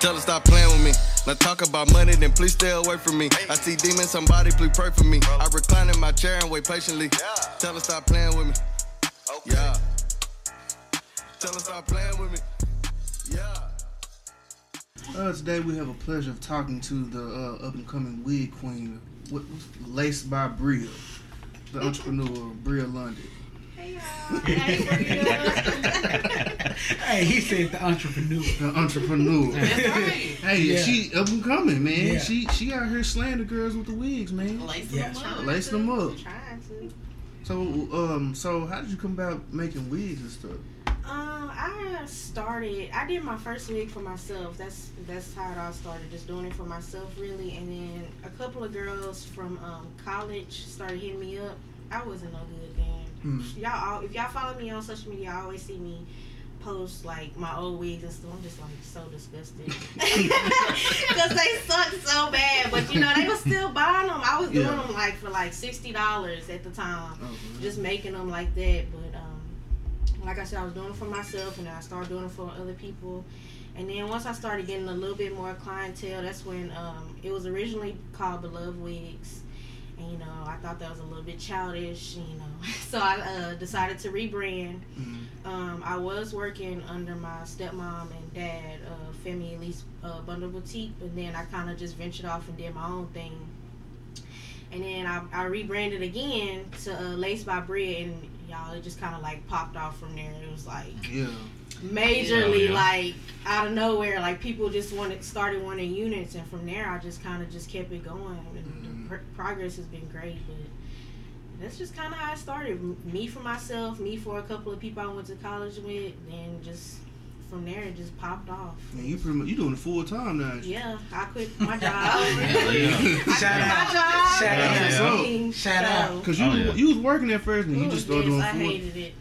Tell her stop playing with me. Now talk about money, then please stay away from me. I see demons, somebody please pray for me. I recline in my chair and wait patiently. Tell her stop playing with me. Yeah. Tell her stop playing with me. Yeah. Uh, today we have a pleasure of talking to the uh, up and coming wig queen, what, what's- laced by Bria, the entrepreneur Bria London. Hey, he said the entrepreneur. The entrepreneur. right. Hey, Yeah. she up and coming, man. Yeah. She she out here slaying the girls with the wigs, man. Lace Yeah. them up. Lacing them up. Trying to. So um, so how did you come about making wigs and stuff? Um, I started. I did my first wig for myself. That's that's how it all started. Just doing it for myself, really. And then a couple of girls from um, college started hitting me up. I wasn't no good then. Hmm. Y'all, all, if y'all follow me on social media, I always see me post like my old wigs and stuff. I'm just like so disgusted because they suck so bad. But you know they were still buying them. I was doing Yeah. them like for like sixty dollars at the time Oh, just making them like that. But um, like I said, I was doing it for myself, and then I started doing it for other people. And then once I started getting a little bit more clientele, that's when um, it was originally called Beloved Wigs. And you know, I thought that was a little bit childish, you know. So I uh, decided to rebrand. Mhm. Um, I was working under my stepmom and dad, uh, Femi Elise uh, Bundle Boutique, and then I kind of just ventured off and did my own thing. And then I, I rebranded again to uh, Lace by Bria, and y'all, it just kind of like popped off from there. It was like Yeah. Majorly Yeah, yeah. like out of nowhere, like people just wanted started wanting units, and from there I just kind of just kept it going. And Mhm. the pr- progress has been great, but that's just kind of how i started. M- Me for myself, me for a couple of people I went to college with, and just from there it just popped off. Man, you pretty much you doing it full time now. Yeah, I quit my job. Yeah, yeah. I quit Shout my out. job. Shout and out. everything, Shout so- out. Cause you Oh, yeah. you was working at first and you just started yes, doing I full. hated it.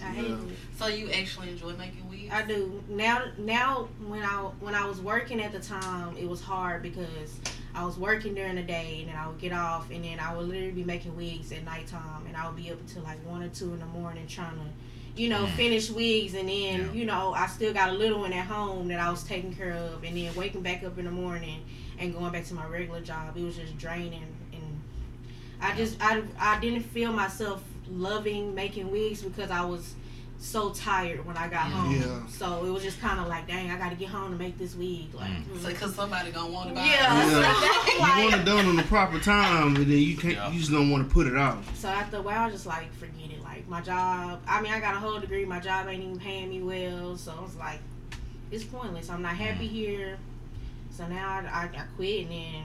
I hated Yeah. it. So you actually enjoy making wigs? I do now. Now, when I when I was working at the time, it was hard because I was working during the day, and then I would get off, and then I would literally be making wigs at nighttime, and I would be up until like one or two in the morning trying to, you know, finish wigs, and then Yeah. you know I still got a little one at home that I was taking care of, and then waking back up in the morning and going back to my regular job. It was just draining, and I just I I didn't feel myself loving making wigs because I was so tired when I got home. Yeah. So it was just kind of like, dang, I got to get home to make this wig. Like, Mm. So, cause somebody gonna want to buy yeah. it. Yeah. that's You want like, it done on the proper time, and then you can't. Yeah. You just don't want to put it off. so after a while, I was just like, forget it. Like my job. I mean, I got a whole degree. My job ain't even paying me well. So I was like, it's pointless. I'm not happy here. So now I, I, I quit, and then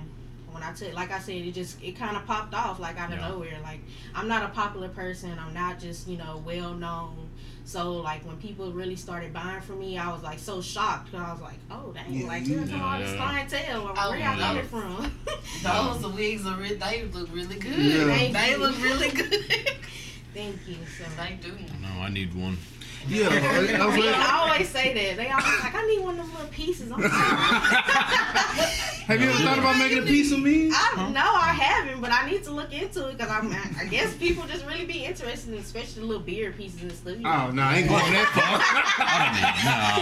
when I took, like I said, it just it kind of popped off like out of Yeah. nowhere. Like I'm not a popular person. I'm not just you know well known. So like when people really started buying from me, I was like so shocked. 'cause I was like, oh dang, Yeah, like you- here come all this clientele. Oh, where Oh, y'all yeah. get it from? Those the wigs are re- they look really good. Yeah. Thank They you. look really good. Thank you. So. they do. No, I need one. Yeah, I, I was People like, always say that. They always like, I need one of them little pieces. I'm like, have you ever thought about making a piece of me? I no, I haven't, but I need to look into it because I'm. I guess people just really be interested, in, especially the little beard pieces and stuff. you oh, know. Oh no, I ain't going that far.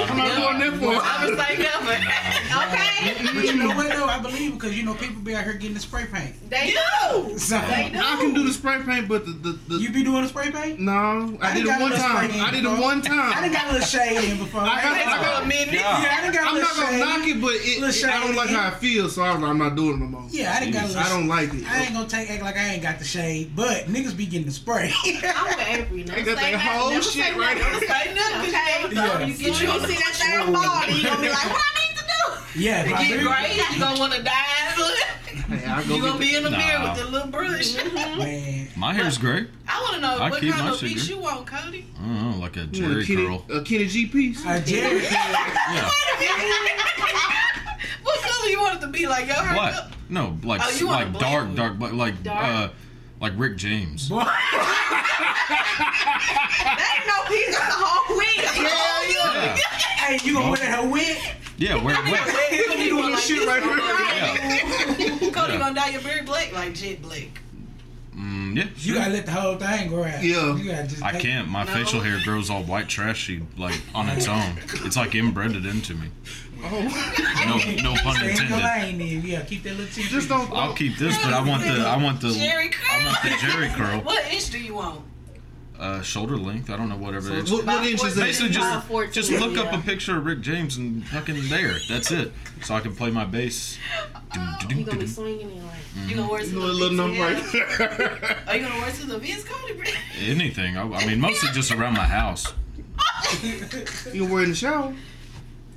I'm not going that far. I was like never. Okay, But you know what though? I believe because you know people be out here getting the spray paint. they do. So They do. I can do the spray paint, but the the, the you be doing the spray paint? no, I, I did it one time. I did it before. one I didn't got a little shade in before. I got- I got- a minute. yeah, I done got a I'm not gonna knock it, but it, Little it- I don't like how it feels, so I was like, I'm not doing it no more. Yeah, I done got a little. I don't like it. I ain't gonna take act like I ain't got the shade, but niggas be getting the spray. I'm with Avery. Never They got say that whole never shit say right nothing. Say nothing. Okay. Yeah. You get you you see that thing fall, then you gonna be like, what I need to do? yeah, You if I get do- gray, you gonna want to dye Hey, go You gonna be in the Nah. mirror with the little brush. Man, My hair's great. I want to know I what kind of beats sugar. you want, Cody. I don't know, like a the, you Jerry a Kenny, curl. a Kenny G piece. a Jerry curl. Yeah. what color you want it to be? Like your hair? Black. No, like Oh, you like dark, dark, but like Dark? uh, like Rick James. Boy, That ain't no piece of the whole wig. Yeah. hey, you gonna wear her wig? Yeah, wear it wet. You gonna be doing like shit right here. right? Cody Yeah. gonna dye your beard black, like jet black. Mm, yeah, You sure. gotta let the whole thing grow out. Yeah. You gotta just I take- can't. My No. facial hair grows all white trashy, like on its own. It's like inbred into me. Oh, No, no pun Stay in your intended. Yeah, keep that little tip. just don't. I'll keep this, but I want the I want the Jerry I want the curl. Jerry curl. What inch do you want? Uh, shoulder length. I don't know whatever it is. What, what inch is that? Basically, just 14, just look up a picture of Rick James and fucking there. That's it. So I can play my bass. You gonna be swinging it like You gonna wear it to You the know, a little number Are you gonna wear it to the Vince Cody? Anything. I, I mean, mostly just around my house. You can wear it in the shower.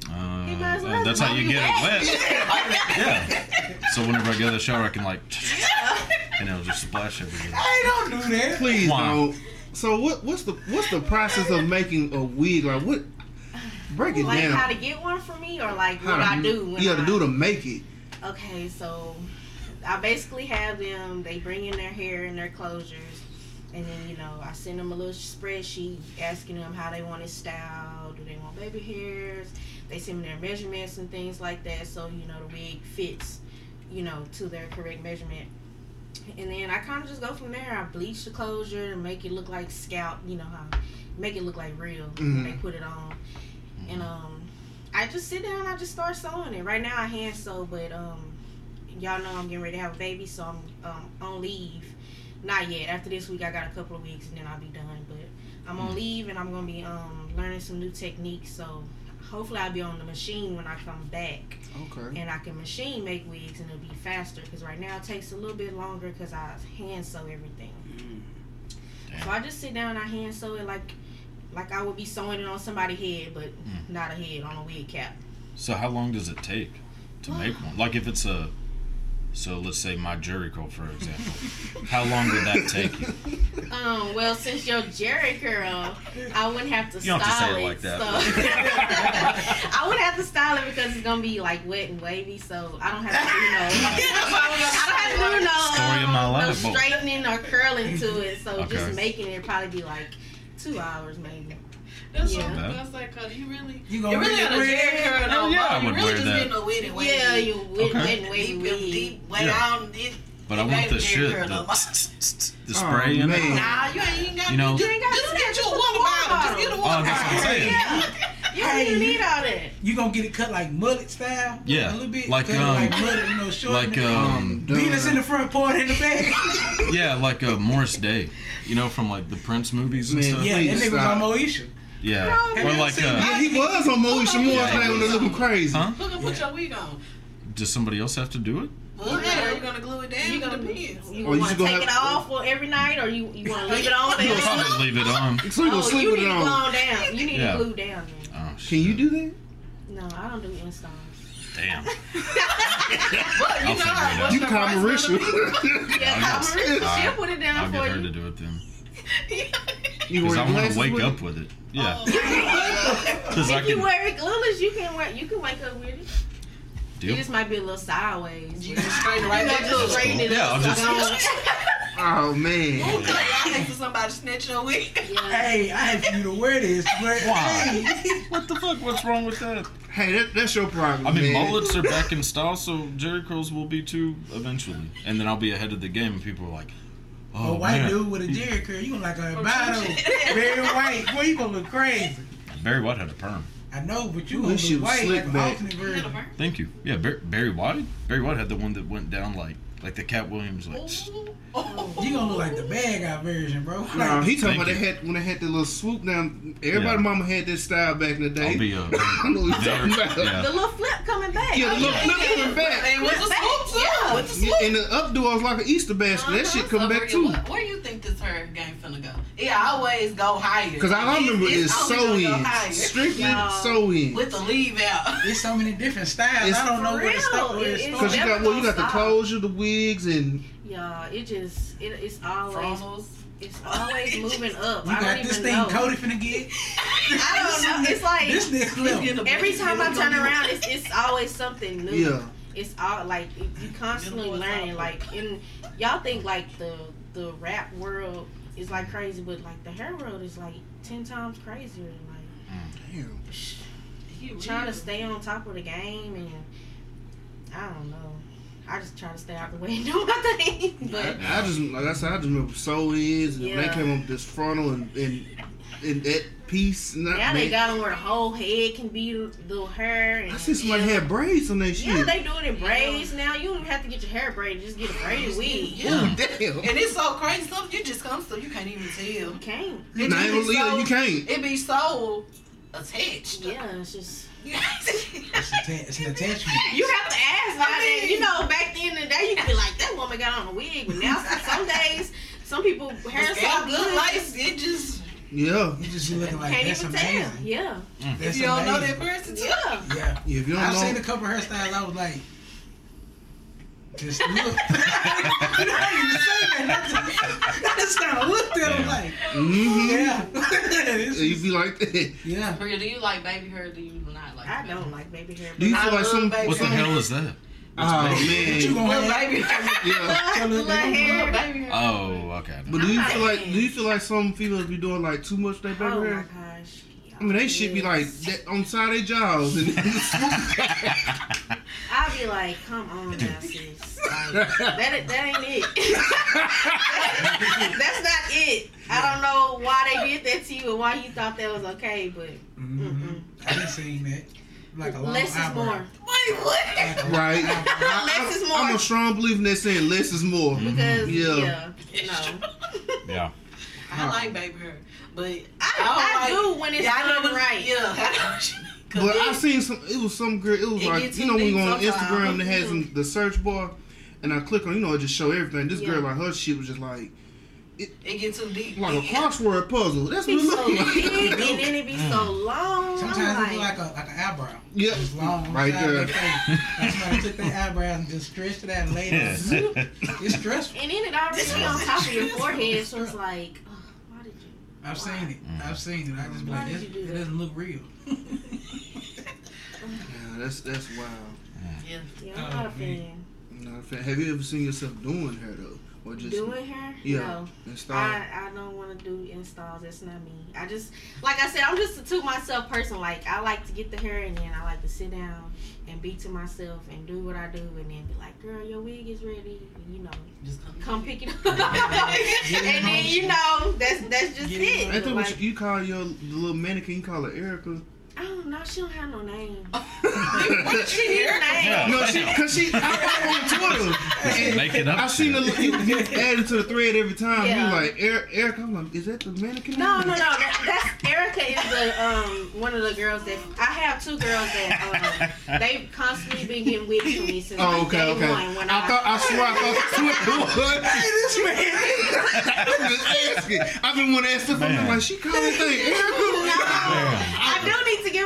Uh, might as well. uh, that's how you get you it wet. Yeah. So whenever I get out of the shower, I can like, and it'll just splash everywhere. Hey, don't do that. Please Why? don't. So what? What's the what's the process of making a wig? Like what? Break it like down. how to get one for me or like How what to- I do when I, got to do to make it. Okay, so I basically have them. They bring in their hair and their closures, and then you know I send them a little spreadsheet asking them how they want it styled. Do they want baby hairs? They send me their measurements and things like that, so you know the wig fits, you know, to their correct measurement. And then I kind of just go from there. I bleach the closure and make it look like scalp. You know how make it look like real when they put it on. And um, I just sit down. And I just start sewing it. Right now I hand sew, but um, y'all know I'm getting ready to have a baby, so I'm um on leave. Not yet. After this week, I got a couple of weeks, and then I'll be done. But I'm on leave, and I'm gonna be um learning some new techniques. So hopefully I'll be on the machine when I come back, Okay. and I can machine make wigs, and it'll be faster. Cause right now it takes a little bit longer, cause I hand sew everything. Damn. So I just sit down, and I hand sew it like. Like I would be sewing it on somebody's head, but Mm. not a head on a wig cap. So how long does it take to make one? Like if it's a, so let's say my Jerry curl, for example. How long would that take you? Um, well, since your Jerry curl, I wouldn't have to You don't style have to say it like that, So I wouldn't have to style it because it's gonna be like wet and wavy. So I don't have to do no. I don't have to do no, Story of my life, no straightening or curling to it. So Okay. just making it probably be like two hours maybe. That's Yeah. what I was gonna cause you really, You you gonna really really got a wear Jerry that? curl on. yeah, I you would really wear just that. getting a wet and. Yeah, you wet, Okay. wet and deep, wig. deep, way Yeah. down. It, But I want the shit, the, the spray in it. Nah, you ain't even got You know- to You ain't got just to get you a water bottle. Just get a water Oh, water that's what I'm bottle. saying. Yeah. You don't even need all that. You gonna get it cut like mullet style? Yeah, A little bit? like, cut um, like mullet, you know, short. Like Um, um, Venus in the front, part in the back. yeah, like uh, Morris Day. You know, from like the Prince movies and Man, stuff. yeah, that Please nigga was on Moesha. Yeah, Bro, or like you uh, Yeah, he was on Moesha Moore's Yeah, thing when was. they looking crazy. huh? Look at put your wig on. Does somebody else have to do it? Well, yeah, you're gonna glue it down. You You gonna depends. you you want to gonna take it off for every night, or you you want to leave it on? I'll there? probably leave it on. So you gonna Oh, sleep you with need it to on? calm down. You need Yeah. to glue down. Man. Oh, shit. Can you do that? No, I don't do installs. Damn. But you I'll know figure it how You the call price Marisha. gonna Yeah, I'll I'll she'll put it down I'll for get her you. to do it then. Be. You Because I want to wake with up it? with it. Yeah. Oh. Because I If you wear it glueless, you can wear you can wake up with it. Deal. It just might be a little sideways. You but- just straighten it right You back just up. straighten it Yeah. I'll just- don't- Oh man. I hate for somebody to snatch your Hey, I had for you to wear this. But Why? Hey, What the fuck? What's wrong with that? Hey, that, that's your problem. I mean, man. mullets are back in style, so Jerry curls will be too eventually. And then I'll be ahead of the game, and people are like, a "Oh, white man. dude with a Jerry curl, you gonna like a albino, very white. Boy, you gonna look crazy. Barry White had a perm. I know, but you Ooh, gonna look white slick like an back. alternate version. Thank you. Yeah, Bar- Barry White. Barry White had the one that went down like like the Katt Williams. Like, You gonna look like the bad guy version, bro. Nah, he talking about they had when they had the little swoop down. Everybody, Yeah. mama had this style back in the day. I'll be uh, I know what you're talking about. Yeah. The little flip coming back. Yeah, the little flip coming back. And with the Back, swoop too. yeah. With the swoop. And the updo was like an Easter basket. That shit come So back too. you- Where you think this hair game finna go? It always go higher. Cause all I remember It's- is it's sew only gonna go ins, higher. strictly Y'all. sew. With the leave out. There's so many different styles. It's- I don't know For where to start. Where to start. Cause you got well, you got the Stop. closure, the wigs, and Yeah, it just it, it's always Frontals. it's always moving up. You I don't got even this thing know. Cody finna get. I don't know. It's like This nigga Clem. every time I turn around, it's it's always something new. yeah. It's all like you constantly learning. Like in y'all think like the the rap world is like crazy, but like the hair world is like ten times crazier. Like mm. Damn. Trying to stay on top of the game and I don't know. I just try to stay out the way and do my thing. But I just like I said, I just remember sew ins and when they came up with this frontal and and, and that piece. And that, now they man, got them where the whole head can be the, the hair. And, I see somebody had braids on their shit. Yeah, they do it in braids now. You don't even have to get your hair braided. Just get a braided wig. Yeah. Ooh, damn. And it's so crazy stuff. You just come stuff you can't even tell. You can't. It Nah, I just ain't be gonna leave it, so- you can't. It be so attached. Yeah, it's just. It's, atta- it's an attachment. You have to ask now. I mean- you know, back then in the day, you could be like, that woman got on a wig. But now, some days, some people hair so got good. good lights. It just Yeah. You just looking like can't that's even amazing. tell. Yeah. That's if you don't know amazing. that person. Yeah. Yeah. Yeah, if you don't I've know, seen a couple hairstyles. I was like, just look. you know, I didn't even say that. I just kind of looked at him like, mm-hmm. yeah. You is- be like that. yeah. Bria, do you like baby hair? Do you not like? I don't like baby hair. Do you I feel like some? baby What the hell is that? Oh What you man. gonna have? baby hair. Yeah. Little hair. Little baby hair. Oh, okay. But do you feel like? Do you feel like some females be doing like too much with their baby Oh my hair? gosh. I mean, they should be like that on side of their jaws and I'll be like, come on now, sis. Like, that, that ain't it. That's not it. I don't know why they did that to you and why you thought that was okay, but Mhm. mm-mm. I didn't seen that. Like a less is more. Wait, what? Like a long right. Less is more. I'm a strong believer in that saying less is more. Because, Yeah. yeah, no. Yeah. I like baby hair, but I, I, I don't do when it's yeah, I know done what- right. Yeah, I know what you mean. 'Cause But I it- seen some. It was some girl. It was It like you know when you go on Instagram, that has had some the search bar, and I click on you know it just show everything. This girl Yeah. like her shit was just like it get too deep. like a Yeah. crossword puzzle. That's what Be it so looked big like. and then it be so mm. long. Sometimes I'm it be like, like a like an eyebrow. Yeah, It's long on right the there. their face. Like somebody took their eyebrow and just stretched it out and laid it. Zoop. It's stressful. and then it already on top of your forehead, so it's like, oh, why did you? I've seen it. Mm-hmm. I've seen it. I just Why like, did this, you do it that? doesn't look real. Yeah, that's that's wild. Yeah. Yeah, I'm Oh, not a fan. Not a fan. Have you ever seen yourself doing hair though, or just Doing hair? yeah, No. install? I, I don't want to do installs. That's not me. I just, like I said, I'm just a to myself person. Like, I like to get the hair and then I like to sit down and be to myself and do what I do and then be like, girl, your wig is ready. And, you know, Just come. come pick it up. and then, you know, that's that's just Get it. it Ain't that Like, what you, you call your little mannequin? You call her Erica? Oh, no, she don't have no name. What She need a name. No, she cause she I follow her on Twitter. and Make it up. I seen the you, you add it to the thread every time. Yeah. You like Er- Erica? I'm like, is that the mannequin? No, no, no. That, that's Erica is the um one of the girls that I have two girls that um they've constantly been getting wigs from me since Oh, like, okay, day okay. one when I thought I swear I thought Twitter was. I'm just asking. I've been wanting to ask stuff. I'm like, she called that thing Erica. No, I do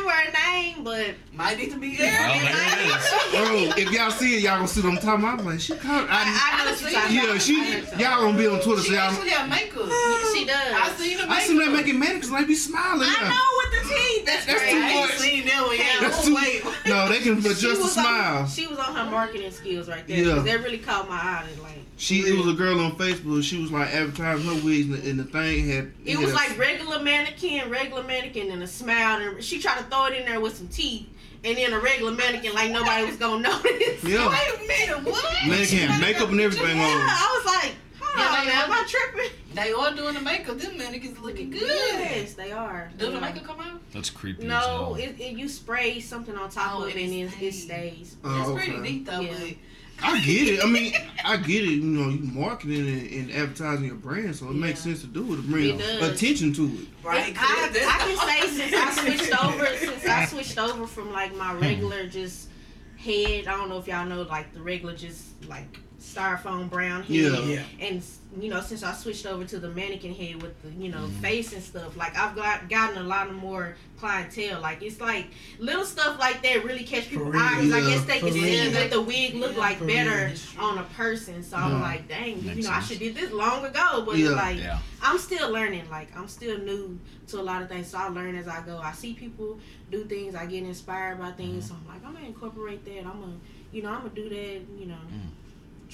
need her name, but Might need to be Well, there. there it is. Bro, if y'all see it, y'all gonna see what I'm talking about. I'm like, she called. I, I, I know what you're talking yeah, she. I know what you're Y'all gonna be on Twitter, so She y'all. actually have makeup. talking- She does. I seen the makeup. I see them making mannequins like be smiling. I know with the teeth. That's, That's great. too I much. seen that one yet. That's Oh, too. wait. No, they can She adjust the was smile. On, she was on her marketing skills right there. Yeah. Yeah. That really caught my eye. and, Like She, it was a girl on Facebook. She was like advertising her wigs, and the, and the thing had. it had was a- like regular mannequin, regular mannequin, and a smile. And she tried to throw it in there with some teeth, and then a regular mannequin like nobody was gonna notice. Yeah, Wait a minute, what? mannequin had makeup and everything Yeah, on. I was like, hold Yeah, they now, am I tripping? They are doing the makeup. Them mannequins looking good. Yes, they are. Do the makeup come out? That's creepy as No, it, it, you spray something on top Oh, of it it and it, it stays. stays. Oh, It's okay. pretty neat though, Yeah. but I get it. I mean, I get it. You know, you marketing and, and advertising your brand, so it makes sense to do it to bring It attention to it. right? I, I can say since I switched over, since I switched over from like my regular just head. I don't know if y'all know like the regular just like styrofoam brown head. Yeah. Yeah. And you know, since I switched over to the mannequin head with the you know face and stuff, like I've got gotten a lot of more clientele. Like it's like little stuff like that really catch people's real. eyes. I guess they For can see that the wig look Yeah, like for better real. on a person. So I'm like, dang, you Makes know, I should did this long ago. But Yeah. like, Yeah. I'm still learning. Like I'm still new to a lot of things, so I learn as I go. I see people do things, I get inspired by things. Mm-hmm. So I'm like, I'm gonna incorporate that. I'm gonna, you know, I'm gonna do that. You know, mm.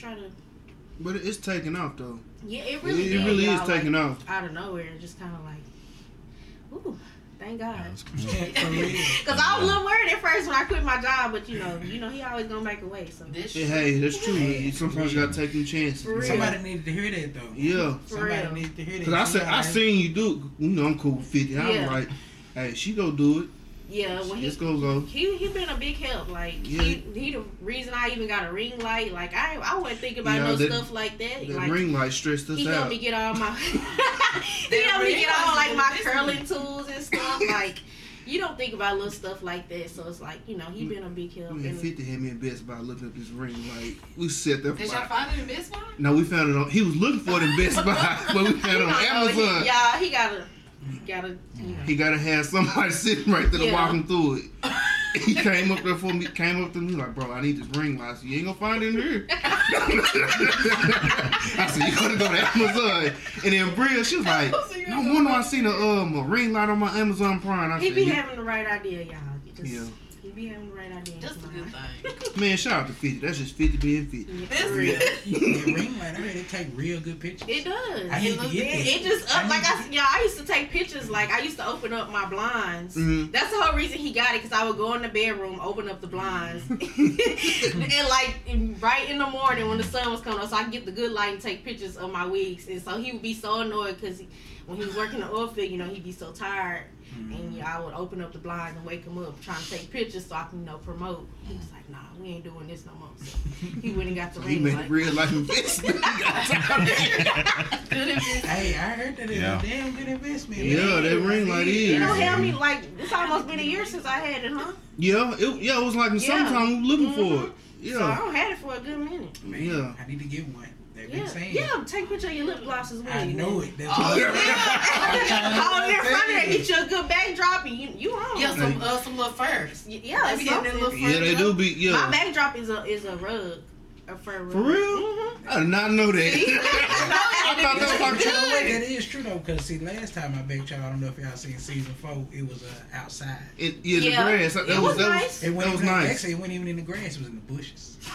Try to. But it's taking off though. Yeah, it It, really, it did, really is y'all, taking like, off. out of nowhere. Just kind of like, ooh, Thank God. Yeah, that's cool. For real. Cause I was a little worried at first when I quit my job, but you know, you know, he always gonna make a way. So This Yeah, shit. hey, that's true. You sometimes gotta take them chances. For real. Somebody needed to hear that though. Yeah. For Somebody real. needed to hear that. Cause I said I seen you do. You know I'm cool with fifty. I Yeah. was like, hey, she go do it. Yeah, when he Let's go go. he he been a big help. Like Yeah. he he the reason I even got a ring light. Like I I wasn't thinking about Yeah, no that- stuff like that. That like ring light stressed us he helped out. me get all my he That helped me get all like my curling tools and stuff. Like you don't think about little stuff like that. So it's like you know he been a big help. Man, And- 50 had me in Best Buy looking up this ring light. We sat there for Did y'all find it in Best Buy? No, we found it on, he was looking for it in Best Buy, but we found it on Oh, he- Amazon. Yeah, he gotta he gotta you know. He gotta have somebody sitting right there to Yeah. walk him through it. He came up there for me, came up to me like, bro, I need this ring light. You ain't gonna find it in here. I said, you gotta go to Amazon. And then Bria, she was like, no wonder I seen a, um, a ring light on my Amazon Prime. I He said, be having the right idea, y'all. Just, Yeah. He be having the right idea. in Just his a good thing. man, shout out to 50. That's just 50 being 50. Yeah, This real. That ring light, I heard it take real good pictures. It does. I it, to get it, this. it just I up like need to I, yeah. I used to take pictures. Like I used to open up my blinds. Mhm. That's the whole reason he got it because I would go in the bedroom, open up the blinds, and like right in the morning when the sun was coming up, so I could get the good light and take pictures of my wigs. And so he would be so annoyed because when he was working the oil field, you know, he'd be so tired. Mm-hmm. And yeah, I would open up the blinds and wake him up trying to take pictures so I can, you know, promote. He was like, nah, we ain't doing this no more. So he went and got the He ring He made light. a real life investment. Good investment. Hey, I heard that it's Yeah. a damn good investment. Yeah, man. that ring light is. You know, hell me like it's almost been a year since I had it, huh? yeah, it, yeah, it was like in Yeah. summertime we were looking for it. Mm-hmm. So I don't had it for a good minute. Man, Yeah. I need to get one. They've been Yeah, saying. yeah. Take a picture of your lip glosses with I you. know it. That's Oh, what yeah. Oh, in front of that, get you a good backdrop, and you you on. Yeah, some uh, some little furs. Yeah, They it's be having little something. Yeah, they do be. My backdrop is a is a rug, a fur rug. For real? Mhm. I did not know that. I thought that was like But you know what? That is true though, because see, last time I baked y'all, I don't know if y'all seen season four. It was uh, outside. It, yeah, the grass. That, It was, was that nice. was It that wasn't was even, nice. Actually, it wasn't even in the grass. It was in the bushes.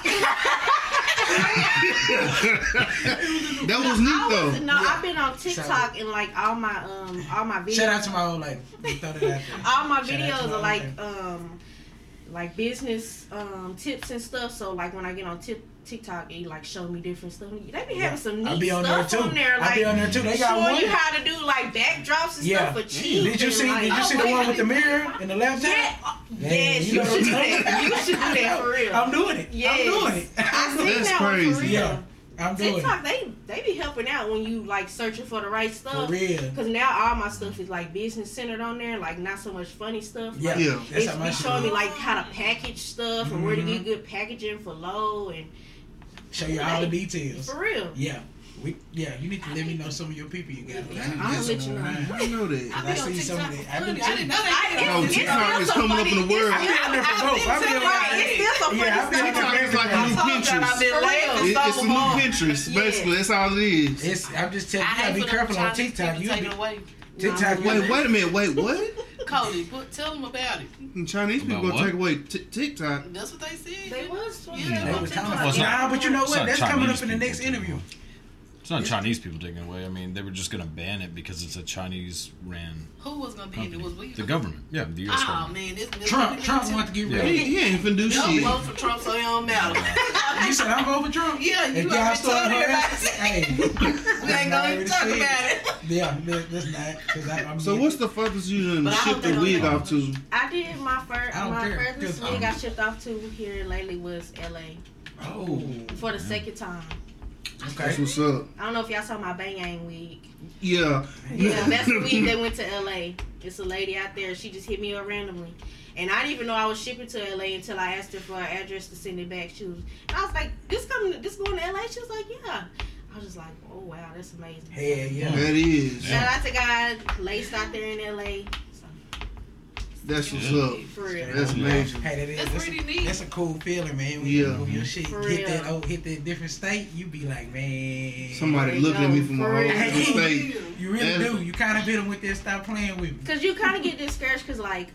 that was neat I was, though. no, I've been on TikTok and like all my um all my videos. Shout out to my old lady. Just throw that out there. all my Shout videos my are like old lady. um like business um tips and stuff. So like when I get on tip TikTok, it like show me different stuff. They be having Yeah. some neat I be on there stuff too. on there. Like I be on there too. They got showing one. you how to do like backdrops and Yeah. stuff for mm. cheap. Did you see? like, Did you oh, see the oh, one with the mirror and the laptop? Yeah, yes, you you, should do that. You should do that for real. I'm doing it. Yes. I'm doing it. I seen That's that one for crazy. real. Yeah. I'm doing TikTok, it. they they be helping out when you like searching for the right stuff. For stuff. real. Cause now all my stuff is like business centered on there, like not so much funny stuff. Yeah. Like, Yeah. That's it's how be showing me like how to package stuff and where to get mm-hmm. good packaging for low and Show you all the details. for real. Yeah. We, yeah, you need to let me know some of your people you got. Yeah, I'll let you know. I know that. I be on see some of TikTok it. for I do funny. I didn't know I, that. Oh, it's, Oh, it's TikTok is some coming up in the world. I be on there for both. I be on Right, there. it's still some funny Yeah, I be on stuff. TikTok is like a new I I've Pinterest. been For laughing It, so it's a new. Pinterest, basically. That's all it is. It's, I'm just telling you, you gotta be careful on TikTok. You be. TikTok, Wait, wait a minute. Wait, what? Cody, put, tell them about it. And Chinese people About gonna what? take away t- TikTok. That's what they said. They was. Yeah, They on was talking TikTok. about What's Nah, but you know what? not That's coming up in the next taking interview. It's not Chinese people taking it away. I mean, they were just gonna ban it because it's a Chinese ran Who was gonna be in it? Was we? The government, yeah, the U.S. Oh government. man, this this- Trump, this- Trump this- wants to get Yeah. rid He, of it. he ain't finna do Don't shit. vote for Trump, so it don't matter. You said I'm voting for Trump? Yeah, you If y'all already start told everybody. hey, we ain't gonna talk about it. Yeah, that's not. Cause I, I'm So what's the furthest you done But I ship hope they the don't wig off to? I did my first. I don't My care, furthest 'cause, wig I shipped off to here lately was L.A. Oh, for the second time. That's what's up. I don't know if y'all saw my Bang Yang wig. Yeah. Yeah, that's the week that went to LA. It's a lady out there. She just hit me up randomly. And I didn't even know I was shipping to LA until I asked her for her address to send it back. She was, and I was like, "This coming, this going to LA?" She was like, "Yeah." I was just like, "Oh wow, that's amazing." Hell yeah. That is. Shout out to God, laced out there in LA. So, That's what's Yeah. up. for real. That's amazing. Hey, that is, That's that's, pretty a, neat. that's a cool feeling, man. When, Yeah. you, when your shit For hit real. that oh, hit that different state, you be like, man. Somebody There looking at me from a whole different state. You really And- do. You kind of hit them with that. Stop playing with me. Cause you kind of get discouraged, cause like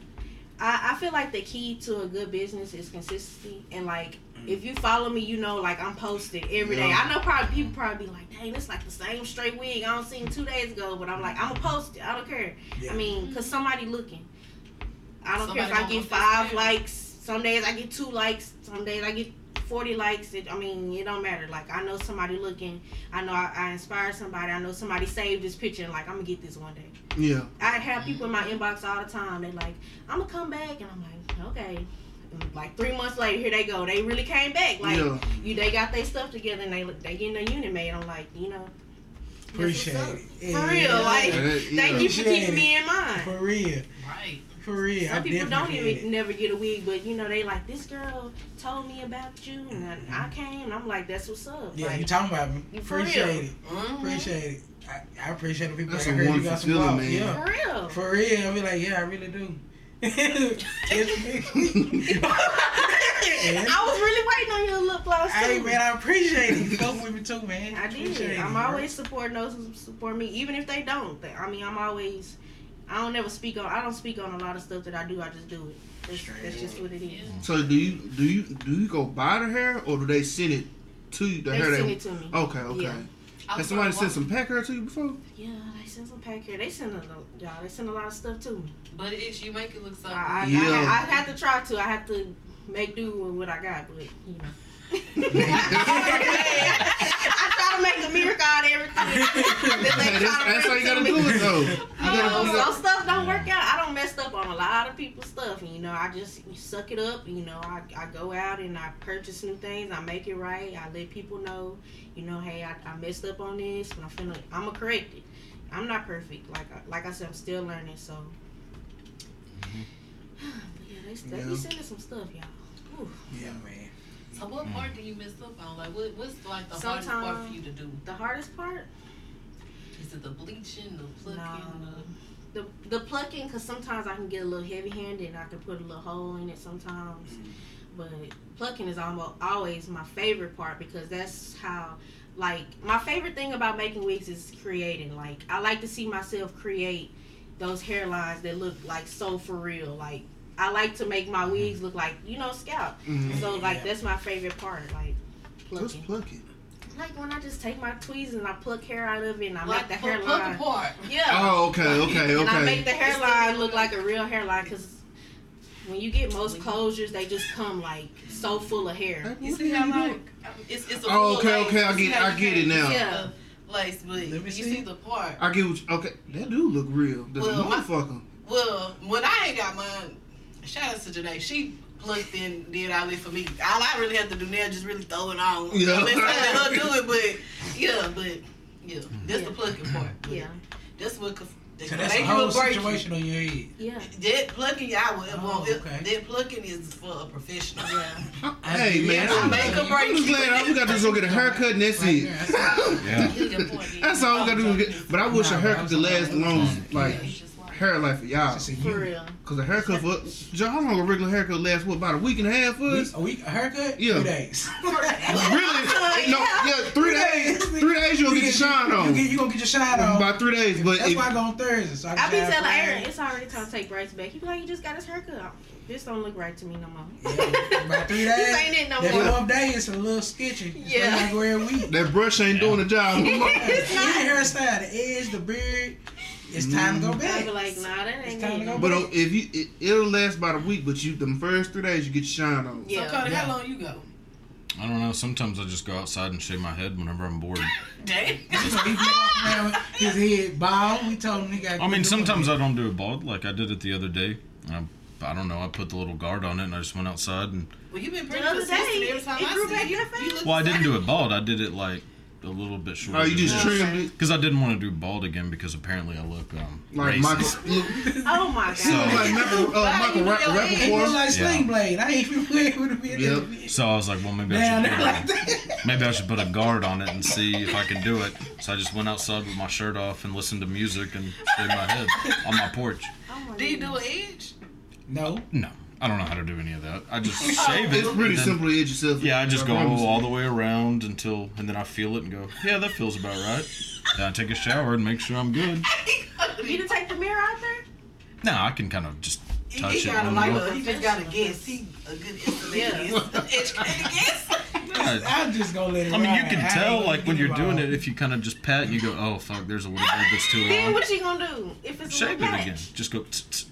I, I feel like the key to a good business is consistency and like mm. if you follow me, you know like I'm posting every day. Yeah. I know probably people probably be like, dang, it's like the same straight wig I don't seen two days ago, but I'm like I'm gonna post it. I don't care. Yeah. I mean, cause somebody looking. I don't care if I get five likes. Some days I get two likes. Some days I get forty likes. It, I mean, it don't matter. Like I know somebody looking. I know I, I inspired somebody. I know somebody saved this picture and like I'm gonna get this one day. Yeah. I have people in my inbox all the time. They like, I'm gonna come back, and I'm like, okay. And like three months later, here they go. They really came back. Like Yeah. you, they got their stuff together, and they they getting a unit made. I'm like, you know, Appreciate it. For Yeah. real, like Yeah, that- yeah. thank you for keeping me in mind. For real. Right. For real. Some I people don't even never get a wig, but you know they like this girl told me about you, and I, I came. and I'm like, that's what's up. Yeah, like, you talking about me. You for real. Appreciate it. Mhm. Appreciate it. I, I appreciate the people That's that a heard you got some feeling, man. Yeah. for real. For real. I'll be like, yeah, I really do. I was really waiting on you to look close. Hey too. man, I appreciate it. You fuck with me too, man. I Appreciate did. it, I'm bro. always supporting those who support me, even if they don't. I mean, I'm always. I don't ever speak on. I don't speak on a lot of stuff that I do. I just do it. That's, that's just what it is. So do you do you do you go buy the hair or do they send it to you? The They hair send they, it to me. Okay, okay. Yeah. Has somebody sent walk- some pack hair to you before? Yeah, they sent some pack here. They send a lot. Yeah, they send a lot of stuff to me. But it's you make it look so I, I, good. I, Yeah. I, have to try to. I have to make do with what I got, but you know. I try to make a miracle out of everything. that they that's, that's how you gotta to do it though. Um, some stuff don't work out. I don't messed up on a lot of people's stuff. And, you know, I just suck it up. You know, I, I go out and I purchase new things. I make it right. I let people know, you know, hey, I, I messed up on this, but I'm finna, I'm gonna correct it. I'm not perfect. Like I, like I said, I'm still learning. So, but yeah, they, they Yeah. be sending some stuff, y'all. Ooh. Yeah, man. So what mm. part do you mess up on? Like what, what's like the hardest part for you to do? The hardest part, Is it the bleaching, the plucking, No. the the the plucking, because sometimes I can get a little heavy handed and I can put a little hole in it sometimes. Mm. But plucking is almost always my favorite part because that's how, like, my favorite thing about making wigs is creating. Like, I like to see myself create those hairlines that look like so for real. Like, I like to make my wigs look like you know scalp. Mhm. So like Yeah. that's my favorite part. Like Just plucking. pluck it. Like when I just take my tweezers and I pluck hair out of it and I like make the pluck, hairline. pluck apart. Yeah. Oh, okay, okay, okay. And I make the hairline look like a real hairline because when you get most closures, they just come like so full of hair. You see how hell you like it's it's a Oh, full okay, okay, I get- I get it now. Yeah. the Lace, but Let me you see. see the part. I get what you, okay. That do look real. That's Well, a my- Well, when I ain't got mine, shout out to Janae. She plucked and did all this for me. All I really have to do now is just really throw it on. Yeah. I mean, I let her do it, but yeah, but yeah, hmm. that's the plucking part. Yeah, That's what. could- They, So that's they a whole will you. situation on your head. yeah, That plucking, I would Oh, want. okay. That plucking is for a professional. yeah. Hey man, I I'm, make a I'm break. just glad I, we got to just go get a haircut and that's Right it. that's it. Yeah. Your point is- That's all we gotta do. but I wish Nah, a haircut could last as long like It's like- hair life for y'all. It's a For real. Cause a haircut for Joe, how long a regular haircut lasts? What about a week and a half for us? A week, a haircut? Yeah. Three days. Really? No, yeah, three days. Three days you'll get your shine on. get, you gonna get your shine on. About three days, but That's if, why I go on Thursday. So I, I can be telling Aaron, it's already time to take Bryce back. He be like, you just got his haircut. This don't look right to me no more. Yeah, about three days. This ain't it no that more. fourth day is a little sketchy. It's Yeah. like every week. that brush ain't doing the job. Any It's not. The hairstyle, the edge, the beard, it's time to go I back. like, nah, that It's ain't time to me. go But uh, if you, it, it'll last about a week. But you, the first three days, you get your shine on. So, Yeah. Cody, Yeah. how long you go? I don't know. Sometimes I just go outside and shave my head whenever I'm bored. Damn. So he get off now with his head bald. We told him he got. I mean, sometimes I don't do it bald, like I did it the other day. I, I don't know. I put the little guard on it and I just went outside and. Well, you've been pretty other consistent every time it I grew see back you. that fast? Well, I didn't do fine. it bald. I did it like a little bit shorter. Oh, you just Yeah. trimmed it Because I didn't want to do bald again because apparently I look um, like racist. Michael. Look, Oh my god. So- like Michael, uh, Michael Ra- He Rapaport. look like Yeah. Sling Blade. I ain't even playing with him. Yep. So I was like, well, maybe I should they're put like a, maybe I should put a guard on it and see if I can do it. So I just went outside with my shirt off and listened to music and shaved my head on my porch. Oh my Do you do an edge? No. No, I don't know how to do any of that. I just shave it. It's pretty then- simple to edge yourself. Yeah, I just go all the way around until, and then I feel it and go, yeah, that feels about right. Then I take a shower and make sure I'm good. You didn't take the mirror out there? No, I can kind of just He, touch he it. got a one like more. a, he just got a guess. He a good estimated Yeah. guess. Educated guess. Yeah. I'm just gonna let it I mean, you can tell, like, when you're a- doing it, if you kind of just pat, and you go, oh, fuck, there's a little bit that's too Then what you gonna do if it's a Shave it patch? again. Just go, tss, tss.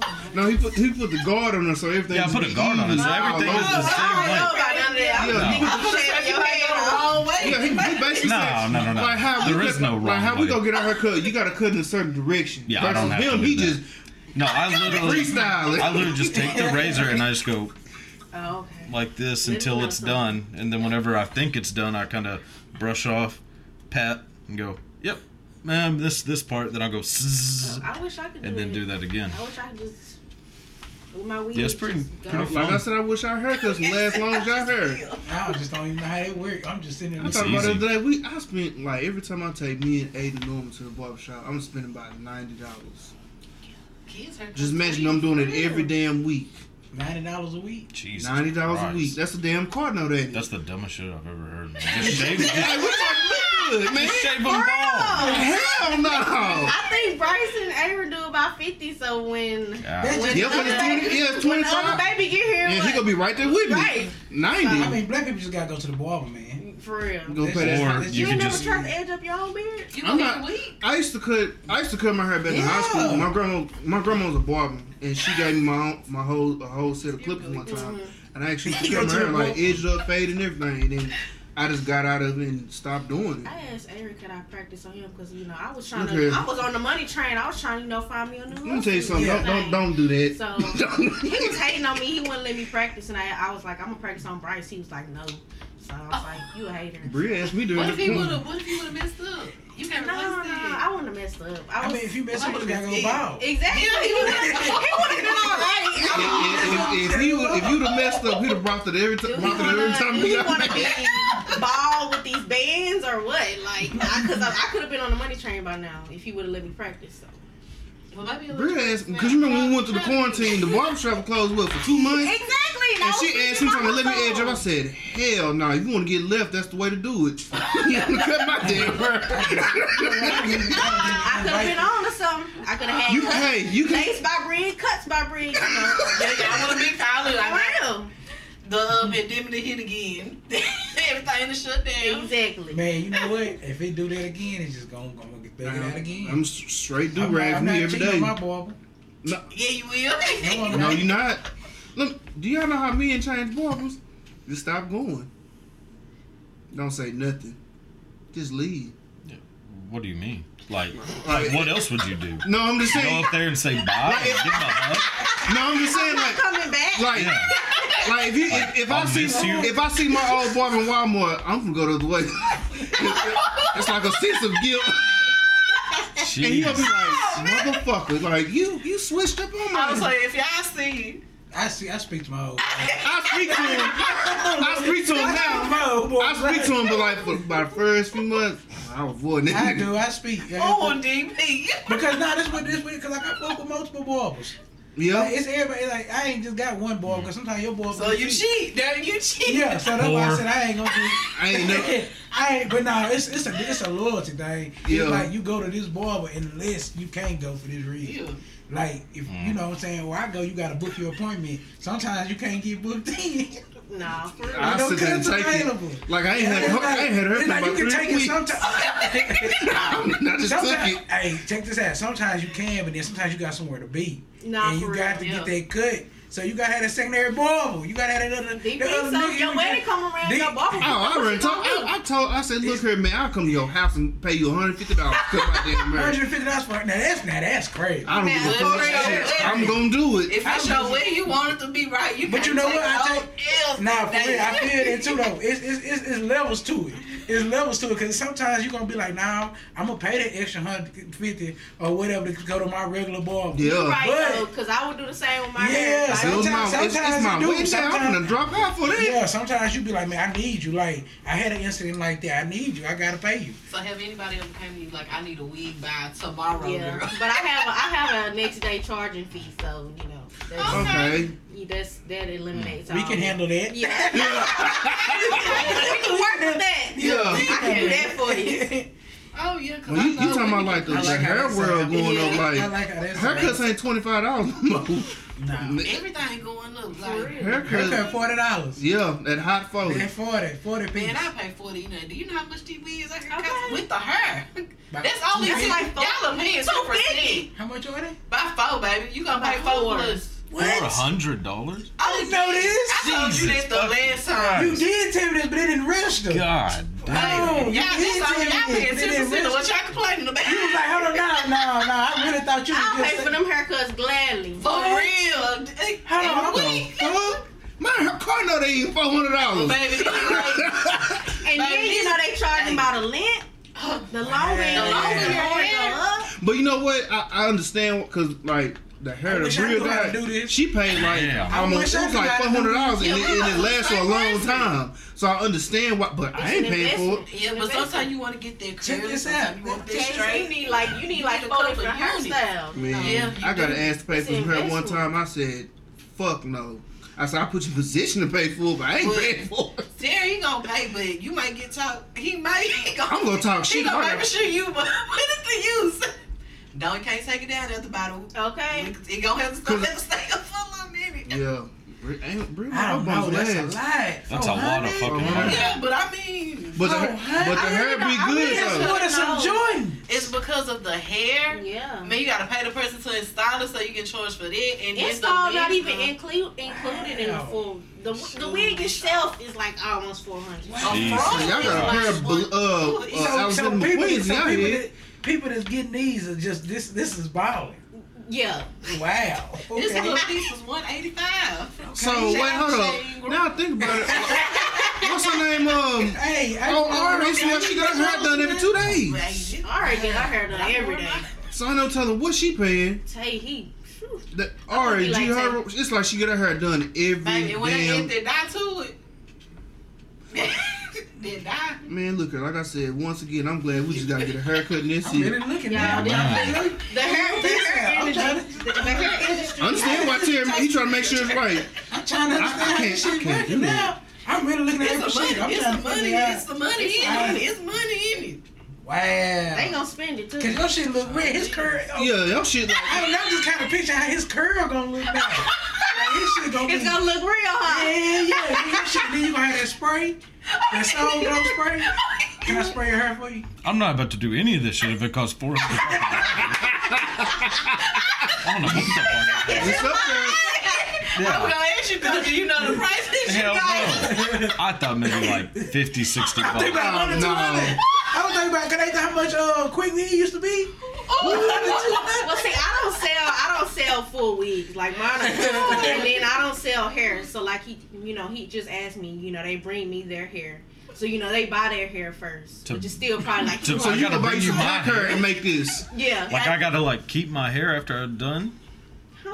Oh, No, he put he put the guard on her so everything. Yeah, I put a guard on it, so everything over. is the I same don't know length. about none of that. I was Yeah. thinking No. you shaving your head off. wrong way. Yeah, he, he basically No, said, no, no, no. Like how There we is cut- no wrong Like how we gonna get our hair cut? You got to cut in a certain direction. Yeah, I don't Versus have to him. do He that. just No, I literally, freestyle. I literally just take the razor and I just go Oh, okay. like this until it's done, and then whenever I think it's done, I kind of brush off, pat, and go, yep, man, this this part. Then I go, zzz, I wish I could do and then it. do that again. I wish I could just with my weed. Yeah, it's pretty- just go. pretty like I said, I wish our haircuts would last long as y'all hair. I just don't even know how it work. I'm just sitting there. I It's thought about it easy. the other day. We I spent like every time I take me and Aiden Norman to the barber shop, I'm spending about ninety dollars. Kids hurt Just imagine I'm doing it every damn week. ninety dollars a week. Jesus Ninety dollars a Christ. week. That's a damn Cardinal, that is. That's the dumbest shit I've ever heard. Just shave, just, Hey, we talking good, man. just shave them bald. Hell no. I think Bryson and Avery do about fifty. So when God. That's when Yeah, but it's the other- 20, yeah, it's when the other baby get here, Yeah, he gonna be right there with me. Right. Ninety. I mean, black people just gotta go to the barber, man. for real. Go pay that. Or That's you You, can never just tried to edge up your own beard? You I'm not- every week. I used to cut. I used to cut my hair back in high school. My grandma, my grandma was a barber, and she gave me my own, my whole a whole set of clippers one time. Mm-hmm. And I actually You cut my hair the like edged up, fade, and everything. And then I just got out of it and stopped doing it. I asked Eric, could I practice on him because you know I was trying Look to, I was on the money train. I was trying to you know find me a new. Let me tell you something. Don't, don't don't do that. So he was hating on me. He wouldn't let me practice, and I, I was like, I'm gonna practice on Bryce. He was like, no. So I was like, you a hater. Bria asked me during What the if he would have? What if he would have messed up? You can't No, replace no, that. I wouldn't have messed up. I, I was, mean, if you mess up, you gotta go Yeah. exactly, he would have been all right. If, if, if he would, if you'd have messed up, he'd have brought it every Do time. he Brought it every time do he he got want to mad. be with these bands or what? Like, because I, I, could have been on the money train by now if he would have let me practice. So. Well, maybe he'll Bria let asked because you remember when we went to the quarantine, the barbershop was closed what for two months. Exactly. And she asked him trying to let me edge up. I said, hell no. If you want to get left, that's the way to do it. you want to cut my damn hair. I could have been on or something. I could have had You, cuts, hey, you can. lace by Bria, cuts by Bria. You know. Yeah, y'all want a big pilot? I For real. The um, pandemic hit again. Everything is shut down. Exactly. Man, you know what? If it do that again, it's just gonna gonna get big out again. I'm straight do I'm, rag I'm for not me every cheating day. on my barber. No, Yeah, you will. No, I'm no, not. you're not. Look, do y'all know how me and change barbers? Just stop going. Don't say nothing. Just leave. Yeah. What do you mean? Like, Like- what else would you do? No, I'm just saying. Go up there and say bye and give him hug? No, I'm just saying. I'm Like, coming back. like, Yeah. like if you if, if I see you. if I see my old barber in Walmart, I'm gonna go the other way. it's like a sense of guilt. And he'll be Jeez. like, motherfucker, like you you switched up on me. I was like, if y'all see, I see. I speak to my old. I speak to him. I speak to him now. I speak to him, but like for my first few months, I was avoiding that I do. I speak. oh, DP. Because now this what this week because like I fuck with multiple barbers. Yeah. It's everybody. Like I ain't just got one barber because sometimes your barber. So you cheat. Damn, you cheat. Yeah, so that's why I said I ain't gonna do. I ain't know. I ain't, but no, it's it's a it's a loyalty thing. Yeah. It's like you go to this barber unless you can't go for this reason. Yeah. Like if you mm. know what I'm saying, where I go, you gotta book your appointment. Sometimes you can't get booked in. Nah, for real. I no sit there and cuts take available. it. Like I ain't had her, I ain't had her It's for like about you can three take it weeks. sometimes. I just took it. hey, check this out. Sometimes you can, but then sometimes you got somewhere to be, Nah, and for you real. got to yeah. get that cut. So you gotta have a secondary barber. You gotta have another. other. DP, other so nigga your you wedding got- come around, They- your barber. Oh, I already told. I, I told. I said, look here, man. I'll come to your house and pay you 150 dollars to cut my damn hair. Hundred fifty dollars for it. Now that's now that's crazy. I don't now, give a fuck. Shit. I'm gonna do it. If it's your way, you want it to be right. You But can't you know take what? I no take- L's Nah, for real, I feel that too though. It's, it's, it's, it's levels to it. It's levels to it because sometimes you're gonna be like, nah, I'm gonna pay that extra hundred fifty or whatever to go to my regular barber. Yeah. Right, But- though, because I would do the same with my Yeah, hair. Like, It was my, Sometimes- it's, it's sometimes my you do, wedding day. I'm gonna drop out for that. Yeah, sometimes you be like, man, I need you. Like, I had an incident like that. I need you. I gotta pay you. So have anybody ever came to you like, I need a wig by tomorrow, yeah, girl? but I have a, I have a next day charging fee, so you know that's, Okay. you- that's that eliminates. We all can that. handle that. Yeah, we can work with that. Yeah. I can do that for you. Oh yeah, cause Well, I you, you talking about like the, I the hair world going Yeah, up like, like that haircuts sound. ain't twenty five dollars no more. Nah. everything going up. For Like, real. Haircut Haircut, forty dollars. yeah, that hot forty. Then 40, 40 piece. man, I pay forty. You know, do you know how much TV is out here Okay. cost with the hair? By- That's only That's ten- like four- y'all are paying two percent. How much are they? By four, baby. You gonna pay By four four. plus. Four hundred dollars. I didn't know this. I told you Jesus that the fucking last time. You did tell me this, but it didn't register. God damn. you Y'all, did that's all tell me y'all this, paying but it ten didn't percent what y'all complaining about. You was like, hold on, no, no, no. I really thought you I'll was pay just for them haircuts gladly. For real. Hold on, Every hold week. Fuck. Man, her car know they ain't four hundred dollars. Baby, like, And then you know they charging about a length. The longer Yeah. the longer Yeah. your hair go up. But you know what? I, I understand because like the hair, I the real knew how to guy, do she paid like Yeah. I almost wish it was like how to four do hundred dollars, and, it, Yeah, and it lasts for a long time. So I understand why, but I ain't paying for it. yeah, but sometimes you want to get that Check curly. this sometimes out. You want that Okay, so you need like you need like a four couple different units. hairstyles. Man, Yeah, I got do. to ask to pay for some hair one time. I said, "Fuck no." I said, "I put you in position to pay for it, but I ain't But- paying for it." Terry, he gonna pay, but you might get talk. He might. He gonna, I'm gonna talk shit. He shit. gonna I make sure you. But what is the use? No, you can't take it down at the bottom. Okay. He gonna have to stop. Have to stay up for a little minute. Yeah, ain't Bri- I don't my know. bumps That's a last. lie. That's a lot of fucking Oh. Yeah, but I mean, But the, Oh, hair- but the I hair really be don't- I good really That's though. more than some No. It's because of the hair. Yeah. I mean, you gotta pay the person to install it, so you can charge for that. And It's the all not even include included in the full. The the wig itself is like almost four hundred. a Jesus. y'all got a pair of like bl- uh, uh, So- So, so Alexander people, McQueen's so out people, that, people that's getting these are just this. This is balling. Yeah. Wow. This Okay. little piece was one eighty five. So wait, hold up. Now think about it. What's her name? Um, Hey, I, oh, Ari, so she got her hair done every two days. I already get our hair done every day. So I know tell her what she paying. Tay he. The, Ari, be G, like her, it's like she get her hair done every Baby, and when they damn. get that die to it, they die. Man, look, like I said, once again, I'm glad we just gotta get a haircut in this I'm really year. looking Yeah, now. The hair, the hair I'm industry, trying the, the hair industry. Understand why Terry? He trying to make sure it's right. I'm trying to understand I- I understand how can't- this I shit can't working do that. now. I'm really looking at every It's the shit. money. I'm It's trying the to money. figure It's the money in it. It's money in it. Wow. They gonna spend it too. Cause too. your shit look red. His curl. Oh, Yeah, your shit like I don't know. I'm just kind of picture how his curl gonna look now. Like his shit gonna It's be. gonna look real hot. Yeah, yeah. Then your shit. Then you gonna have that spray. That Soul Glo spray. Can I spray your hair for you? I'm not about to do any of this shit if it costs four hundred. I don't know what the fuck. it's up there. I'm gonna ask you because do you know the price of shit? Hell guys? no. I thought maybe like 50, 60 I think bucks. about one or two no. hundred. I was thinking about. Can they how much uh quick weave used to be? Oh. Well, see, I don't sell. I don't sell full wigs. Like mine, are and then I don't sell hair. So like he, you know, he just asked me. You know, they bring me their hair. So you know, they buy their hair first, To- which is still probably like to- So I you gotta buy bring you you my hair hair. and make this. Yeah. Like I gotta like keep my hair after I'm done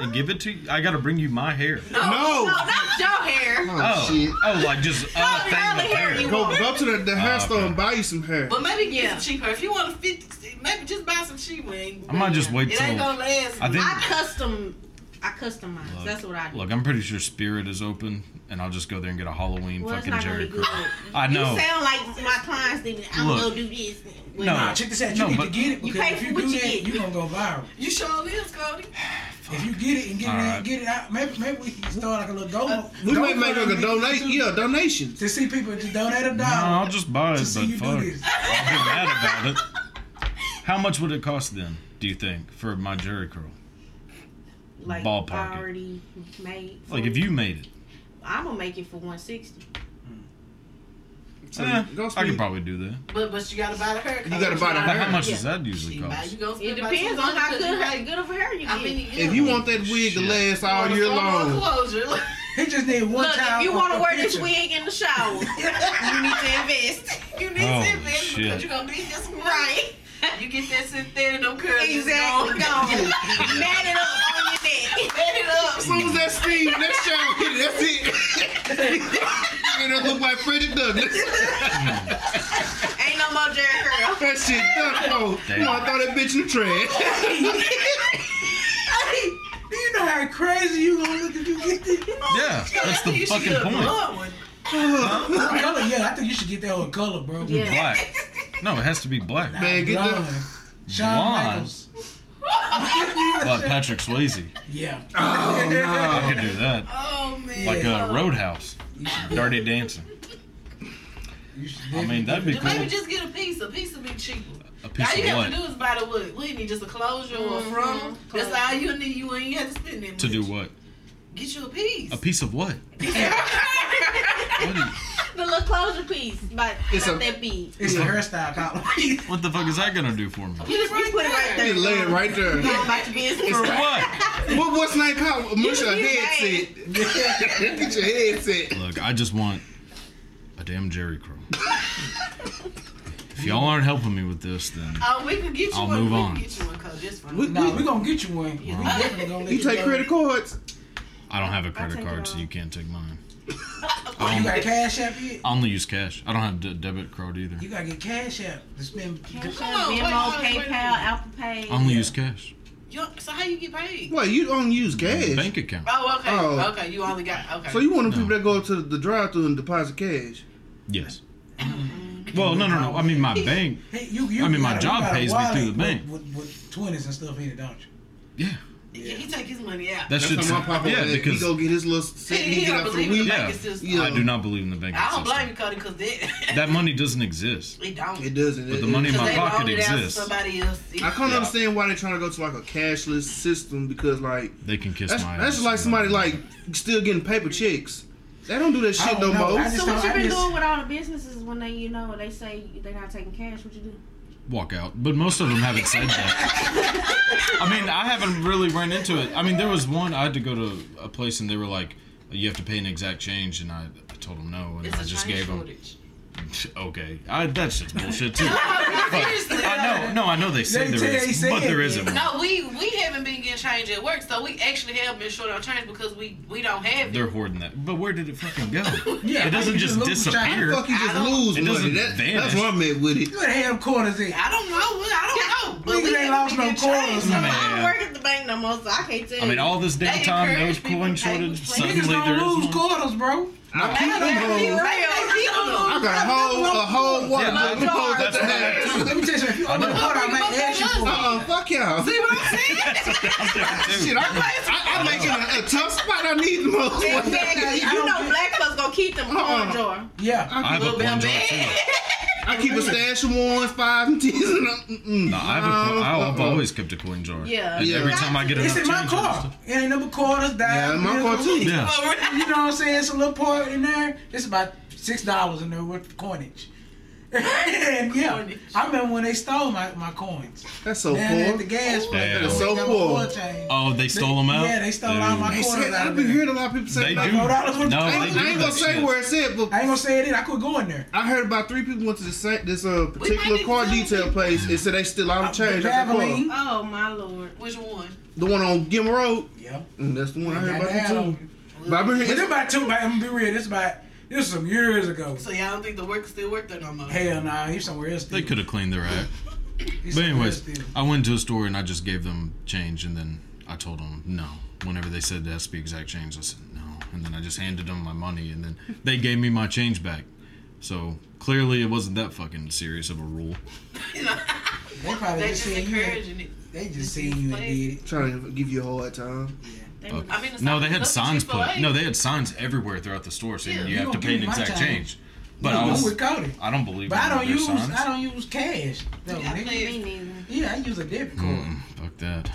and give it to you. I gotta bring you my hair. no, No. no, not your hair. Oh, Oh, shit. oh, like just a Not thing the of hair hair. you Go want. go to the, the hair Oh, store okay. and buy you some hair. But maybe get Yeah. some cheaper. If you want a fifty, maybe just buy some cheap wing. I might just wait It till. ain't gonna last. I think. I custom, I customize. Look, That's what I do. Look, I'm pretty sure Spirit is open, and I'll just go there and get a Halloween well, fucking Jheri be curl. I know. You sound like my clients think I'm Look. gonna do this. Well, No. Nah, check this out. You No, need to but- get it You because pay if for you what do you that, get. you gonna go viral. You sure is, Cody. If you get it and get All it, right. get it out, maybe maybe we can start like a little uh, go. we might make like a donation. Yeah, donations. To see people to donate a dollar. No, dollar. I'll just buy to it, see but you do fuck. this. I'll be mad about it. How much would it cost then? Do you think for my Jheri curl? like Ballpark it. already made. Like if you made it, I'm gonna make it for 160. So eh, go I spend- could probably do that. But but you gotta buy the hair. You gotta buy the But hair. how much Yeah. does that usually cost? It depends on how good, how good of a hair you I get. mean, If you want that wig to Shit. last all year long, Closure. He just need one Look, time. if you want to wear this wig in the shower, you need to invest. You need Oh, to invest because you're gonna be here some Right. You get that sit there and them curls just Exactly. gone. Go. Mat it up on your neck. Set it up. as soon as that steam, that shower hit it, that's it. and it look like Frederick Douglass. Ain't no more Jheri curl. That shit done oh. for. Damn. You want to throw that bitch in the trash. Hey, do you know how crazy you gonna look if you get this? Oh, yeah, that's the fucking get a point. Blood one. color? Yeah, I think you should get that whole color, bro. Yeah. Black. No, it has to be black. Man, get Blonde. the. Shawn Blonde. Michaels. But Patrick Swayze. Yeah. Oh, no. I could do that. Oh man. Like uh, Roadhouse. Dirty Dancing. I mean, that'd be cool. maybe just get a piece. A piece would be cheaper. A All you of have what? to do is buy the wood. We need? Just a closure or a Mhm. frontal. That's all you need. You ain't have to spend that To much. do what? Get you a piece. A piece of what? What you- The little closure piece, but It's not a- that big. It's a hairstyle collar. what the fuck is that gonna do for me? You just you put it right there. You lay it right there. Go about your business. For what? What, what's name called? Mush a You- you headset. Get your headset. Look, I just want a damn Jheri curl. If y'all aren't helping me with this, then Oh, we can get you I'll one. move we on. can get you one cause this fun. We- No, we gonna get you one. We Yeah. definitely gonna let You you take go. credit cards? I don't have a credit card, so you can't take mine. Oh, you got um, cash app yet? I only use cash. I don't have de- debit card either. You gotta get cash app to spend. Cash App, on, wait, Venmo, wait, wait, PayPal. Apple Pay. I only use cash. You, so how you get paid? Well, you don't use cash. Bank account. Oh, okay. Oh. Okay, you only got okay. So you one of the No. people that go to the drive-through and deposit cash? Yes. Mm-hmm. Well, no, no, no. I mean, my bank. Hey, you, you, I mean, you my got a- job you got a pays me through the with- bank. With, with, twenties and stuff in it, don't you? Yeah. Yeah, he take his money out. That That's shit's. how my papa Yeah, yeah, because he go get his little set he, he he get don't out for the believe in the week. Yeah. system. Yeah. I do not believe in the banking I don't blame you, Cody, because that That money doesn't exist. it don't. It doesn't. But the It- money in my pocket loaned it out to exists. Somebody else. I can't Yeah. understand why they're trying to go to like a cashless system because like They can kiss that's, my that's ass. just like somebody like still getting paper checks. They don't do that shit no know. more. So what you been doing with all the businesses when they, you know, they say they're not taking cash? What you do? Walk out. But most of them haven't said that. I mean, I haven't really run into it. I mean, there was one I had to go to a place and they were like, "You have to pay an exact change," and I, I told them no, and It's I just gave them. Shortage. Okay, I, that's just bullshit too. But Seriously. I know, uh, no, I know they say They there tell is, say but it, there yeah. isn't. No, we we haven't been getting change at work, so we actually have been short on change because we we don't have They're it. hoarding that. But where did it fucking go? Yeah, it doesn't just just lose How disappear. the fuck you I just don't- lose It doesn't That, vanish. that's what I meant with it. Where the hell quarters at? I don't know. I don't know. But Niggas we ain't haven't lost been no getting quarters. So man. I don't work at the bank no more, so I can't tell you. I mean, all this damn They time, there was encourage people coin to pay shortage. with play. Suddenly Niggas there don't is lose one. quarters, bro. I keep them They hoes. keep them. I got a whole a whole one. Yeah, of them hoes that's that what have I- two. Let me tell you something. If you open a quarter, I might ask you for. Uh-uh, fuck y'all. See what I'm saying? Shit, I, I, I'm making a, a tough spot. I need the most. Exactly. You know, black folks gonna keep them corn jar. Yeah. I have a Little coin jar too. I keep a stash of ones, five, and tens. And. No, I have a coin, I've always kept a coin jar. Yeah. And Yeah. Every time I get enough It's in my car. It ain't number quarters, dimes. Yeah, in my car too. Yeah. Oh, You know what I'm saying? It's a little part in there. It's about six dollars in there worth of coinage. and yeah, Coinage. I remember when they stole my, my coins. That's so Down at the gas place. Damn. That's so got poor. Oh, they stole them out. Yeah, they stole all my They quarters said, out I've been hearing a lot of people say They that. do. Four dollars worth No, I they ain't, do I ain't gonna say shit. where it's at, but I ain't gonna say it. Then I go in there. I heard about three people went to this this uh, particular need car detail them. place and said they still out of change. The out the car. Valvoline. Oh my lord. Which one? The one on Gilman Road. Yeah. Mm, that's the one I heard about too. But I've been But it's hearing. about two. I'm gonna be real. This about this was some years ago. So y'all don't think the workers still work there no more? Hell nah, he's somewhere else. They could have cleaned their act. He's But anyways, still. I went to a store and I just gave them change, and then I told them no. Whenever they said it has to be exact change, I said no, and then I just handed them my money, and then they gave me my change back. So clearly, it wasn't that fucking serious of a rule. They probably They just just seen you. encouraging it. They just seen you and did it. Trying to give you a hard time. They Oh. I mean, the No, they had signs put. No, they had signs everywhere throughout the store saying Yeah, you you have to pay give an exact change. change. But Yeah, I was. with Cody. I don't believe But I in don't use signs. I don't use cash. though, Yeah, I nigga. think- Me neither. Yeah, I use a debit card. Mm, fuck that.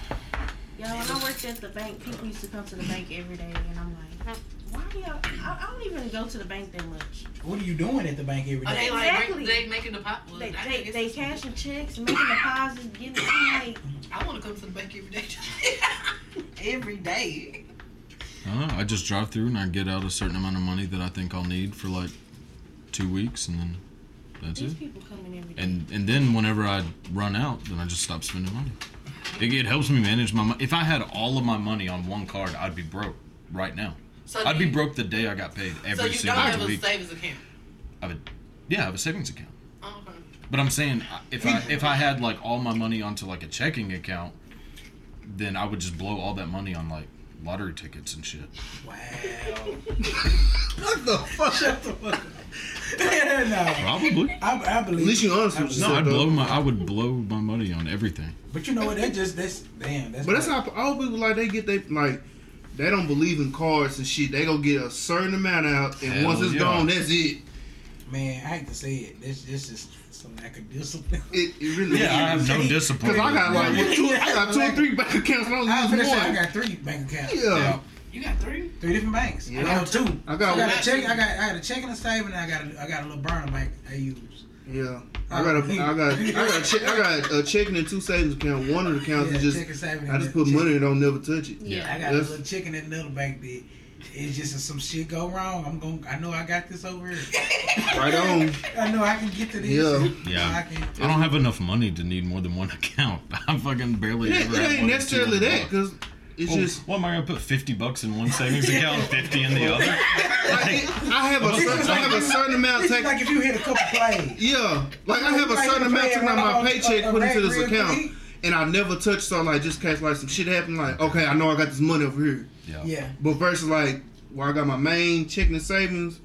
Yo, when I worked at the bank, people used to come to the bank every day, and I'm like, why do y'all? I, I don't even go to the bank that much. What are you doing at the bank every day? Are they like Exactly. they making the pot? Well, They I they, they it's- cashing checks, making deposits, getting. I'm like, I want to come to the bank every day. every day. I don't know. I just drive through and I get out a certain amount of money that I think I'll need for like two weeks, and then that's these it. people coming every day. And and then whenever I run out, then I just stop spending money. It, it helps me manage my money. If I had all of my money on one card, I'd be broke right now. So I'd be you- broke the day I got paid every So every you single don't have a savings account. I would, yeah, I have a savings account. Oh, okay. But I'm saying if I if I had like all my money onto like a checking account, then I would just blow all that money on like lottery tickets and shit. Wow. What the fuck? Shut the fuck up. no, Probably. I, I believe. At least you're honest with No. I'd blow my I would blow my money on everything. But you know what? That just that's damn. That's But that's like- how all people like they get they like they don't believe in cards and shit. They gonna get a certain amount out, and Hell once it's yeah. gone, that's it. man. I hate to say it. This this is some lack of discipline. It, it really Yeah, I have no is. discipline. Cause I got like what, two, I got two or three bank accounts. I I don't finished use I got three bank accounts. Yeah. You got three? Three different banks. Yeah. I got two. I got I got one. a check. I got I got a checking and a saving. And I got a, I got a little burner bank I use. Yeah, I got a, I got, I got, a uh, check, I got a checking and two savings account. One of the accounts Yeah, is just, I just put money in it, don't never touch it. Yeah, I got That's- a little chicken in another bank that it's just if some shit go wrong. I'm going. to I know I got this over here. Right on. I know I can get to this. Yeah. Yeah. I can. I don't have enough money to need more than one account. I fucking barely It, ever it have ain't more than necessarily that because it's Well, just what am I gonna put fifty bucks in one savings account, and fifty in the other? like, I have a certain, I have a certain amount This is taken. like if you hit a couple plays. Yeah, like I have a certain amount pay taken out my paycheck uh, put into this account, and I never touch. So like just in case like some shit happen, like okay, I know I got this money over here. Yeah. Yeah. But versus like where I got my main checking and savings,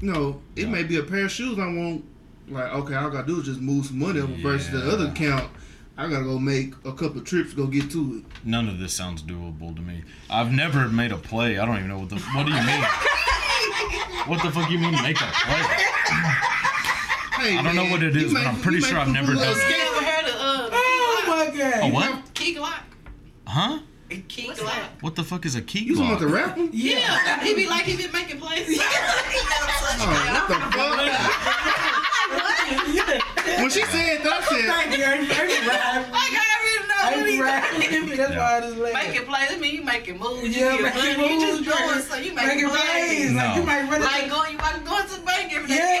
you know, it Yeah. may be a pair of shoes I want. Like okay, all I gotta do is just move some money over. Versus the other account, I gotta go make a couple trips to go get to it. None of this sounds doable to me. I've never made a play. I don't even know what the. What do you mean? what the fuck you mean make a play? Hey, I don't know what it is, but make- I'm pretty sure I've never done it. You skate- ever heard of uh, Oh my god. A what? Key Glock? Huh? A key What's Glock. that? What the fuck is a key You talking about the glock? rapper? Yeah, He'd be like he been making plays. Oh, what the fuck? When she said that, I said, Thank you. I ain't right. Like I already know I what he ain't right. That's why I just laughed. Making plays, I mean you making moves. Yeah, you making making moves. You moves, just doing making- so you Making making plays. plays. Like you might run Like it. going, you like going to the bank every day.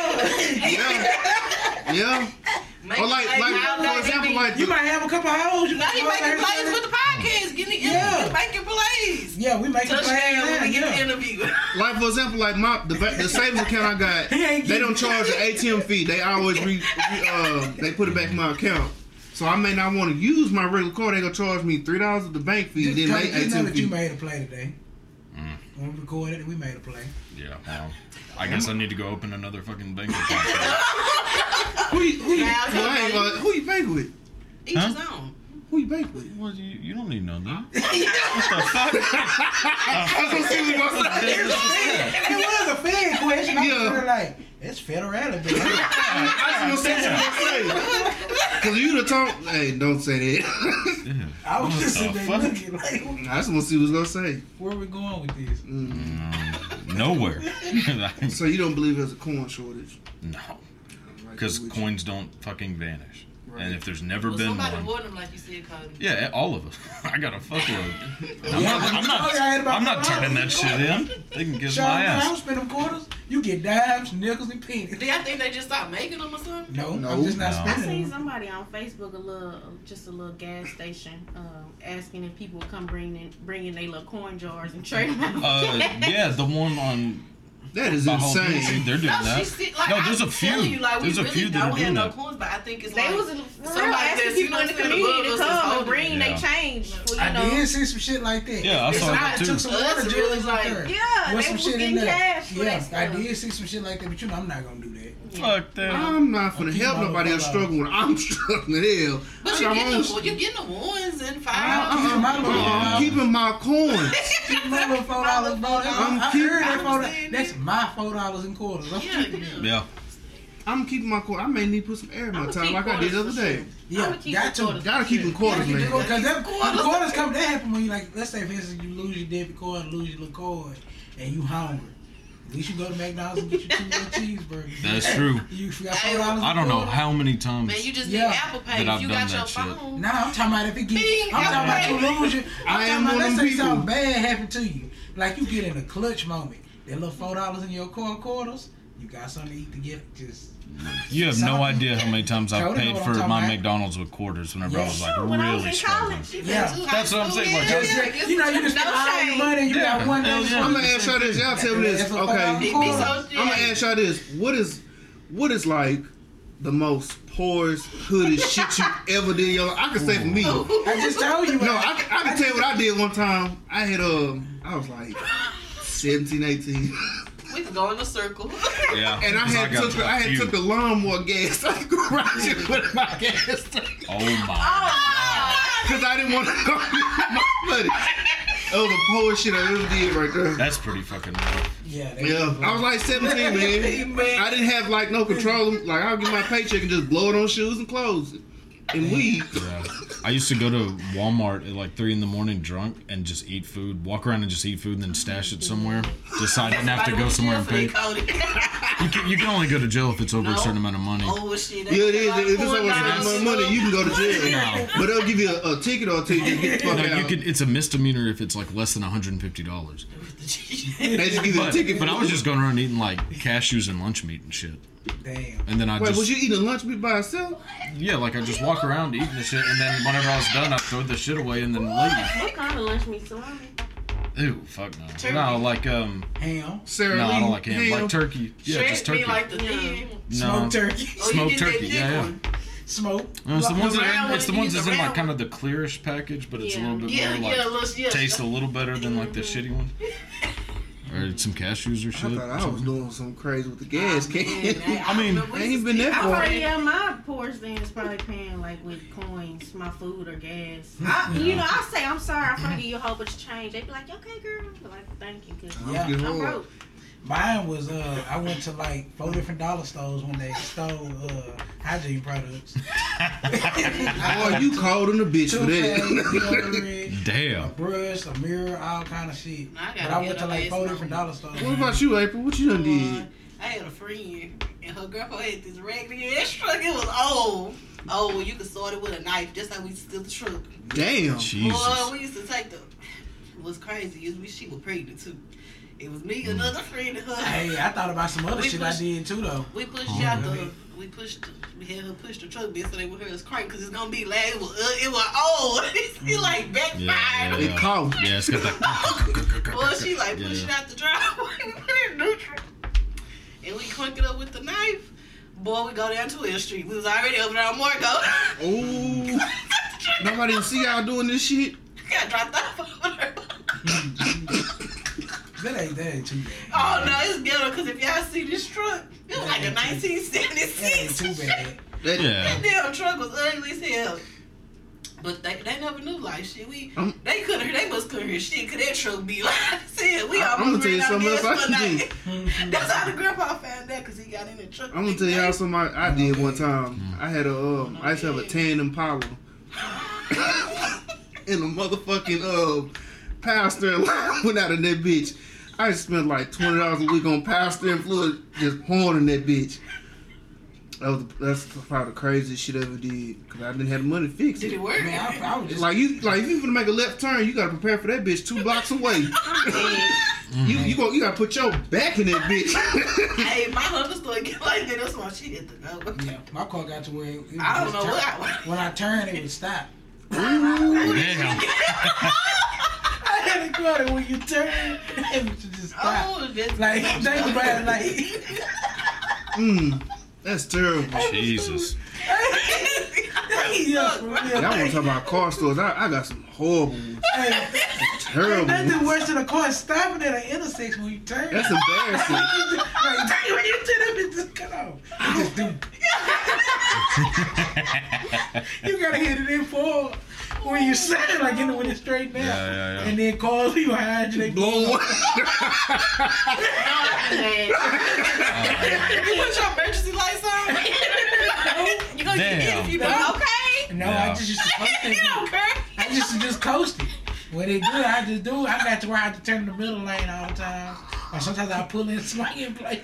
yeah, yeah. Making Or like, plays like for example, like You might have a couple holes. You Now you know what making I'm plays saying? with the podcast, getting the Yeah. you making plays. Yeah, we making plays Touchdown when now. we get the interview. Like for example, like my the, the savings account I got, they don't charge an ATM fee. They always re, re uh they put it back in my account. So I may not want to use my regular card. They gonna charge me three dollars of the bank fee, Just, then just, they just know ATM that you made a play today. Mm. When we recorded it, we made a play. Yeah. Well, I guess I need to go open another fucking bank account. Who you who you, Now, well, I ain't, uh, who you bank with? Each Huh? his own. Who you bank with? Well, you, you don't need none, do you? What the fuck? I was gonna see what you gonna say. It was a fair question. I Yeah. was really like, it's federal, but I was gonna see what you gonna. Cause you the talk. Hey, don't say that. Yeah. I was just What sitting the there looking like, I just want to see what you gonna say. where are we going with this? Mm, nowhere. So you don't believe there's a coin shortage? no, because coins don't fucking vanish. Right. And if there's never Well, been somebody one, wore them like you said, Cody. yeah, all of us. I got a fuckload. I'm not. I'm not. I had about I'm not turning that shit in. They can kiss Sean, my I don't spend them quarters. You get dimes, nickels, and pennies. Do y'all think they just stopped making them or something? No, No. I'm just not No. I spending seen somebody on Facebook a little, just a little gas station, um, asking if people would come bring in, bring in their little coin jars and trade them out. Uh, yeah, the one on That is by Whole Foods, insane. they're doing No, that. she like, no, there's I'm a few. You, like, there's we a really few that don't are have doing no that. coins, but I think it's They like was somebody asking people in the what I'm saying, community to come and bring Yeah. their change. For, you I know, did see some shit like that. Yeah, I saw like- that took too. some Us water really like- Yeah, they was getting cash yeah, I did see some shit like that, but you know I'm not gonna do that. Fuck that. I'm not gonna keep help nobody else $4. struggle when I'm struggling. Hell, But you're getting, the, you're getting the ones and I'm five. Uh-uh. keeping my little uh-uh, I'm $4. keeping my coins. Keep my little four dollars, bro. That's- I'm I keep- earned that I'm four dollars. saying That's that. my four dollars and quarters. I'm Yeah, keeping it. yeah. Yeah. I'm keeping my coin. I may need to put some air in my I'ma time like I did the other day. sure. Yeah, got to. Gotta keep them quarters, man. Because that the quarters come that happen when you like let's say for instance you lose your debit card, lose your little card, and you hungry. At least you go to McDonald's and get you two little cheeseburgers. That's true. You got four dollars. I don't know how many times. Man, you just Yeah. need Apple Pay. That I've If you done got your that shit. phone. Nah, I'm talking about if it get. Bing, I'm talking about Apple you lose. I'm talking about one let's say them something bad happened to you, like you get in a clutch moment. That little four dollars in your car quarters, you got something to eat to get just. You have no Something- idea how many times I've Cody know paid what I'm for talking my about. McDonald's with quarters whenever I was like Sure, when I was really in struggling. college. Yeah. That's what I'm saying, like, Yeah, just- yeah, yeah. You know, you just No spend all your money you Yeah. got one day. yeah. I'm gonna ask y'all this. Y'all tell me this. That's a Okay. $4 be so I'm gonna ask y'all this. What is what is like the most poorest, hoodest shit you ever did in your life? I can say for me. No, I just told you. No, I, can- I can tell you what I did one time. I had um I was like 17, 18. We can go in a circle. Yeah. And I had got took the, had few. took the lawnmower gas out the garage and put it in my gas tank Oh my. Oh, because I didn't want to go get my money. That was the poor shit I ever did right there. That's pretty fucking rough. Yeah, Yeah, I was like 17, man. I didn't have like no control. Like I'll get my paycheck and just blow it on shoes and clothes and weed. Yeah. I used to go to Walmart at like three in the morning drunk and just eat food, walk around and just eat food and then stash it somewhere. Just so I didn't have to go somewhere and pay. You can, you can only go to jail if it's over a certain amount of money. Oh shit! Yeah, it is. If it's over a certain amount of money, you can go to jail. No. But they'll give you a, a ticket or two to get the fuck No, out. you could. It's a misdemeanor if it's like less than one hundred and fifty dollars. They just give you a But, ticket. but I was just going around eating like cashews and lunch meat and shit. Damn. And then I Wait, just was you eating lunch meat by yourself? yeah, like I just walk around eating the shit, and then whenever I was done, I throw the shit away and then leave. What kind of lunch meat salami? Ew, fuck no. Turkey. No, like um, Ham. Sarah no, I don't like ham. ham. Like turkey. Yeah, Shrimp just turkey. be like the Yeah. thin. no, Smoked turkey. Oh, you Smoked turkey, yeah, yeah. one. Smoke. No, it's the ones the that are, it's the one, ones you that's in like kind of the clearish package, but it's a little bit Yeah, more yeah, like little, yeah. tastes a little better than like the shitty one. Or some cashews or shit. I thought I was doing some crazy with the gas can. I mean, I ain't been there I for probably yeah, my porch then is probably paying like with coins, my food or gas. I, you know, I say I'm sorry, I'm gonna give you a whole bunch of change. They be like, okay, girl, I be like, thank you, cause Yeah. Get I'm broke. Mine was uh I went to like four different dollar stores when they stole uh hygiene products. Oh, you called in the bitch for Toothpaste, that. deodorant, a brush, a mirror, all kind of shit. I But I went to like four number. different dollar stores. what about you, April? What you done did? I had a friend, and her grandpa had this raggedy ass truck. It was old. Oh, well, you could sort it with a knife, just like we steal the truck. Damn. Jesus. Boy, we used to take the. What's crazy is we she was pregnant too. It was me, another friend, and her. Hey, I thought about some other We shit I did too though. We pushed Oh, out really? the. We pushed. We had her push the truck yesterday with her as crank because it's gonna be like it was. Uh, it was old. it like backfired. Yeah, yeah, It coughed. Yeah, it's got that. Well, she like Yeah. pushing out the driveway, put it in neutral, and we crank it up with the knife. Boy, we go down to Hill Street. We was already over there on Morgo. Oh, nobody didn't see y'all doing this shit. Got dropped off over there. That ain't that ain't too bad. Oh no, it's ghetto because if y'all see this truck, it was like a That ain't That ain't 1976. too bad. That, Yeah. That damn truck was ugly as hell. But they, they never knew like shit. We I'm- they couldn't they must couldn't hear shit cause that truck be like I said. We all. I'm gonna tell you ran out something gas else I one can night. That's how the grandpa found that cause he got in the truck. I'm gonna tell y'all something I, I did one time. I had a um, I used to have a tan Impala, and a motherfucking uh, pastor steering line went out in that bitch. I just spent like twenty dollars a week on pasta and fluid, just pouring in that bitch. That was that's probably the craziest shit I ever did because I didn't have the money to fix it. Did it. it work? Man, I, I was just Like you, like if you gonna make a left turn, you gotta prepare for that bitch two blocks away. You you go, you gotta put your back in that bitch. hey, my Honda store get like that. That's why she hit the go. yeah, my car got to where it, it I don't know turn- what. When I turned, it would stop. Damn. I had a car that when you turn, it would just stop. Oh, that's Like think about it, like mm, that's terrible. Jesus. yeah. Y'all want to talk about car stores? I, I got some horrible, ones. Hey, terrible. nothing ones. worse than a car stopping at an intersection when you turn. That's embarrassing. like, dang, when you turn that bitch just cut off. You just do. you gotta hit it in full when you set like in the when it's straight down. Yeah, yeah, yeah. And then cars you behind you, they Blow one. You put your emergency lights on. you gonna get hit if you don't. Okay. No, Yeah. I just used to coast You it. don't care. I just used to just coast it. When they do I just do it. I got to where I have to turn the middle lane all the time. Or sometimes I pull in swing in place.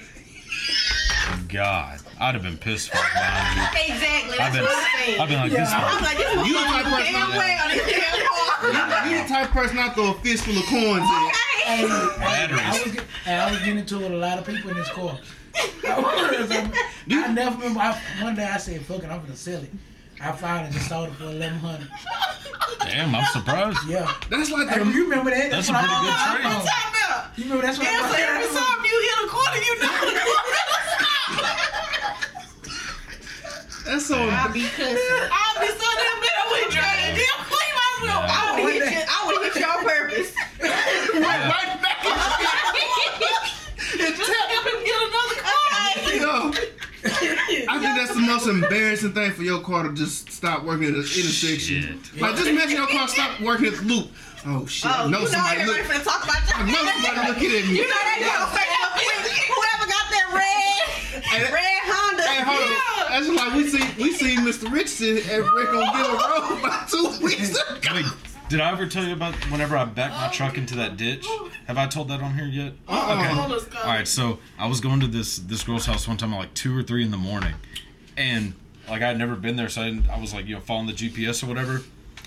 God, I'd have been pissed fuck behind you. Exactly. I've been, what I'm saying. I've been like Yeah. this. I'm like, this You the type person. damn way on this damn car. You the type of person I throw a fistful of coins in. Hey, I was, get- hey, I was getting into it with a lot of people in this car. I, was, I'm- I never remember. I, one day I said, "Fuck it, I'm gonna sell it." I found it and sold it for eleven hundred. Damn, I'm surprised. Yeah, That's like the you remember that? That's a pretty I- good trade. What you talking about? You remember that's what Yeah, so I every time you hit a corner, you know the corner that's so. I'll be cussing. I'll be so damn mad I wouldn't try that damn clean myself. Yeah. I would hit you. I would hit you on purpose. Right back in the- and tap, most embarrassing thing for your car to just stop working at the intersection? Shit. Like, just imagine your car stop working at the loop. Oh shit! Oh, I know you know somebody everybody look. finna talk about I know somebody looking at me. You know they gonna say whoever got that red, Hey, red Honda. Hey, hold on. That's like we see we see Mr. Richardson at Rick on Gill Road about two weeks ago. Wait, did I ever tell you about whenever I backed my truck into that ditch? Have I told that on here yet? Uh-uh. Hold us, go. All right, so I was going to this this girl's house one time at like two or three in the morning, and like I had never been there, so I, didn't, I was like you know following the GPS or whatever,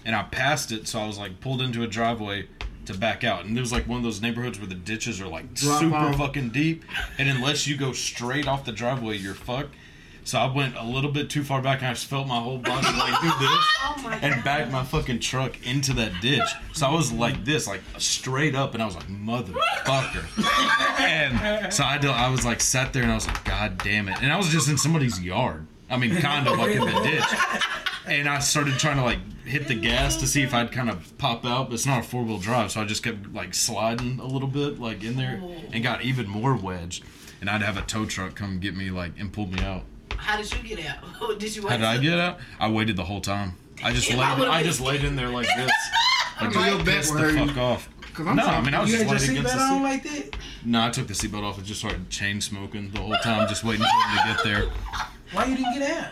and I passed it, so I was like pulled into a driveway to back out, and it was like one of those neighborhoods where the ditches are like Drop super off. fucking deep, and unless you go straight off the driveway, you're fucked. So I went a little bit too far back, and I just felt my whole body like do this Oh and backed my fucking truck into that ditch. So I was like this, like straight up, and I was like, motherfucker. and so I, did- I was like sat there and I was like, God damn it. And I was just in somebody's yard. I mean, kind of like in the ditch. And I started trying to like hit the gas to see if I'd kind of pop out, but it's not a four wheel drive, so I just kept like sliding a little bit like in there and got even more wedged. And I'd have a tow truck come get me like and pull me out. How did you get out? Did you wait? How did I get out? I waited the whole time. I just Damn, laid. I I been just laid in there like this. Like, So your best pissed will the hurt you. fuck off. Cause I'm No, I mean I was just had laying against the seat. like that? No, I took the seatbelt off and just started chain smoking the whole time, just waiting for him to get there. Why you didn't get out?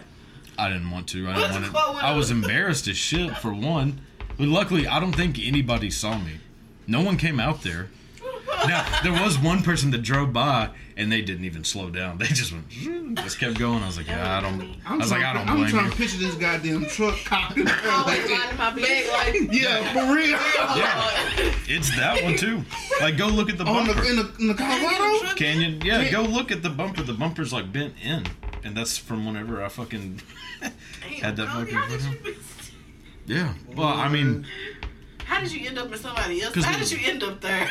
I didn't want to. I didn't the want quote it. I was embarrassed as shit for one, but luckily I don't think anybody saw me. No one came out there. Now there was one person that drove by and they didn't even slow down. They just went, just kept going. I was like, yeah, I don't. I I'm was like, I don't I'm blame trying you. to picture this goddamn truck cocked oh, in the air like my business. Like Yeah, for real. Yeah, it's that one too. Like, go look at the bumper. the in the, in the Colorado. Canyon. Yeah, go look at the bumper. The bumper's like bent in, and that's from whenever I fucking had that fucking. How did, you, Yeah. Well, I mean, how did you end up in somebody else? How did you end up there?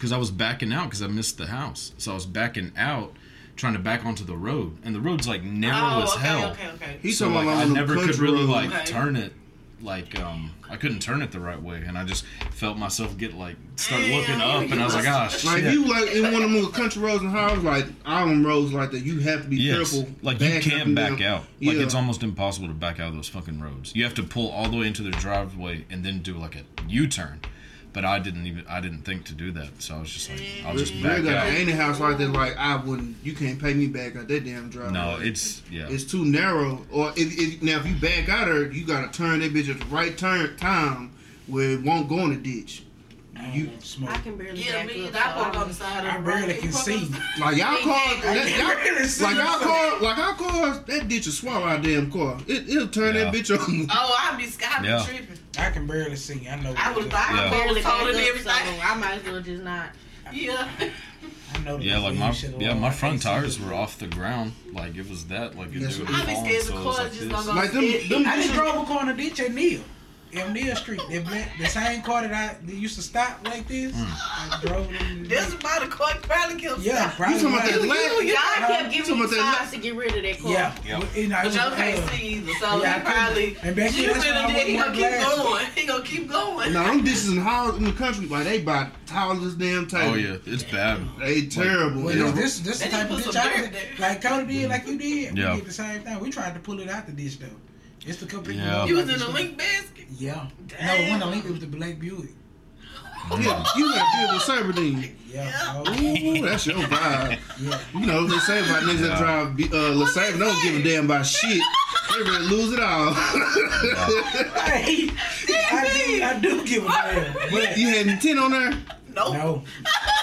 Because I was backing out because I missed the house, so I was backing out, trying to back onto the road, and the road's like narrow oh, as okay, hell. okay, okay. He's So like, I never could really road. like Okay. turn it. Like um, I couldn't turn it the right way, and I just felt myself get like start Damn, looking up, and I was like, must- ah, Like you like in one of them country roads and highways, like island roads like that, you have to be Yes, careful. like you can't back down. out. Like Yeah. it's almost impossible to back out of those fucking roads. You have to pull all the way into the driveway and then do like a U-turn. But I didn't even I didn't think to do that, so I was just like I'll just back got out. any house like that, like I wouldn't. You can't pay me back out that damn driveway. No, it's yeah. it's too narrow. Or if, if now if you back out of it, you gotta turn that bitch at the right turn time where it won't go in the ditch. You You- smoke. I can barely Yeah, back me, up. I so park I on the side of I the barely road. can You park see. Like y'all cars, that, y'all, see like y'all something. car, like our cars, that ditch will swallow our damn car. It, it'll turn that bitch on. Oh, I'd be, I'd be Yeah. tripping. I can barely see. I know. I would the- thought Yeah. Barely was back told up, and so. I might as well just not. Yeah. I know Yeah, like my yeah, my front tires were off the ground. Like it was that. Like it, Yes, they were I'd be falling, scared so the it car like just gonna go Like them, them I just drove a car on the ditch at Neil. M Neil Street. That black, the same car that I that used to stop like this. Mm. I drove it in the That's about the car probably killed Yeah, Stop. probably. You talking about that right. last? God kept talking giving me signs to get rid of that car. Yeah. Yeah. Well, You know, But y'all uh, can't see either, so yeah, he probably. And back then, you that's been when I he gonna keep going. He gonna keep going. Now them ditches in Howard in the country, like they about tall as damn table. Oh yeah, it's bad. They terrible. Well, You know, this, this, this the type of put ditch some I did. Like Cody did, like you did. Yeah. We did the same thing. We tried to pull it out the ditch though. It's the company. Yeah. You was in a link basket. Yeah. Damn. No, when the link it was the Black Buick. yeah, you got to deal with Cyberdean. Yeah. Yeah. Oh, Ooh, that's your vibe. yeah. You know they say about niggas that drive B- uh, LeSabre don't give a damn about shit. They ready to lose it all. Hey, I do, I do give a damn. But you had intent on there. Nope. no,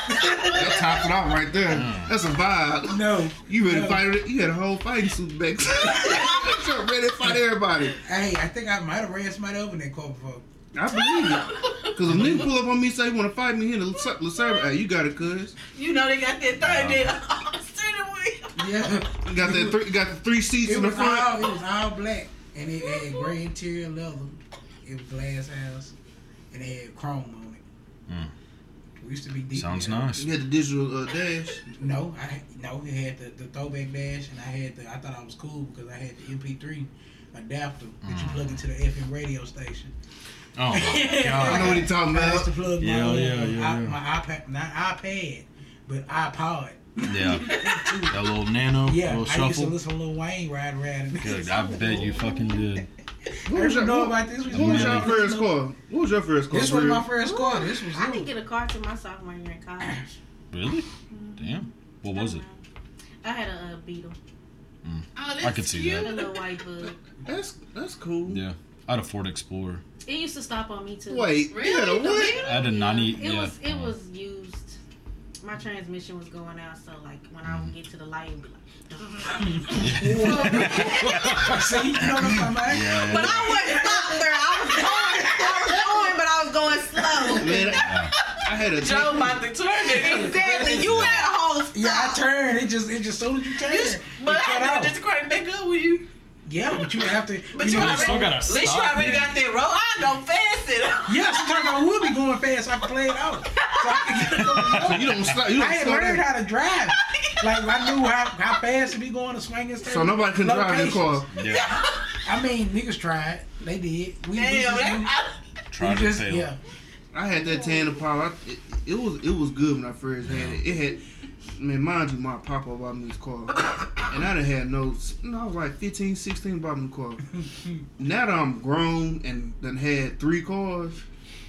That tops it off right there. That's a vibe. no. You ready to No. fight it? You had a whole fighting suit back. You're ready to fight everybody. Hey, I think I might have ran somebody over in that car before. I believe it. Cause if nigga pull up on me say you want to fight me here in the LeSabre, hey, you got it, cuz. You know they got that thing there. Steering wheel. Yeah. You got that. Three, you got the three seats It in the was all front. it was all black, and it had gray interior leather. It was glass house, and it had chrome on it. Mm. We used to be deep. Sounds in nice. You had the digital uh, dash. No, I no. It had the, the throwback dash, and I had the. I thought I was cool because I had the MP3 adapter that Mm. you plug into the FM radio station. Oh my I know god. what he talking I used about. to plug my, Yeah, uh, yeah, yeah, i- yeah. my iPad, not iPad, but iPod. Yeah. that little nano, Yeah, little I used to listen to Lil Wayne ride around. Good, I bet you fucking did. What was your, know what, about this? We what was your to- first car? What was your first car? This was my first car. This was I didn't get a car till my sophomore year in college. Really? Damn. What was it? I had a, uh Beetle, Oh, that's I could see cute. that. a little white bug. That's that's cool. Yeah. I had a Ford Explorer. It used to stop on me too. Wait, Really? you had a what? I had a 90. It yeah. was it uh, was used. My transmission was going out, so like when I would get to the light, it would be like. See, you know what I'm talking? Yeah, But. I wasn't stopping there. I was going, I was going, but I was going slow. Man, I, I had a Joe about to turn it. Exactly. You had a whole stop. Yeah, I turned. It just, it just soon as you turn, it But I out. did just crank back up with you. Yeah, but you have to. But you, know, already, still gotta at least you already man. got that roll. I go fast it. Yeah, sometimes I would be going fast. I can play it out. So I can get it So you don't stop. You I don't had learned down. how to drive. Like I knew how, how fast to be going to swing and stuff. So nobody can drive your car. Yeah. I mean, niggas tried. They did. We, we Damn, just, that, we, Tried we to fail. yeah. I had that tan Impala. I- It, it was it was good when I first had it. It had, man, mind you, my papa bought me this car, and I done had no. You know, I was like 15, 16, bought me the car. now that I'm grown and done had three cars,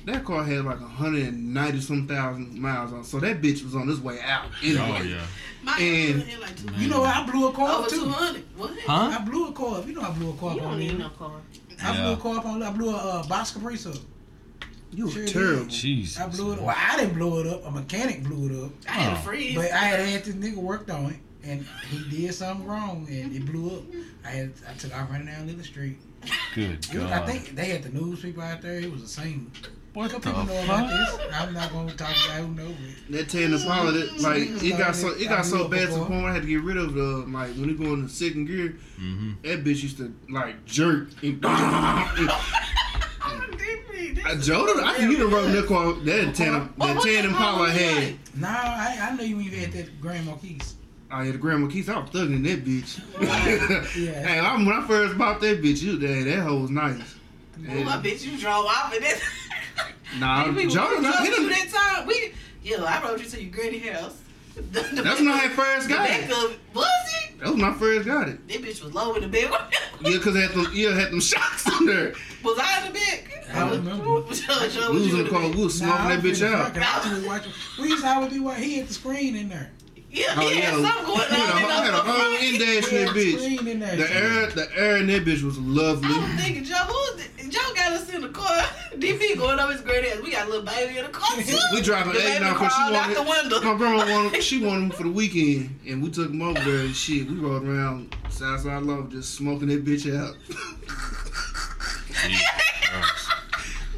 that car had like 190 some thousand miles on. So that bitch was on its way out. Anyway. Oh, yeah. my And- like You know, I blew a car over up two too. hundred. What? Huh? I blew a car up. You know, I blew a car You up on don't need no car. I blew a car up on. I blew a uh, Box Caprice up. You were Sure did. terrible. Jesus. I blew it. Up. Well, I didn't blow it up. A mechanic blew it up. I had a Oh. freeze. But I had had this nigga worked on it, and he did something wrong, and it blew up. I had I took off running down Little Street. Good It was, I think they had the news people out there. It was the same. What Some the people know about fuck? this. I'm not gonna talk about who knows it. That tan Impala, that, like it got so it got so bad to the point where I had to get rid of the like when you go in the second gear, Mm-hmm. that bitch used to like jerk. And, I Joe, I think you done rode that car oh, oh, that tan What- that what tan the Impala Impala had. No, I, I know you when you had that Grand Marquis. I had a Grand Marquis. I was thugging that bitch. Yeah. hey, I, when I first bought that bitch, you that that hoe was nice. Ooh, I bet you drove off of it. Nah, we, we, Joe, we nah, drove he done, that time. We, yeah, I rode you to your granny house. The- the that's when I had first got back it. of was it? That was when I first got it. That bitch was low in the bed. Yeah, cause it had them, yeah, had them shocks in there. was I in the back? I don't remember. Joe, Joe, We was you in the car, we was smoking I that bitch out. fuck it. I was watching. We used to always be watching. He had the screen in there. Yeah, Oh, he yeah. something going on. He had a- in I had a whole indash in that bitch. screen in. The air, the air in that bitch was lovely. I was thinking, Joe, who's the, Joe got us in the car. DP going up his granny house. We got a little baby in the car too. We driving The eight now because she crawled out the window. My grandma wanted. She wanted him for the weekend, and we took him over there and shit. We rode around Southside Love just smoking that bitch out.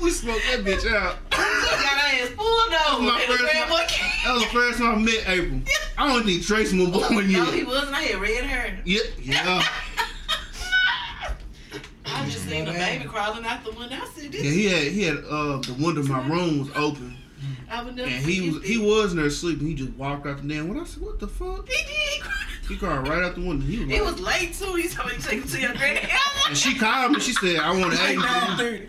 we smoked that bitch out. got our ass pulled over. my in the first Grand That was the first time I met April. I don't think Tracy was born No, he wasn't. I had red hair. Yeah, yeah. I just seen the baby crawling out the window. I said, this. Yeah, he had he had uh the window of my room was open, I would never and he was he was in there sleeping. He just walked out the damn window. I said, "What the fuck?" He did. He cried. He crawled right out the window. He was It like, was late too. He told me to take him to your granny and she called me. She said, "I want to Like April," nine thirty.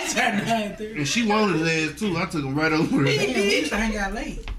It's at nine thirty. and she wanted his ass too. I took him right over there. Damn, we used to hang out late.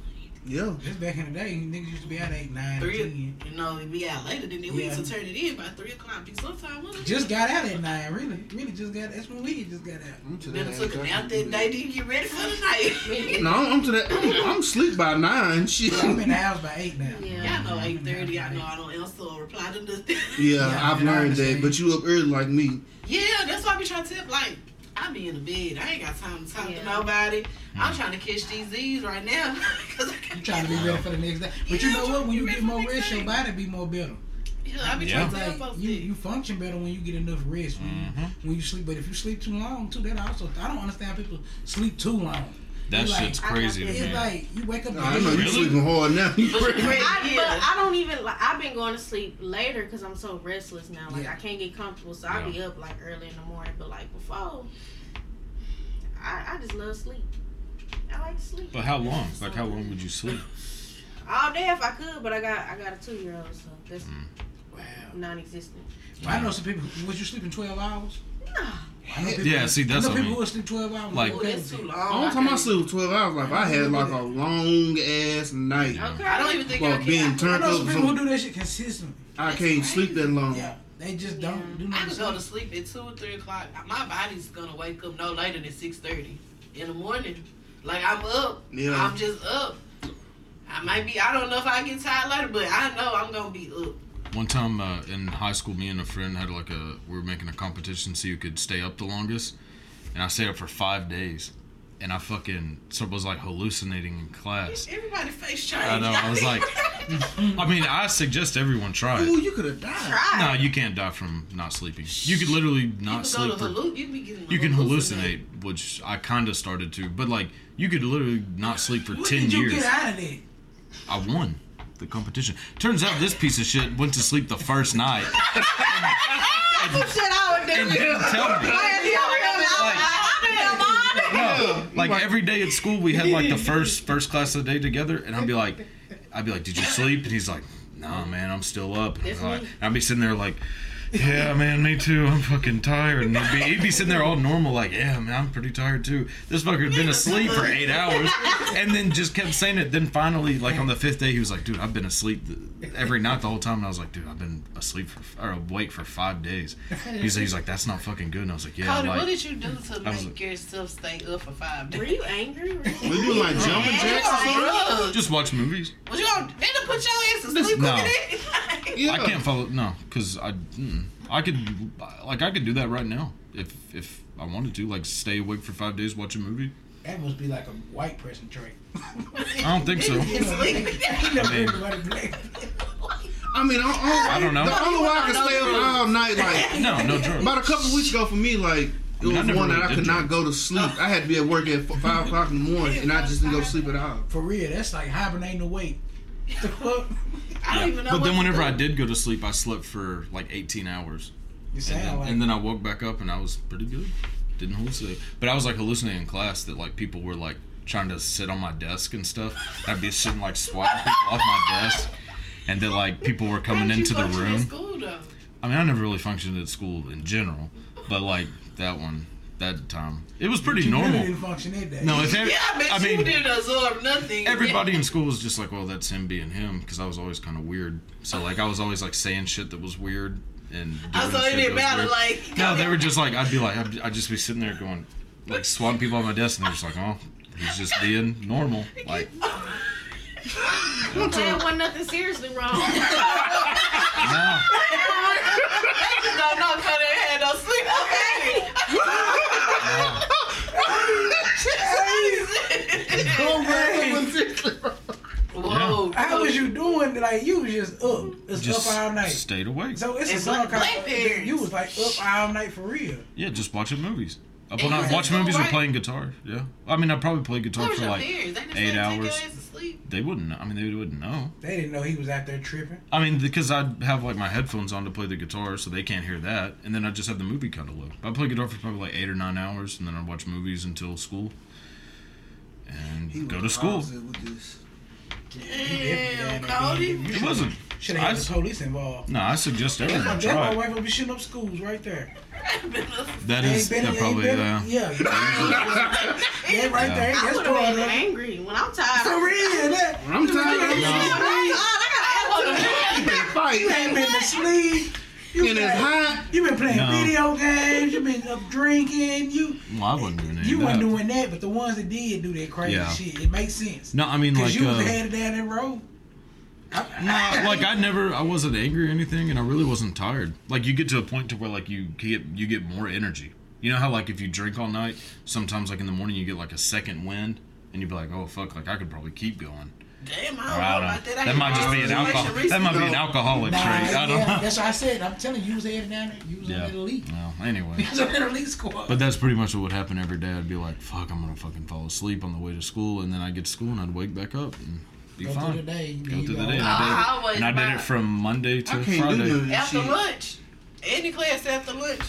Yeah. Just back in the day, niggas used to be out eight, nine, Three, ten. you know, we out later than that. We Yeah. used to turn it in by three o'clock. Because sometimes we Just got out at nine, really. Really just got that's when we just got out. I'm to Then that took a age, I nap that day. Didn't get ready for the night. No, I'm to that. I'm, I'm sleep by nine. Shit. Yeah, I'm in the house by eight now. Yeah. Y'all know eight thirty. I know I don't answer or reply to nothing. Yeah, Yeah, I've learned that. But you up early like me. yeah, that's why I be trying to tell. Like, I be in the bed. I ain't got time to talk to Yeah. nobody. I'm trying to catch these Z's right now. I You trying to be ready for the next day. But you know what? When you get more rest, your body be more better. Yeah, I be Yeah. trying to tell Like folks you, you function better when you get enough rest Mm-hmm. you, when you sleep. But if you sleep too long too, that also I don't understand people sleep too long. That It's like- shit's crazy to It's like you wake up. I know you Really? sleeping hard now. You But ready? I, but I don't even like. I've been going to sleep later because I'm so restless now. Like Yeah. I can't get comfortable, so i'll be up like early in the morning. But like before, I, I just love sleep. I like to sleep But how long? Like how long would you sleep? all day if I could. But I got I got a two year old, so that's mm. Wow. non-existent. Well, I know some people. Was you sleeping twelve hours? Nah, people, Yeah, see, that's I know what I people mean. who sleep twelve hours. Like- Like, Ooh, that's too long. Only time I can't- sleep twelve hours, like I had like a long ass night. Okay. I don't even think Well, I can. being turned I up know some or people who do that shit consistently. I can't sleep that long. Yeah, they just don't do I nothing. can go to sleep at two or three o'clock. My body's gonna wake up no later than six thirty in the morning. Like I'm up. Yeah. I'm just up. I might be. I don't know if I get tired later, but I know I'm gonna be up. One time uh, in high school, me and a friend had like a we were making a competition see who could stay up the longest, and I stayed up for five days, and I fucking so was like hallucinating in class. Everybody face change. I know. I was like, I mean, I suggest everyone try Ooh, you could have died. Try. No, you can't die from not sleeping. You could literally not can sleep go for. halluc- You can be getting You can hallucinate. hallucinate, which I kind of started to, but like you could literally not sleep for What ten did you years. get out of there? I won the competition. Turns out this piece of shit went to sleep the first night That's some shit I would do. and didn't tell me. No, like Like- every day at school, we had like the first first class of the day together, and I'd be like, I'd be like, "Did you sleep?" And he's like, "Nah, man, I'm still up." And That's I'm like- me. I'd be sitting there like, "Yeah, man, me too. I'm fucking tired." And he'd be, he'd be sitting there all normal, like, "Yeah, man, I'm pretty tired too." This fucker had been asleep for eight hours, and then just kept saying it. Then finally, like on the fifth day, he was like, "Dude, I've been asleep every night the whole time." And I was like, "Dude, I've been asleep for or awake for five days." He's he's like, "That's not fucking good." And I was like, "Yeah, Cody, like." what did you do to I was- make yourself stay up for five days? Were you angry? Were you- We doing like jumping jacks or something. Just watch movies. Was you gonna, they done put your ass to sleep No. quicker than Yeah. I can't follow no, cause I mm, I could like I could do that right now if if I wanted to like stay awake for five days watch a movie. That must be like a white person trait. I don't think so. Sleep. You never I mean- heard about a black. I mean, don't know. The only way I can stay up all night, like No, no drugs. about a couple weeks ago for me, like it mean, I was never one that I did could not drugs. go to sleep. I had to be at work at five o'clock in the morning, and I just didn't go to sleep at all. For real, that's like hibernating awake. The fuck? I don't even know. But what then whenever. I did go to sleep, I slept for like 18 hours, You and then, like. and then I woke back up and I was pretty good. Didn't hallucinate, but I was like hallucinating in class that like people were like trying to sit on my desk and stuff. I'd be sitting like swatting people off my desk, and that like people were coming into the room. School. I mean, I never really functioned at school in general, but like that one, that time, it was pretty you normal. didn't function that day. No, if every, Yeah, I bet I you mean, didn't absorb nothing. everybody in school was just like, well, that's him being him, because I was always kind of weird. So like, I was always like saying shit that was weird and. I doing saw shit it that didn't matter. Like No, they were just like, I'd be like, I'd, I'd just be sitting there going, like swatting people on my desk, and they're just like, oh, he's just being normal. Like, There wasn't nothing seriously wrong. no, They just don't know because they had no sleep. Okay. Whoa. How was you doing? Like you was just up, it's just up all night. stayed awake. So it's a It's song like called. Black You was like up all night for real. Yeah, just watching movies. Up And when I said watch go movies or playing guitar. Yeah, I mean, I probably play guitar What for like fears? They just eight hours. Take your ass to sleep. They wouldn't. know. I mean, they wouldn't know. They didn't know he was out there tripping. I mean, because I'd have like my headphones on to play the guitar, so they can't hear that, and then I just have the movie kind of low. I play guitar for probably like eight or nine hours, and then I watch movies until school, and He go to school. Opposite with this. Damn, Cody. It wasn't. Should I have had the police involved. No, I suggest everyone my, that's my try. it. wife will be shooting up schools right there. That Ain't is been- that probably been- uh, yeah. yeah, right there. I That's would part have of been angry when I'm tired. For real, that. I'm tired. You You better fight. ain't been to sleep. You And it's been- hot. You been playing No. video games. You been up drinking. You well, I wasn't doing any you weren't doing that, but the ones that did do that crazy Yeah. shit. It makes sense. No, I mean Cause like you was uh, headed down that road. I, no, like I never, I wasn't angry or anything, and I really wasn't tired. Like you get to a point to where like you get you get more energy. You know how like if you drink all night, sometimes like in the morning you get like a second wind, and you'd be like, oh fuck, like I could probably keep going. Damn, I don't Or know I don't about know. that. I That might just be an alcohol. situation That might be an alcoholic Nah, trait. I don't yeah, know. that's what I said. I'm telling you, you was headed down there. You was on Yeah. that elite. Well, anyway. You was on that elite squad. But that's pretty much what would happen every day. I'd be like, fuck, I'm gonna fucking fall asleep on the way to school, and then I'd get to school and I'd wake back up and be Go fine. through the day. Go you through the day, and I I did, it, and I did it from Monday to I can't Friday. none After shit. lunch. Any class after lunch.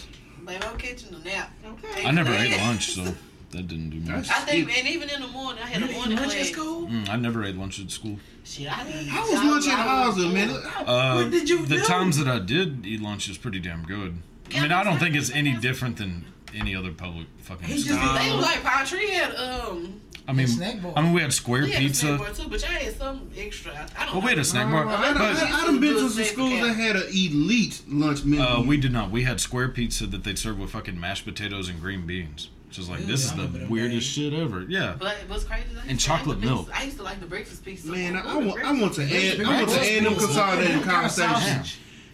Baby, I'm catching a nap. Okay. I never ate lunch, so that didn't do much. I think, and even in the morning, I had You a morning lunch class. at school? Mm, I never ate lunch at school. Shit, I did. How was lunch in Hauser, man? Uh, What did you the do? times that I did eat lunch is pretty damn good. I mean, I don't think it's any different than any other public fucking. He just- school. They was like Pine Tree had um. I mean, snack bar. I mean, we had square We had a snack bar too, but y'all had some extra. I don't. Well, we had a snack bar, I done, but I, I done been to some schools that had an elite lunch menu. uh, we did not. We had square pizza that they'd serve with fucking mashed potatoes and green beans. Which is like, Ooh, this is the weirdest shit ever. Yeah. But what's crazy? is And used to like chocolate the milk. I used to like the breakfast pizza. Man, I, I want, I want to pizza. add, I want to add them consolidated conversation.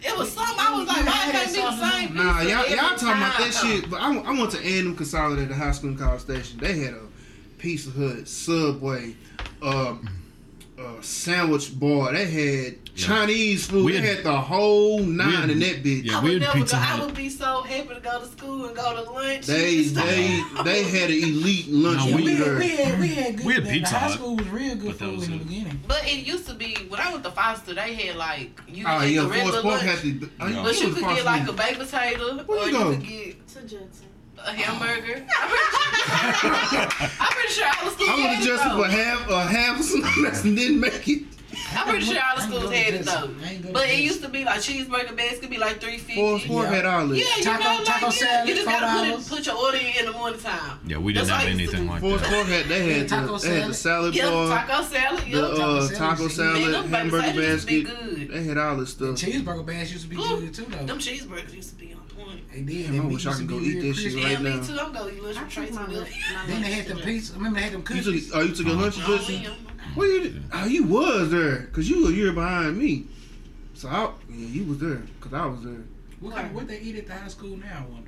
It was something I was like, why it can't be the same pizza? Nah, y'all, y'all talking about that shit, but I, want- I want to add them consolidated high school and college station. They had a Pizza Hut, Subway, um, uh, sandwich bar. They had Chinese food. We they had- had the whole nine had- in that bitch. yeah, I we would had never Pizza go. I would be so happy to go to school and go to lunch. They they they had an elite lunch No, we- we, had, we had we had good. We had the Pizza high school was real good but food in the it. beginning. But it used to be when I went to Foster, they had like you Oh could yeah, get the regular lunch, had to. Oh, No. but you could get like a Park. baked potato, Where or you you could get To Judson. A hamburger. I'm pretty, sure the schools I would it adjust it though. for half a half of snacks and didn't make it. I'm pretty sure all the schools had it though. I ain't go to But it used to be like cheeseburger bags could be like three Forest fifty. Park Yeah. had all Yeah, this. you Taco- know, like taco yeah, salad, you just gotta put, it, put your order in in the morning time. Yeah, we didn't That's have how I used to anything do. like Forest that. Park had they had Taco the, they had the salad Yeah, bar, taco salad. the Yeah, uh, salad taco used to be- salad, Man, hamburger baked potatoes used to basket. good. They had all this stuff. cheeseburger bags used to be good too though. them cheeseburgers used to be on point. They did. Damn, I Them wish I used could to go be eat real that crispy. shit Yeah, right me now. too. I'm gonna eat lunch I from took Tracy my Mill. lunch. my Then they had to them Judson. pizza. Remember they had them You cookies. took, oh, you took your lunch at Oh, Judson? yeah. Well, you, oh, you was there, cause you were a year behind me. So I, yeah, you was there, cause I was there. What kind? What they eat at the high school now? I wonder.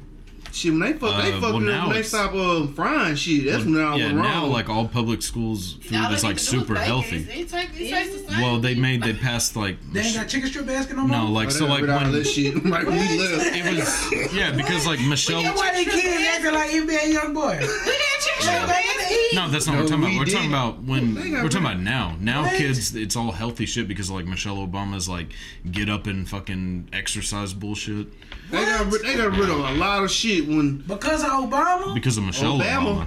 Shit, when they fuck, they Uh, fucked well, now when they stop um, frying shit. That's when I yeah, went wrong. now like all public schools food All is like super healthy. It, it, take, it tastes the. Well, they made they passed like They ain't got chicken strip basket no more. no like Oh, so like rid all when that shit right we left. it was yeah because like Michelle. That's why they kids acting like NBA YoungBoy. We had chicken strip bags to eat. No, that's not what we're No, talking about. we We're talking didn't. about when we're talking about now. Now What? kids, it's all healthy shit because like Michelle Obama's like get up and fucking exercise bullshit They got rid, they got rid of a lot of shit when Because of Obama. because of Michelle Obama. Obama.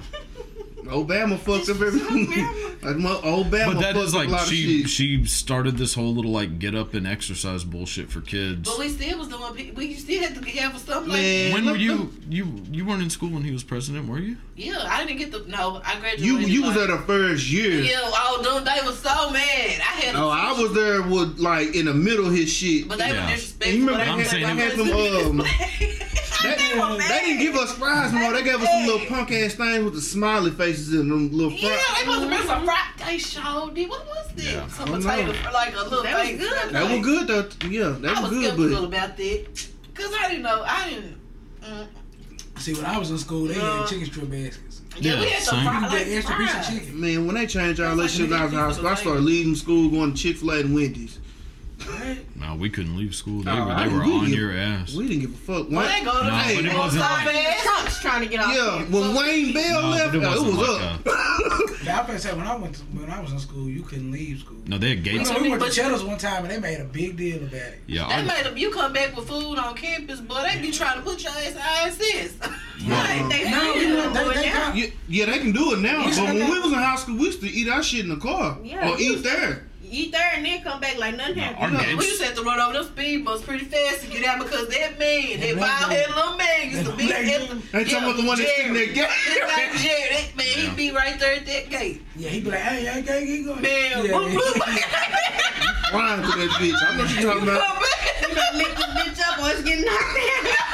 Obama fucked up everything. like, mo- Obama But that fucked like a she she started this whole little like get up and exercise bullshit for kids. But we still was doing. We still had to have something Man, like. When were you you you weren't in school when he was president, were you? Yeah, I didn't get the. No, I graduated. You you was like, there the first year. Yeah, oh, them, they was so mad. I had. No, I was there with like in the middle of his shit. But they Yeah. were disrespectful. You remember They I'm saying I had them, "Let's um, do this." They, They were they didn't give us fries no more. They gave us some little punk ass things with the smiley faces in them little Yeah, fries. they must have been some fried. They showed me. What was this? Yeah. Some I don't potato, like a little That was good. That was good though. Yeah, that I was was good, skeptical but about that. Cause I didn't know. I didn't. Mm, See, when I was in school, they Uh, had chicken strip baskets. yeah, we Yeah, had some same. fried, like get extra piece fries. of chicken. man, when they changed all that That's shit when I was in school, I started leaving school going to Chick Fil A and Wendy's. Right? No, we couldn't leave school. They were I- they were we on give- your ass. We didn't give a fuck. Well, they Wayne, go to No, hey, but it you wasn't want like- some fast? Trump's trying to get off. yeah, when Wayne Bell No, left, but it uh, it wasn't was like up. Yeah, I was say when I went to, when I was in school, you couldn't leave school. No, they had You gates. know, we went to But- Cheddar's one time and they made a big deal about it. Yeah, They I, made them. You come back with food on campus, but They be trying to put your ass ISS. Like, they No, really you don't know, do they, it they now. got, Yeah, yeah, they can do it now. Yes, But when we was in high school, we used to eat our shit in the car Yeah, or eat was- there. Eat there and then come back like nothing our happened. gates. We used to have to run over them speed bumps pretty fast to get out because that man, that black bald dude. headed little man, used to be at the. Ain't talking about the one that's sitting there Jerry. gay. It's like Jerry, that man, Yeah. he be right there at that gate. yeah, he be like, hey, hey, hey, keep going. Man, yeah, boop, yeah. boop. Flying to that bitch. I know what you talking about. Come back. You better lick this bitch up or it's getting knocked down.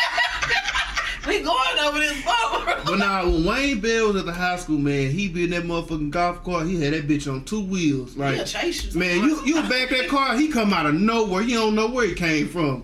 We going over this nah, when Wayne Bell was at the high school, man, he be in that motherfucking golf cart. He had that bitch on two wheels. Like, man, you you back that car, he come out of nowhere. He don't know where he came from.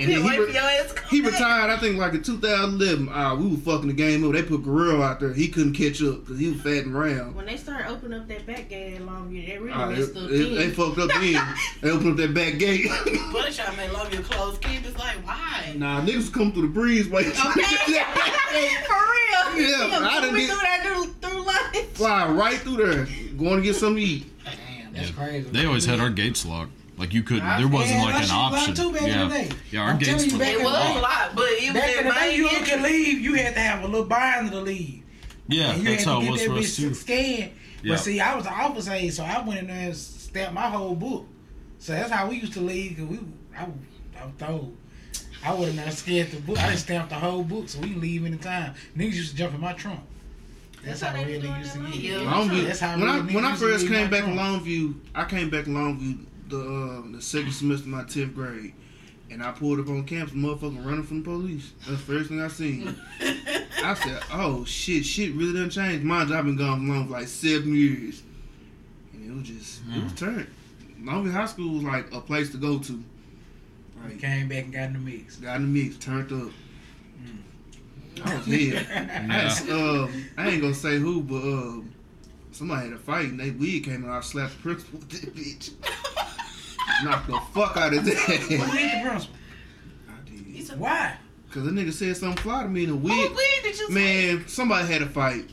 And He'll then he, re- your ass to come he retired, I think, like in 2011. Uh, we were fucking the game up. They put Guerrero out there. He couldn't catch up because he was fat and round. When they started opening up that back gate in Longview, they really Uh, messed it- up it- then. they fucked up then. They opened up that back gate. But they trying to love your clothes. Kid, it's like, why? nah, niggas come through the breezeway. For real. Yeah, Him I done zooming did- through that through, through life. Fly right through there, going to get something to eat. Damn, that's Yeah. crazy. They always had our gates locked. Like you couldn't. There wasn't like an option. too back in Yeah, the day. yeah. Our I'm gates telling you, were back It in was the a lot, but it was Back in the day, you entrance. could leave. You had to have a little binder to leave. Yeah, And you that's had how to it get was that for us bitch too. scanned. Yeah. But see, I was the office aide, so I went in there and stamped my whole book. So that's how we used to leave. Cause we, I, was- I was told. I would have not scared the book. I just stamped the whole book so we can leave anytime. Niggas used to jump in my trunk. That's, That's how how they real they used to get. now. Longview. That's how when I when I niggas used to first came back to. Longview, I came back to Longview the uh, the second semester of my tenth grade, and I pulled up on campus, motherfucker running from the police. That's the first thing I seen. I said, "Oh shit, shit really done changed." Mind you, I've been gone from Longview for like seven years, and it was just it was turned. Longview High School was like a place to go to. We came back and got in the mix. got in the mix, turned up. I was here. I, just, um, I ain't gonna say who, but um, somebody had a fight and they weed came and I slapped the principal with that bitch. Knocked the fuck out of What that. did the principal? I did. You said, Why? Cause the nigga said something fly to me in the What wig. weed did you say? Man, somebody had a fight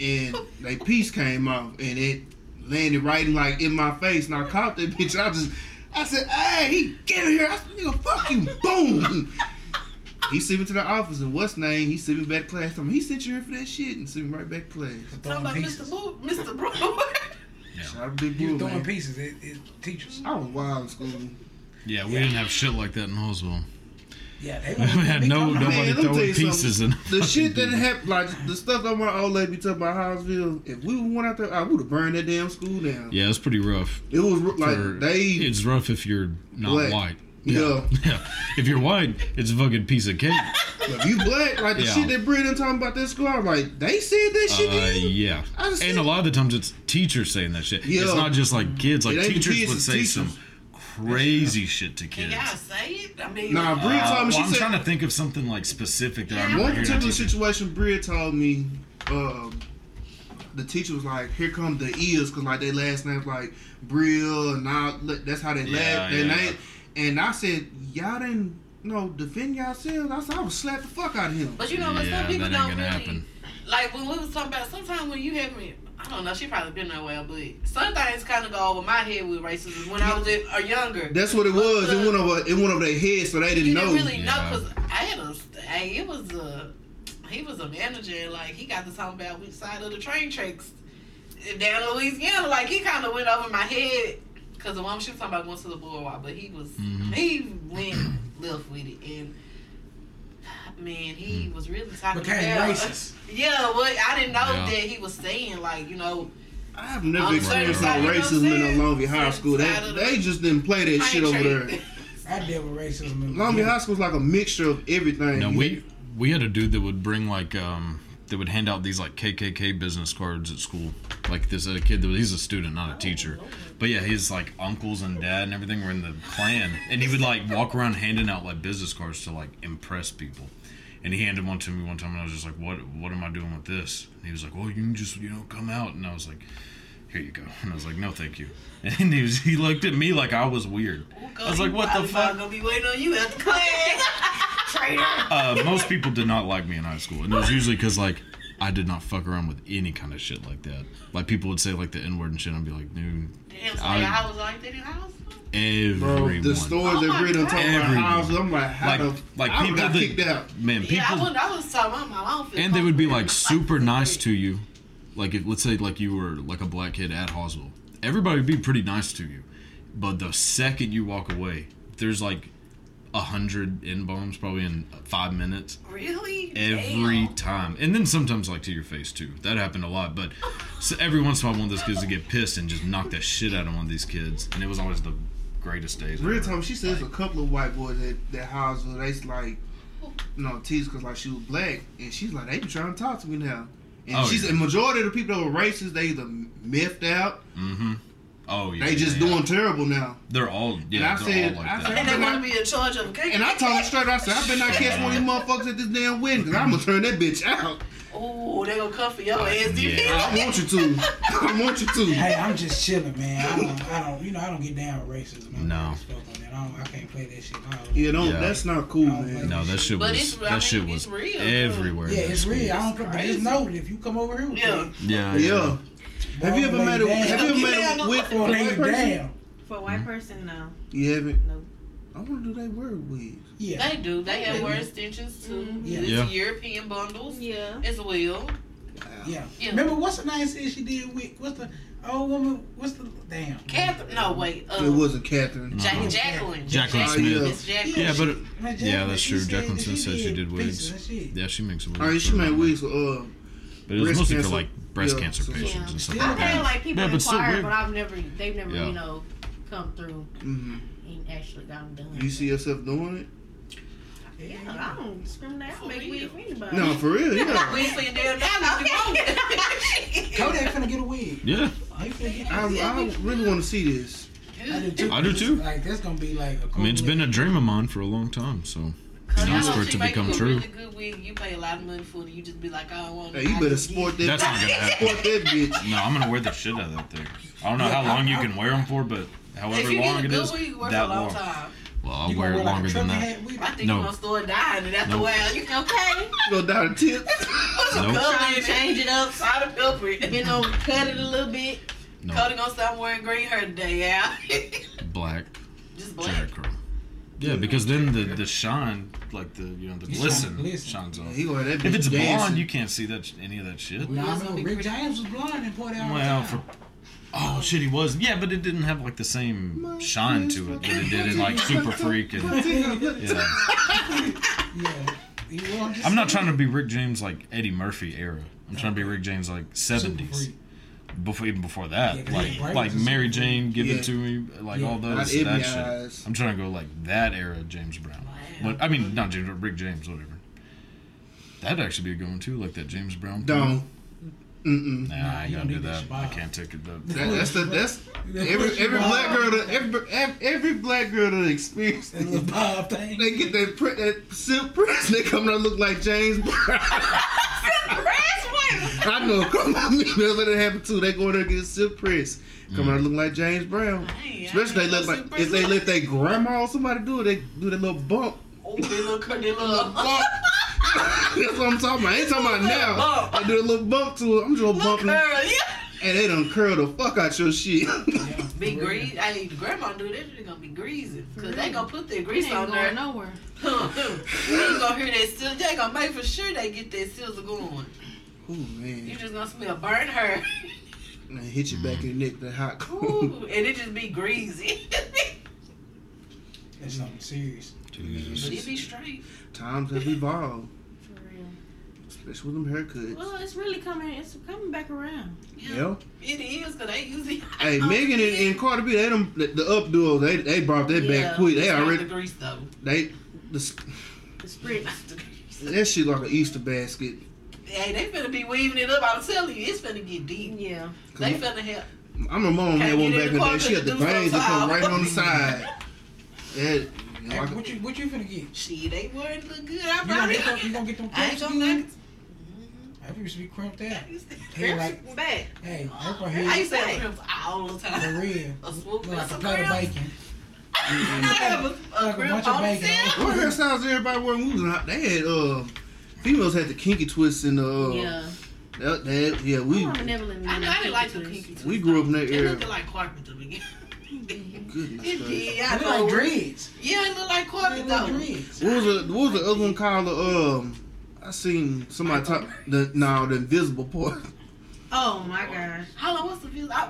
and they piece came off and it landed right in like in my face and I caught that bitch. I just I said, hey, he get in here. I said, nigga, fuck you. Boom. He sent me to the office and what's name? He sent me back to class. I mean, he sent you here for that shit and sent me right back to class. Talking about. Mr. Boo, Mr. Brewer. Shout out to Big You Bull, was throwing man. pieces at, at teachers. I was wild in school. Yeah, we didn't have shit like that in Hallsville. Yeah, they We had no nobody let me tell throwing pieces in. The shit that happened, like the stuff that my old lady be talking about Hallsville, if we went out there, I would have burned that damn school down. Yeah, it's pretty rough. It was like For- they, it's rough if you're not Black. white. Yeah. yeah. If you're white, it's a fucking piece of cake. if you black, like the Yeah. shit that Brittany talking about this school, I was like, they said that shit Uh, to you? yeah. And said- a lot of the times it's teachers saying that shit. Yeah. It's not just like kids. Like teachers kids, would say teachers. some crazy shit to Can kids. y'all say it? I mean, Nah, Bria Uh, told me, she well, I'm said, trying to think of something like specific that I Yeah. remember one hearing. particular a teacher- situation, Bria told me, um, the teacher was like, "Here come the ears," because like their last name's like Brill, and now that's how they Yeah, last their yeah. name. And I said, "Y'all didn't, you know, defend yourselves." I said, "I would slap the fuck out of him." But you know what? Yeah, some people that ain't don't really happen. like when we was talking about. Sometimes when you have me, I don't know. She probably been that way, but some things kind of go over my head with racism when I was a, a younger. That's what it was. It went over. It went over their head, so they didn't you know. didn't really know Yeah. because I had a. Hey, it was a. He was a manager, and like he got to talk about which side of the train tracks down in Louisiana. Like he kind of went over my head because the one she was talking about going to the boardwalk, but he was Mhm. he went left with it, and man, he was really talking became about racist. Yeah, well, I didn't know Yeah. that he was saying like you know I've never I'm experienced certain no side, you know racism in a saying? Longview High School. They, Certain side of the they just didn't play that shit over there. I dealt with racism. in- Longview High School's like a mixture of everything. No, we we had a dude that would bring like um that would hand out these like KKK business cards at school. Like this a kid that was, he's a student, not a teacher. But yeah, his like uncles and dad and everything were in the Klan, and he would like walk around handing out like business cards to like impress people. And he handed one to me one time, and I was just like, "What? What am I doing with this?" And he was like, "Well, you can just you know come out." And I was like, "Here you go." And I was like, "No, thank you." And he was he looked at me like I was weird. I was like, "What the I'm fuck?" gonna be waiting on you at the. Traitor. uh, most people did not like me in high school, and it was usually because like I did not fuck around with any kind of shit like that. Like people would say like the n word and shit, I'd be like, dude, Damn, so I- I was like that in high everyone, Bro, the stories Oh that my Brittany God. talking about Everyone. houses, I'm like, how like the like I people that kicked out. man, people, yeah, I was, I was talking about my mom. feel and they would be like super nice to you. Like if let's say like you were like a black kid at Hallsville, everybody would be pretty nice to you. But the second you walk away, there's like a hundred n bombs probably in five minutes. Really? every Damn. time and then sometimes like to your face too that happened a lot but so every once in a while one of those kids would get pissed and just knock that shit out of one of these kids and it was always the greatest days Real ever. time, she says Like, a couple of white boys that that house where they like, you know, tease because like she was black, and she's like, they be trying to talk to me now. And Oh, she's yeah. the majority of the people that were racist, they either miffed out, mm-hmm oh yeah they just yeah. doing terrible now. they're all yeah I they're said- all like I that said- And they want to be in charge of a cake. And I told her straight, I said, I better not catch one of these motherfuckers at this damn wedding, because I'm gonna turn that bitch out. Oh, they gonna come for your ass. Yeah. I want you to. I want you to. Hey, I'm just chilling, man. I don't, I don't, you know, I don't get down with racism. I don't No. on that. I, don't, I can't play that shit. I don't- Yeah, don't. Yeah. That's not cool, man. no that shit But was it's- I that mean, shit it's was real, everywhere Yeah, it's real. I don't. But crazy. just know that if you come over here, with Yeah. that, yeah Yeah. Have you ever met a down. Have you ever met Yeah, a with for a lay white person? down. For a white person, no. You haven't. No. I want to do they word wigs. Yeah. They do. They have Yeah. wear extensions too. Mhm. Yeah. It's Yeah. European bundles Yeah. as well. Yeah. Yeah. Remember what's the name said she did with what's the old woman. What's the damn? Catherine. No, wait. Uh, It wasn't Catherine. Jack, No. Jacqueline. Jacqueline Oh, Smith. yeah. Jacqueline. Yeah, but it, Man, yeah, that's true. Jacqueline Smith said she did did wigs. pieces and shit. Yeah, she makes wigs. All right, she for made wigs for uh. But it was breast mostly cancer. for like breast Yeah, cancer patients Yeah. and stuff Yeah. like I've had that. like people Yeah, but inquire, wig. but I've never, they've never, Yeah. you know, come through mhm. and actually gotten done. You see yourself doing it? Yeah, I don't discriminate. I make wig for anybody. No, for real. Yeah. We ain't for your damn dollars. You Kodak finna get a wig. Yeah, he finna get. I, I really want to see this. I do too. I do too. Like that's gonna be like. A I mean, it's been a dream of mine for a long time. So Cause Nice you for it to become true. Really good wig. You pay a lot of money for it. You just be like, I don't want. Hey, you better sport that. That's not gonna happen. Sport that bitch. no, I'm gonna wear the shit out of that thing. I don't know how long you can wear them for, but however long get a it good is, wig, you work for a that long long. time. Well, I'll You wear gonna it like longer than that. hat? I think No. you're gonna start dying, and that's No. the way you can Okay. Go down the tip. put some Nope. color Trying to change it up. Salt and pepper. it. You know, cut it a little bit. No, Cody gonna stop wearing green hair today, yeah. black, Just black. Jheri curl. Yeah, because then the the shine, like the you know the It's glisten, shine- glisten. shines off. He gonna have bitch If it's dancing. blonde, you can't see that any of that shit. Nah, I know Rick James was blind and poured out. Well, for oh shit, he was. Yeah, but it didn't have like the same shine to it that it did in like Super Freak and yeah. yeah. He was just I'm not trying to be Rick James like Eddie Murphy era. I'm trying to be Rick James like Super 70s. freak. Before even before that, Yeah, 'cause like he's like Mary. Jane, give Yeah. it to me, like Yeah. all those in that my shit. I'm trying to go like that era James Brown. But I mean not James Rick James, whatever. That'd actually be a good one too, like that James Brown. Don't. Mm-mm. Nah, Nah, I ain't gonna don't do that. that I can't take it. That, that's the that's every every black girl that every every, every black girl that experience That little bob thing. they get that print that silk press they come to look like James Brown. I know a couple of females that it happen too. They go in there and get a silk press. Come out mm. looking like James Brown. Hey, I Especially they look like super if they let their grandma or somebody do it, they do that little bump. Oh, they look, they look. Bump. That's what I'm talking about. I ain't talking about now. Bump. I do a little bump to it. I'm just Look, bumping, girl, yeah. and they done curl the fuck out your shit. Be greasy. Hey, the grandma do that. They gonna be greasy, cause they gonna put their grease Ain't on there. nowhere. you gonna hear that sizzle. They gonna make for sure they get that sizzle going. Ooh You just gonna smell burn her. and hit you back in the neck with that hot coal. Ooh, and it just be greasy. That's something serious. but Jesus. it be straight. Times have evolved, For real. especially with them haircuts. Well, it's really coming. It's coming back around. Yeah. It is, cause they usually. Hey, Megan and, and Cardi B, they them the, the up duo. They they brought that Yeah, back quick. They already the grease though. they the, sp- The spritz. Not the grease. that shit like an Easter basket. Hey, they finna be weaving it up. I'm telling you, it's finna get deep. Yeah. They finna help. I'm a mom Can't had one back in in the the day. She had the 'cause it do bangs that come right on the side. That you know, Hey, what you what you finna get? Shit, they weren't look good. I You gonna get them? You gonna get them I ain't crimps gonna again? knock I used to be crimped out. it. Hey, like, back. hey, April I used to have crimps all the for time. real. A swoop Look like a some plate of bacon. I have a, a Like a bunch of bacon. What hairstyles everybody wear when we was in They had uh females had the kinky twists in the uh, Yeah. that, that yeah we mama never let me. I know I didn't like the kinky twist. we grew up in that It era. looked like carpet to begin. Goodness It gracious. did. I They know. like dreads. Yeah, it looked like They carpet though. dreads. What was the what was the other one called? The, um, I seen somebody talk the no the invisible part. Oh my gosh. How long was the view? I,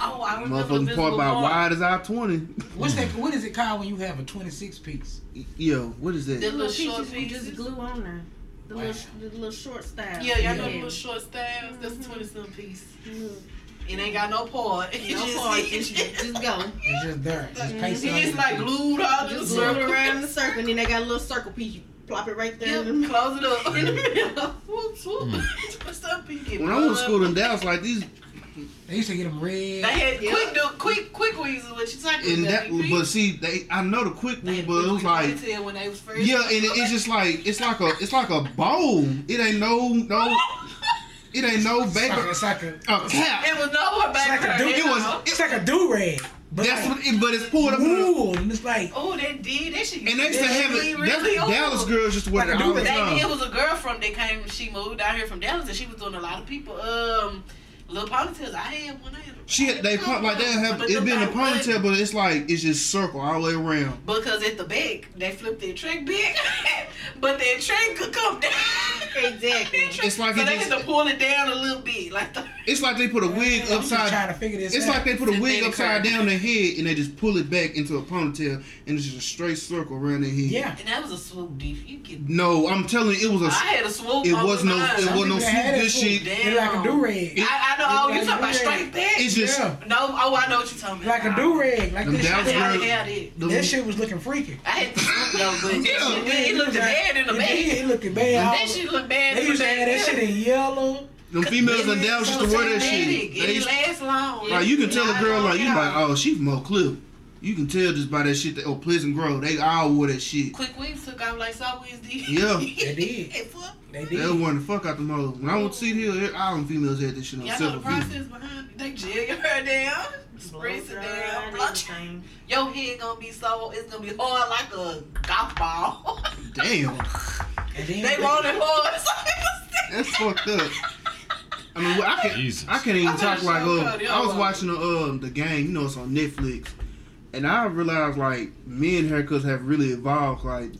oh, I remember Motherfucking part Invisible about wide as I twenty. What's that? What is it called when you have a 26 piece? Yo, what is The that? The little little short pieces you just pieces. glue on there. The Wow. little, the little short style. Yeah, y'all know the little short styles. That's a twenty some piece. Mm. It ain't got no part. It No just, part. It Just, just, just go. It's just there. Just paste it on it's your like feet. glued all to the Just glue it circle. around in the circle, and then they got a little circle piece. You plop it right there. Yeah, in the middle. close it up. In the middle. Whoop, whoop. What's up, you get When I went to school in Dallas, like these They used to get them red. They had Yeah. quick, do, quick, quick weaves is what you talking and about. that, BP. but see, they I know the quick They but it was like when they was first. yeah, and it, it's just like it's like a it's like a bowl. It ain't no no, it ain't no It's like, a- baby it's like a, a cap. It was no more back It's like a there. dude- It was it's like a do rag. But that's like what, it, but it's pulled up. in the- wool, and it's like Oh, they did. That shit. And they used to that have it. really Dallas girls just wear Like it a all the do-rag. It was a girl from that came. She moved out here from Dallas, and she was doing a lot of people. Um, little ponytails. I had one. I had. She had, they pon- like they have it been a not running. ponytail, but it's like it's just circle all the way around. Because at the back, they flip their track back, but their track could come down. Exactly. It's like so it they just- had to pull it down a little bit, like the. It's like they put a wig I'm upside. trying to figure this It's out. like they put a wig upside down their head and they just pull it back into a ponytail and it's just a straight circle around their head. Yeah. And that was a swoop, D. You get. No, I'm telling you, it was a. I had a swoop. It was no. line. It was no swoop. This shit. Damn. It's like a do rag. I, I know. Oh, you Like talking about straight back? It's just. Yeah. No. Oh, I know what you're talking about. Like a do rag. Like Them this shit. I girls- had it. the- That shit was looking freaky. I had the swoop though, but Yeah. that shit, it looked bad in the It back. It looked bad. That shit looked bad They in used to have that shit in yellow. Them females in Dallas used to wear that shit. It They last long. Like you can tell a girl like you at like oh she's from Oak Cliff. You can tell just by that shit that oh Pleasant Grove. They all wore that shit. Quick weaves took off like South Wednesday. Yeah. They did. Hey, fuck. They did. They did. wore the fuck out the hoes. When I went to see Hill, all them females had this shit on Y'all know the process views. behind it. They gel your hair down, spritz it down, blunt everything. Your head gonna be so, it's gonna be hard like a golf ball. Damn, And then they want it hard. that's fucked up. I mean, I can't. Jesus. I can't even I'm talk like. show Uh, I was watching the um the game. You know, it's on Netflix, and I realized like men haircuts have really evolved. Like,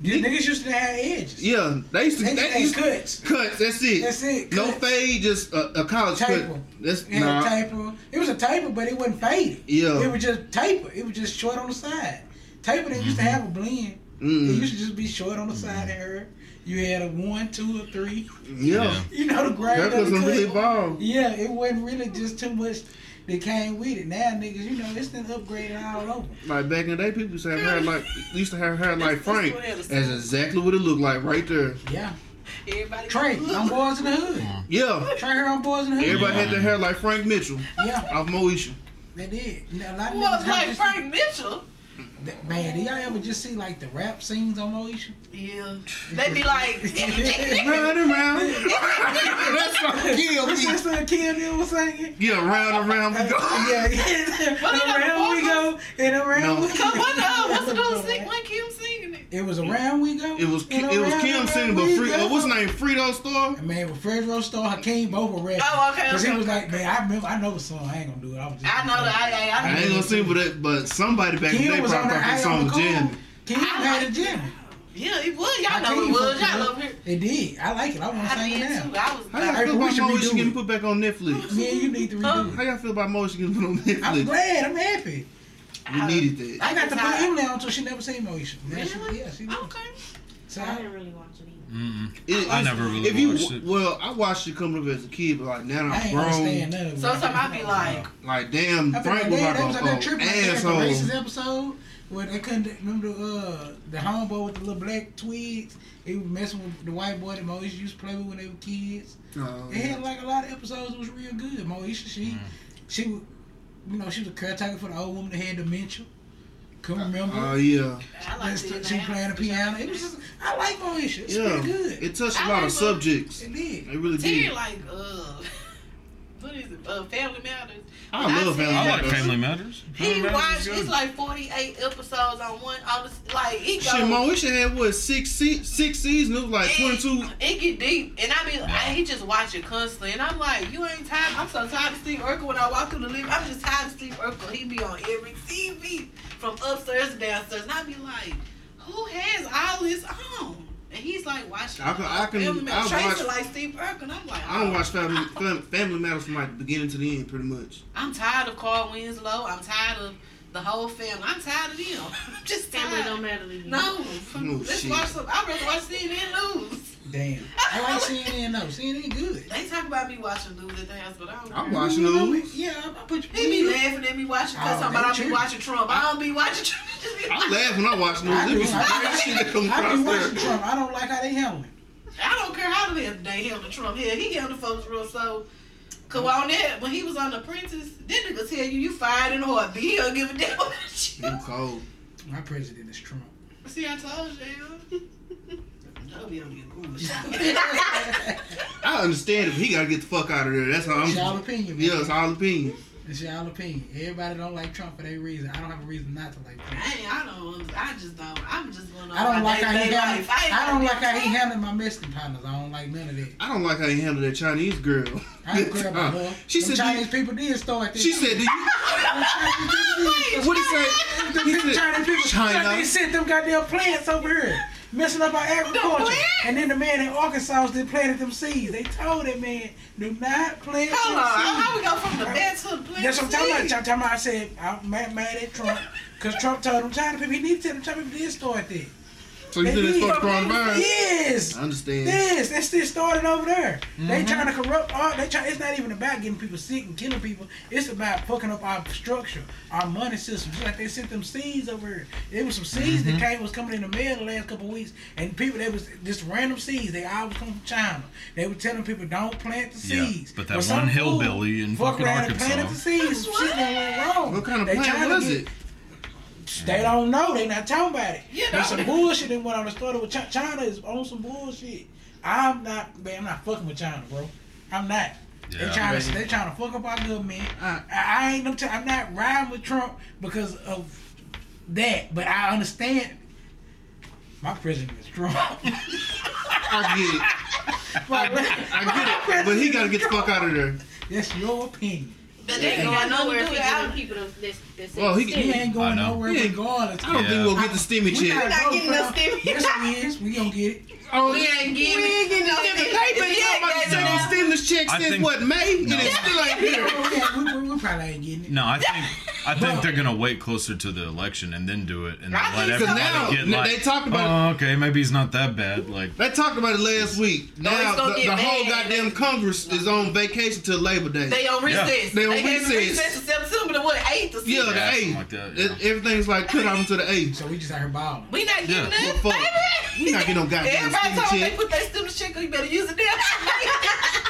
These niggas used to have edges. yeah, they used to. They, They they used cuts. cuts. That's it. That's it. No fade, just a, a college Taper. cut. That's It had nah. taper. It was a taper, but it wasn't faded. Yeah. It was just taper. It was just short on the side. Taper didn't used to have a blend. It Mm. used to just be short on the side of her. You had a one, two, or three. Yeah. Yeah. You know the grade the done really evolved. Yeah, it wasn't really just too much that came with it. Now niggas, you know, it's been upgraded all over. Like back in the day, people used to have hair like used to have hair like That's- that's Frank. what it is. That's exactly what it looked like right there. Yeah. Everybody Trey, on Boyz n the Hood. Yeah. Trey here on Boyz n the Hood. Everybody had their hair like Frank Mitchell Yeah, off Moesha. they did. You know, a lot of Who niggas was have like Frank Mitchell? Man, do y'all ever just see like the rap scenes on Moesha? Yeah. They be like, Round and round. That's what killed What's me. that song Kim Deal was singing? Yeah, round and round we go. Yeah, yeah. What and around we go, and around No. we go. Come on now, what's the dude sing? When Kim singing it? It was around we go. It was it was around, Kim around singing, but Free, uh, what's his name? Frito Star. And man, with Fredro Starr, Hakeem, both were rapping. Oh, okay, Because okay, he was like, man, I remember, I know the song. I ain't gonna do it. I was just. I know that. I, I, I I, ain't gonna sing with it, but somebody back in the day was on probably the thought that I song on was the jamming. cool. Kim had a jam. Yeah, it was. Y'all I know it was. Y'all it love up. it. It did. I like it. I want to I sing it now. too. I was. How y'all Hey, feel about should Moesha getting put back on Netflix? Yeah, you need to redo Huh? it. How y'all feel about Moesha getting put on Netflix? I'm glad. I'm happy. We needed that. I got to put tired. Emily on until she never seen Moesha. Now she- Really? Yeah, she did. Okay. So I I, didn't really watch it either. Mm-mm. It- I it's- never really if you, watched it. Well, I watched it coming up as a kid, but like now I I'm ain't grown. understand none. Sometimes I be like, Like damn, I Frank was they, like they was out there a, a like racist asshole. episode where they couldn't remember the uh, the homeboy with the little black twigs. He was messing with the white boy that Moesha used to play with when they were kids. Oh, They had like a lot of episodes that was real good. Moesha, she, she, was- you know, she was a caretaker for the old woman that had dementia. Couldn't remember. Oh yeah, I like Just- seeing she playing the piano. It was just, I like Moesha. It's yeah. pretty good. It touched a lot like of subjects. It did. It really Terry did. like uh, what is it? Uh, Family Matters. I When love see Family I like Matters. Family Matters. Family He Matters watched. good. It's like forty eight episodes on one. On the, like he go. Shit, Moesha had what six se- six seasons? It was like twenty two. It, it get deep, and I mean, I, he just watch it constantly, and I'm like, you ain't tired. I'm so tired of Steve Urkel when I walk through the living. I'm just tired of Steve Urkel. He be on every TV from upstairs to downstairs, and I be like, who has all this on? And he's like watching. I can- I can- Family I Matters. Tracy watch- like Steve Urkel, and I'm like, I don't oh. watch Family Fam- Family Matters from like the beginning to the end, pretty much. I'm tired of Carl Winslow. I'm tired of the whole family. I'm tired of them. I'm just Family tired. don't matter to you. No, No let's shit. watch some. I'd rather watch CNN News. Damn. I like CNN though. CNN good. They talk about me watching news at the house, but I don't. I'm care. watching You know news. Yeah, I I put you. He be laughing at me watching Oh, because they somebody I be watching Trump. I don't be watching Trump. Just be I watching- laugh when I watch news. I There be do. some crazy shit that come I be across watching there. Trump. I don't like how they handle him. I don't care how they they handle Trump. Hell, he handled the folks real so. Cause on that, when he was on The Apprentice, that nigga tell you you fired in a heartbeat. He don't give a damn about you. You cold. My president is Trump. See, I told you. Don't be on your bullshit. I understand it, but he gotta get the fuck out of there. That's how It's y'all I'm. opinion, man. Yeah, it's all opinion. It's y'all opinion. Everybody don't like Trump for their reason. I don't have a reason not to like Trump. I, ain't, I don't. I just don't. I'm just going on. I don't like how he handled. life. I don't like how he handled my Mexican partners. I don't like none of that. I don't like how he handled that Chinese girl. I don't care about her. She Them said. Chinese you- people did start this. She said, "Do you?" What he say? Them Chinese people. China. They sent them goddamn plants over here. Messing up our agriculture. And then the man in Arkansas that planted them seeds. They told that man, do not plant Hold on. How we go from the bed to the plant? That's what I'm talking about. I'm talking about. I said I'm mad, mad at Trump because Trump told them China people. He need to tell them China people did start that. So you They think it's need- for coronavirus? Yes. I understand. Yes, that's still started over there. Mm-hmm. They trying to corrupt all. They try. It's not even about getting people sick and killing people. It's about fucking up our structure, our money system. Just like they sent them seeds over here. There was some seeds Mm-hmm. that came was coming in the mail the last couple of weeks, and people they was just random seeds. They all was coming from China. They were telling people don't plant the Yeah, seeds. but that some one hillbilly in fucking around and planted the Arkansas. seeds. Some shit went wrong. What kind of They plant was get- it? They don't know. They not talking about it. You There's know. some bullshit that went on the started with China. China is on some bullshit. I'm not, man. I'm not fucking with China, bro. I'm not. They trying to they trying to fuck up our government. Uh. I, I ain't no. T- I'm not riding with Trump because of that. But I understand. My president is Trump. I get it. I get it. But he got to get the fuck out of there. That's your opinion. But They they ain't ain't going nowhere to if do he giving people the- this this Well, he- He ain't going I know. nowhere Yeah. regardless. I don't think we'll get the stimmy We check. gotta not getting for no them. stimmy. Yes, we is. We gonna get it. Oh, We ain't getting We ain't getting no it. stimmy. They been talking about the same stimulus check I since think- what May, and it's still ain't here. Yeah, we, we, we probably ain't getting it. No, I think I think they're gonna wait closer to the election and then do it, and I let think everybody Now, get like, they talked about oh, okay, maybe he's not that bad. Like, They talked about it last week. Oh, now it's gonna the, the whole goddamn Congress is on vacation till Labor Day. They on recess. They on gave recess. recess September to what eighth or yeah, something. the Yeah, eighth. like that, yeah. everything's like cut off until the eighth. So we just out here balling. We not getting Yeah. that, Well, fuck. baby. We not getting no goddamn Everybody stimmy told me they check. put their stimulus check on. You better use it there.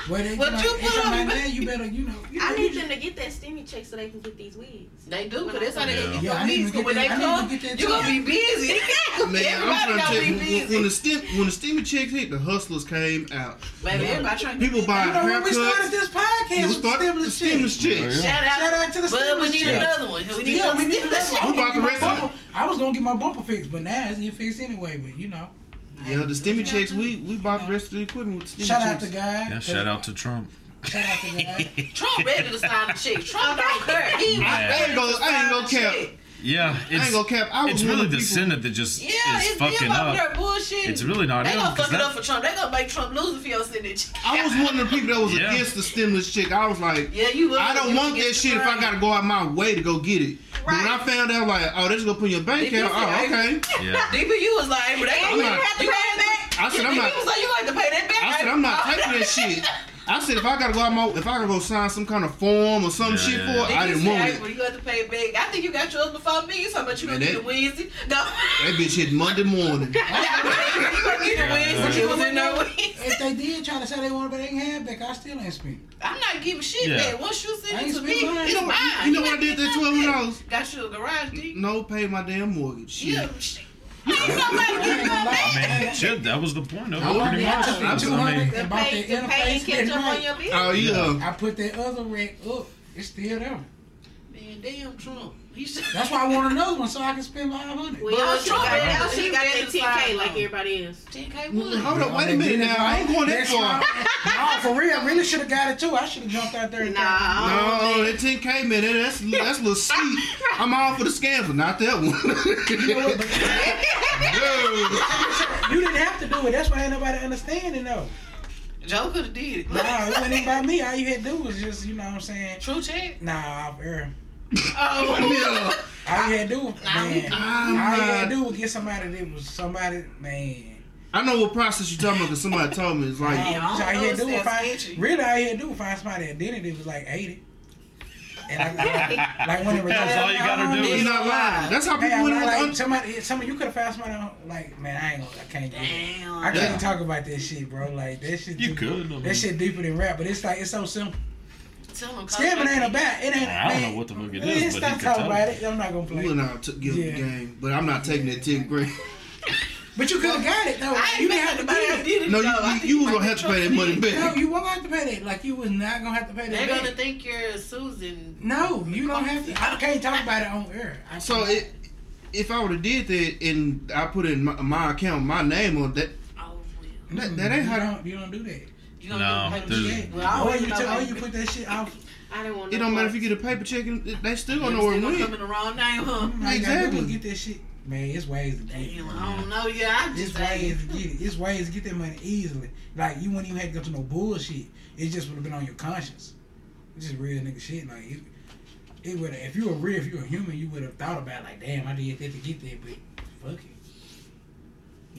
Well, they, What know, you put on like me? you better, you know. You I know, need you them to get that stimmy check so they can get these wigs. They do, because that's how they gonna get Yeah, I your need to weeds. get When that- they I need to come, get that you gonna check. be busy. Man, I'm trying to gonna tell be you, when, busy. when the stim when the stimmy checks hit, the hustlers came out. Baby, everybody trying to People get buy You know, when we started this podcast, You with the start stimulus stimulus checks. Shout out, Shout out to the But we need another one. We need Yeah, we need another another one. one. Who bought the rest of Bumper- I was gonna get my bumper fixed, but now it's get fixed anyway. But you know, Yeah, the stimmy checks. We we bought the rest of the equipment with the stimmy shout out checks. to guy. yeah, shout out to Trump. Shout out to guy. Trump ready to sign the check. Trump don't care. He was I ready ain't gonna- to I ain't sign gonna the cap. check. Yeah, I ain't it's gonna cap. I was it's one really of the people- Senate that just Yeah, is it's fucking him over up. there bullshit. It's really not They him, gonna 'cause fuck it that- up for Trump. They gonna make Trump lose if he don't send that check. I was one of the people that was Yeah. against the stimulus check. I was like, Yeah, you. was. I don't You want was that shit if I gotta go out my way to go get it. But when I found out, like, oh, they just gonna put your bank They account. just Oh, okay. Yeah. DPU was like, but they I'm gonna not- have to pay it back. I said, I'm DPU not- was like, you gonna have to pay that back. I said, I'm not taking that shit. I said, if I gotta go out my, if I gotta go sign some kind of form or some Yeah, shit yeah, for it. I didn't want it. Well, you got to pay it back. I think you got yours before me. You talking about you Man, gonna get that- it Wednesday? No. That bitch hit Monday morning. you gonna get it Wednesday. It was in there Wednesday. If they did try to say they wanted, but they ain't have back, I still ain't spent. I'm not giving shit Yeah. back. Once you send it to me, mine. it's You know, mine. you know what I did that twelve dollars? Got you a garage key? No, pay my damn mortgage. Shit. Yeah. Shit. I getting ain't gonna no lie. I mean, shit, that was the point of it, pretty much. I took I mean, The and pay, the interface catch up on your bill. Oh yeah. I put that other rack up. It's still there. Man, damn Trump. He should- That's why I want another one so I can spend five hundred. Well, y'all Well, should got, ready- y'all got that 10K like everybody is. 10K. Hold up, wait a minute now. I ain't going that far. No, for real, I really should have got it too. I should have jumped out there. and got Nah, No, that 10K man, that's that's a little steep. I'm all for the scams, but not that one. You know what, but Dude. You didn't have to do it. That's why ain't nobody understanding though. Joe could have did it. Nah, it wasn't even about me. All you had to do was just, you know what I'm saying? True check. Nah, off air. Oh, Yeah. All you had to do, man. I'm All you had to do was get somebody that was somebody, man. I know what process you're talking about because somebody told me. It's like, All Yeah, I don't all you know, had to do was find, really all you had to do was find somebody that did it. It was like 80. And I, like when it was That's all you gotta do you're not lying. That's how people I went like on. somebody, somebody, you could have found somebody on, like, man, I ain't gonna, I can't do it. Damn. I can't Yeah. talk about this shit, bro. Like that shit. You too- could, I mean. That shit deeper than rap, but it's like it's so simple. Tell him. Scamming ain't about it. Ain't. I don't man, know what the fuck it man, is, but stop talking tell about it. I'm not gonna play. We went out to give Yeah. the game, but I'm not taking that 10 grand. But you could have got it though. I You didn't have to pay else it. did it. No, though. You, you, you was gonna have to pay that money back. No, you won't have to pay that. Like you was not gonna have to pay that. They're back. gonna think you're Susan. No, you don't have to. I can't talk about it on air. I So can't. it, if I would have did that and I put in my, my account, my name on that, Oh, well. that, that ain't mm, you how. don't. You don't do that. You No, gonna there's- Well, I or always you, tell, how you you put that shit off. I didn't want It no don't matter if you get a paper check, and they still Still gonna know where it went. in the wrong name, huh? All you gotta do Exactly. is get that shit. Man, it's ways to get it. I don't know. Yeah, I It's just ways to get it. It's ways to get that money easily. Like you wouldn't even have to go to no bullshit. It just would have been on your conscience. It's just real nigga shit. Like it, it would. If you were real, if you were human, you would have thought about like, damn, I did that to get there, but fuck it.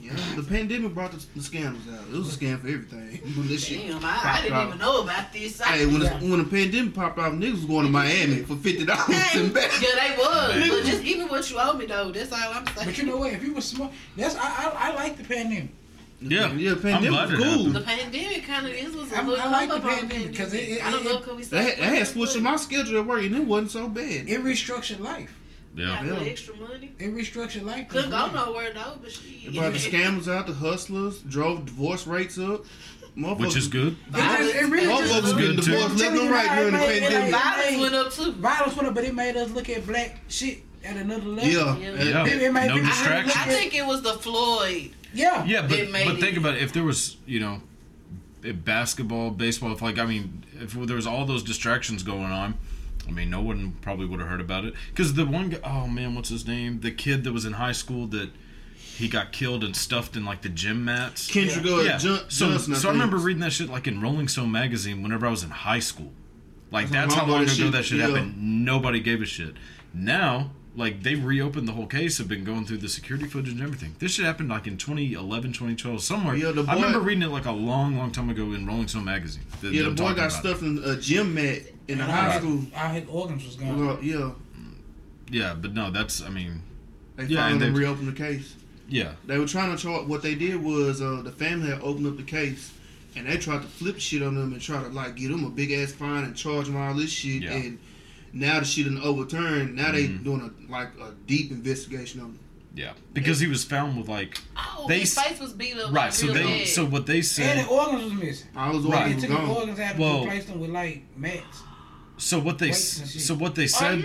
Yeah, the pandemic brought the, the scandals out. It was a scam for everything. When this shit Damn, I, I didn't out. even know about this. I, Hey, when the, Yeah. when the pandemic popped off, niggas was going to Miami for fifty dollars Hey, and back. yeah, they was. But just give me what you owe me though. That's all I'm saying. But you know what? If you was smart, that's I I, I like the pandemic. Yeah. yeah, I'm pandemic glad was cool. the pandemic kind of is was a I- little I like the pandemic because pandemic 'cause it- it- I don't know it- could we They say had, they had switched my schedule at work and it wasn't so bad. It restructured life. Yeah, Yeah. Yeah. extra money. It restructured life. Couldn't go nowhere though, but she. They brought the scammers out, the hustlers, drove divorce rates up. Motherfuckers, Which is good. It, just, it really Motherfuckers just getting Good too. divorced left Telling and right during the it made- it pandemic. Violence went up too. violence went up, but it made us look at black shit at another level. Yeah, Yeah. and- Yeah. It- it made no me- I- distraction. I think it was the Floyd. yeah. Yeah, but but think about it. If there was, you know, basketball, baseball, if like I mean, if there was all those distractions going on, I mean, no one probably would have heard about it. Because the one guy, oh man, what's his name? The kid that was in high school that he got killed and stuffed in like the gym mats. Kendrick yeah. Jun- so Johnson. so I think. remember reading that shit like in Rolling Stone magazine whenever I was in high school. Like That's that's how how long long ago shit- that shit yeah. happened. Nobody gave a shit. Now, like they reopened the whole case, have been going through the security footage and everything. This shit happened like in 2011, 2012, somewhere. Yeah, the I remember reading it like a long, long time ago in Rolling Stone magazine. Th- Yeah, the boy got about it. stuffed in a gym mat in And high all school. his, all his organs was gone. Well, yeah, Yeah, but no, that's I mean, they Yeah, finally and they- reopened the case. yeah, They were trying to charge. What they did was uh, the family had opened up the case, and they tried to flip shit on them and try to like get them a big ass fine and charge them all this shit. Yeah. And now the shit done overturned. Now they Mhm. doing a like a deep investigation on them. yeah, because he was found with like Oh, They his face was beat up. right. like, So real they bad. so what they said And said. the organs was missing. All those Right. They took were the organs out and replaced them with like mats. So what they Weights so what they said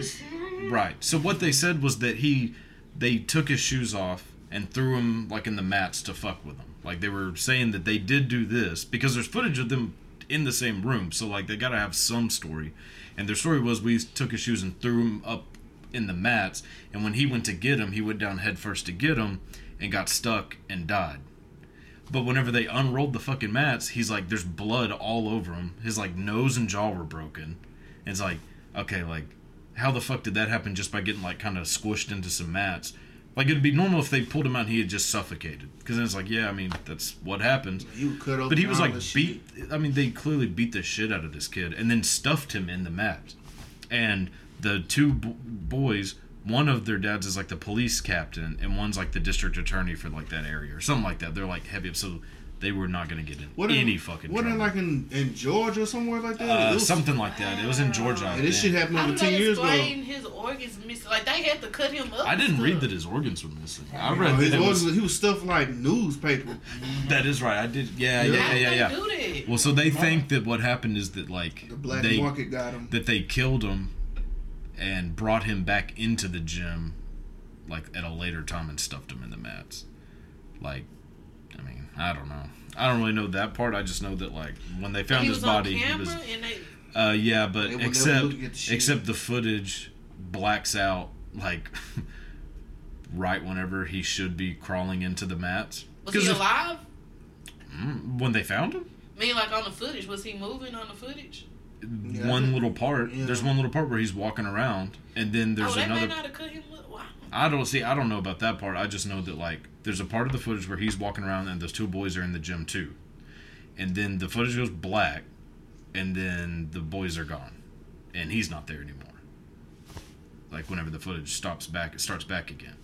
right. So what they said was that he they took his shoes off and threw him like in the mats to fuck with him. Like they were saying that they did do this because there's footage of them in the same room. So like they got to have some story. And their story was we took his shoes and threw him up in the mats and when he went to get him, he went down head first to get him and got stuck and died. But whenever they unrolled the fucking mats, he's like, there's blood all over him. His like nose and jaw were broken. And it's like, okay, like, how the fuck did that happen just by getting like kind of squished into some mats? Like it'd be normal if they pulled him out and he had just suffocated. Because then it's like, yeah, I mean, that's what happens. Was cut. But he was like beat. I mean, they clearly beat the shit out of this kid and then stuffed him in the mat. And the two b- boys, one of their dads is like the police captain, and one's like the district attorney for like that area or something like that. They're like heavy, so they were not gonna get in What any in, fucking. What in like in, in Georgia or somewhere like that? uh, was- something like that. It was in Georgia. And this think. shit happened over ten years ago. his organs missing? Like they had to cut him up. I didn't and read that his organs were missing. I Oh, read his that it was, organs- he was stuffed like newspaper. that is right. I did. Yeah, Yeah. yeah, yeah, yeah. did yeah. they do that? Well, so they think that what happened is that like The black they market got him. that they killed him and brought him back into the gym like at a later time and stuffed him in the mats. Like, I mean, I don't know. I don't really know that part. I just know that like when they found he his was body, on he was and they. uh yeah, but They would never except the except the footage blacks out like right whenever he should be crawling into the mats. Was he 'Cause if- alive? Mm, when they found him? I mean, like on the footage, was he moving on the footage? Yeah, one little part. yeah. There's one little part where he's walking around, and then there's oh, another. may not have cut him up. Wow. I don't see. I don't know about that part. I just know that like there's a part of the footage where he's walking around and those two boys are in the gym too, and then the footage goes black, and then the boys are gone, and he's not there anymore. Like whenever the footage stops back, it starts back again,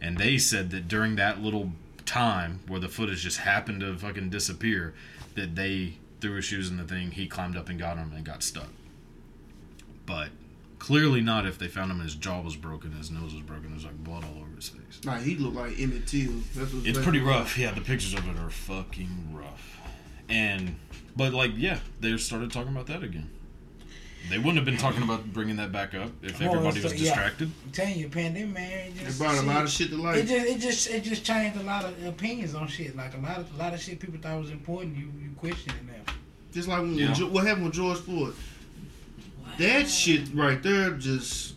and they said that during that little time where the footage just happened to fucking disappear, that they threw his shoes in the thing, he climbed up and got him and got stuck. But clearly not if they found him his jaw was broken, his nose was broken, there's like blood all over his face. Like he looked like Emmett Till. That's It's pretty rough. Yeah, the pictures of it are fucking rough. And but like yeah, they started talking about that again. They wouldn't have been talking about bringing that back up if Well, everybody so- was yeah. distracted. I'm telling you, pandemic man. It It just, brought a shit- lot of shit to It just, it just, it just changed a lot of opinions on shit. Like a lot of, a lot of shit people thought was important. You, you question it now. Just like when, Yeah. Jo- what happened with George Floyd. That shit right there just.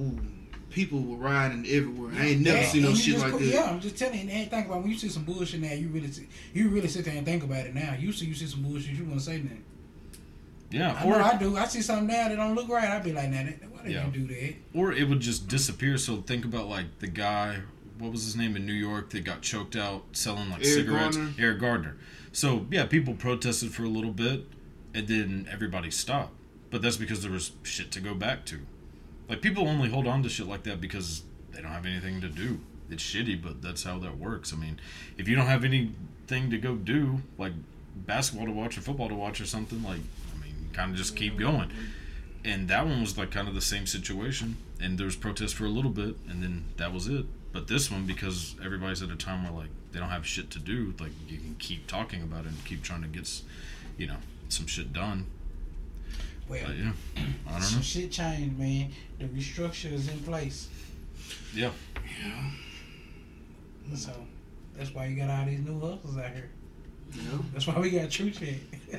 Ooh, people were riding everywhere. I ain't never Yeah, seen no shit just like put- that. Yeah, I'm just telling you. And think about when you see some bullshit now, you really see, you really sit there and think about it now. You see, you see some bullshit, you want to say nothing. Yeah, I or know I do. I see something now that don't look right. I'd be like, nah, that, why they Yeah. gonna do that? or it would just disappear. So think about like the guy, what was his name in New York that got choked out selling like Eric cigarettes, Garner? Eric Gardner. So yeah, people protested for a little bit, and then everybody stopped. But that's because there was shit to go back to. Like people only hold on to shit like that because they don't have anything to do. It's shitty, but that's how that works. I mean, if you don't have anything to go do, like basketball to watch or football to watch or something, like I mean, kind of just keep going. And that one was like kind of the same situation, and there was protest for a little bit, and then that was it. But this one, because everybody's at a time where like they don't have shit to do, like you can keep talking about it and keep trying to get, you know, some shit done. Well, But yeah, I don't some know. shit changed, man. The restructure is in place. Yeah, Yeah. So that's why you got all these new hustles out here. Yeah. That's why we got True Check.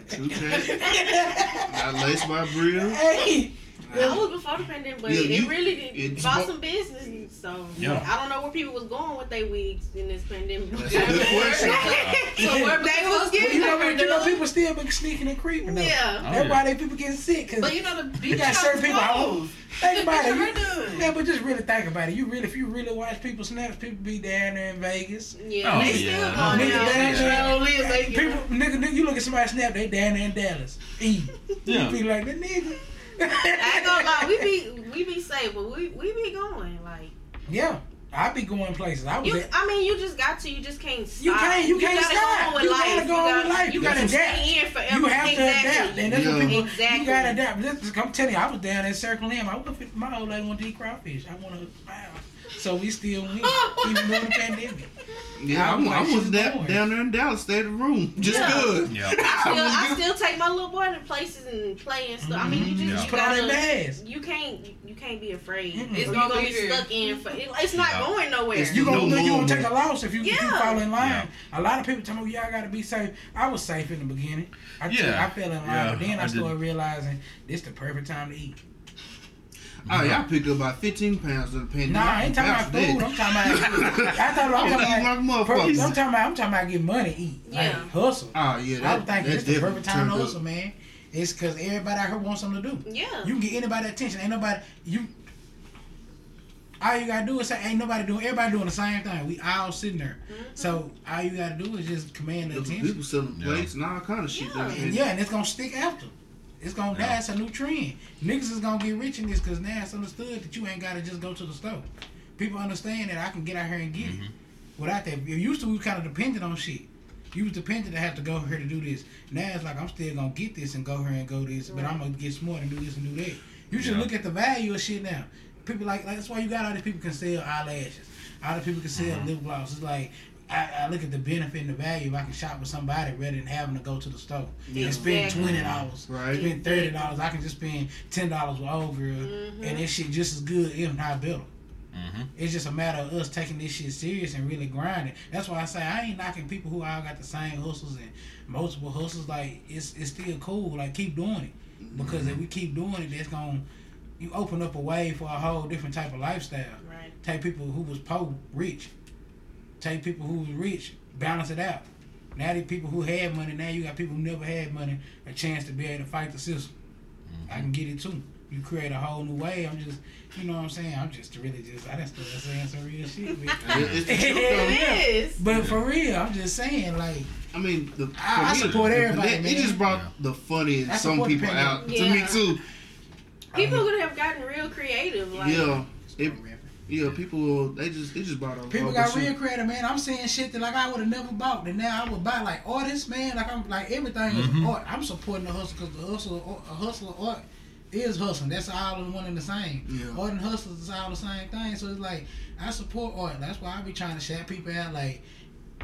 True Check. Got laced by Bria. hey, That was before the pandemic, but Yeah, it you- really did it's bought some business. So Yeah. I don't know where people was going with their wigs in this pandemic. That's a good question. So where they was well, getting you know, their but you know, people still been sneaking and creeping. Though. Yeah. Oh, That's yeah. why they people getting sick. Cause But you know the you got shop certain people. I closed. don't- Think about it. You, you yeah, but just really think about it. You really, if you really watch people snaps, people be down there in Vegas. Yeah, Oh, they yeah. Oh, still going Nigga down down there. there, people, nigga, nigga, you look at somebody snap, they down there in Dallas. E. Yeah. You be like, the nigga. I ain't gonna lie, we be we but we we be going like Yeah, I be going places. I was you. at, I mean, you just got to. You just can't. Stop. You can't- you can't gotta stop. Go on with You life. gotta go on with life. You gotta adapt. Stay in forever. you have to adapt, and that's what Yeah. people. Exactly. You gotta adapt. Listen, I'm telling you, I was down there Circle M. I was my old lady wanted to eat crawfish. I want to wow. So we still win, even during the pandemic. Yeah, I, I'm I was she's da- down there in Dallas, stayed in the room. Just Yeah. good. yeah, Still, I I'm still take my little boy to places and play and stuff. I mean, you just Yeah. you Mm-hmm. Put on gotta. that mask. You can't. You, you can't be afraid. Mm-mm. It's gonna gonna be be stuck in. For, it, it's not Yeah. going nowhere. It's You No gonna you gonna take a loss if you, if you fall in line. Yeah. A lot of people tell me, "Yeah, I gotta be safe." I was safe in the beginning. I tell you, Yeah. I fell in line, Yeah, but then I, I started realizing this is the perfect time to eat. Oh, yeah, I picked up about 15 pounds of the pandemic. Nah, I ain't talking about food. I'm talking about. I thought I'm I'm talking about. like a I'm talking about. I'm talking about getting money to eat. Like Yeah. hustle. Oh, yeah, I that, was thinking that it's the perfect time to turned up. hustle, man. It's because everybody out here wants something to do. Yeah. You can get anybody attention. Ain't nobody you. All you gotta do is say, ain't nobody doing. Everybody doing the same thing. We all sitting there. Mm-hmm. So all you gotta do is just command the There attention. People selling Yeah. plates and all kind of shit. Yeah. And yeah, and it's gonna stick after. It's gonna Yeah. that's a new trend. Niggas is gonna get rich in this because now it's understood that you ain't gotta just go to the store. People understand that I can get out here and get it mm-hmm. without that. It used to we kind of dependent on shit. You was dependent to have to go here to do this. Now it's like I'm still gonna get this and go here and go this, but I'm gonna get smart and do this and do that. You should Yeah. look at the value of shit now. People like, like that's why you got all these people can sell eyelashes. All the people can sell mm-hmm. lip gloss. It's like I, I look at the benefit and the value if I can shop with somebody rather than having to go to the store and spend twenty dollars, Right. spend thirty dollars. I can just spend ten dollars with old girl, Mm-hmm. and this shit just as good, if not better. hmm It's just a matter of us taking this shit serious and really grinding. That's why I say I ain't knocking people who all got the same hustles and multiple hustles. Like it's it's still cool. Like keep doing it because if we keep doing it, that's gonna you open up a way for a whole different type of lifestyle. Right. Take people who was poor rich. Take people who's rich, balance it out. Now these people who had money, now you got people who never had money, a chance to be able to fight the system. I can mm-hmm. get it too. You create a whole new way. I'm just, you know what I'm saying? I'm just really just, I just started saying some real shit. man. It- It's the. It is. But for real, I'm just saying, like, I mean, the, I- I support the- everybody, It, man. just brought Yeah. the funny in some people pandemic. out to me too. People would have gotten real creative. Like, Yeah, it, yeah. People, they just, they just brought a People got real creative, man. I'm saying shit that like I would have never bought, and now I would buy like artists, man. Like I'm like everything Mhm. is art. I'm supporting the hustle because the hustle, a hustler art is hustling. That's all in one and the same. Yeah. Art and hustlers is all the same thing. So it's like I support art. That's why I be trying to shout people out like.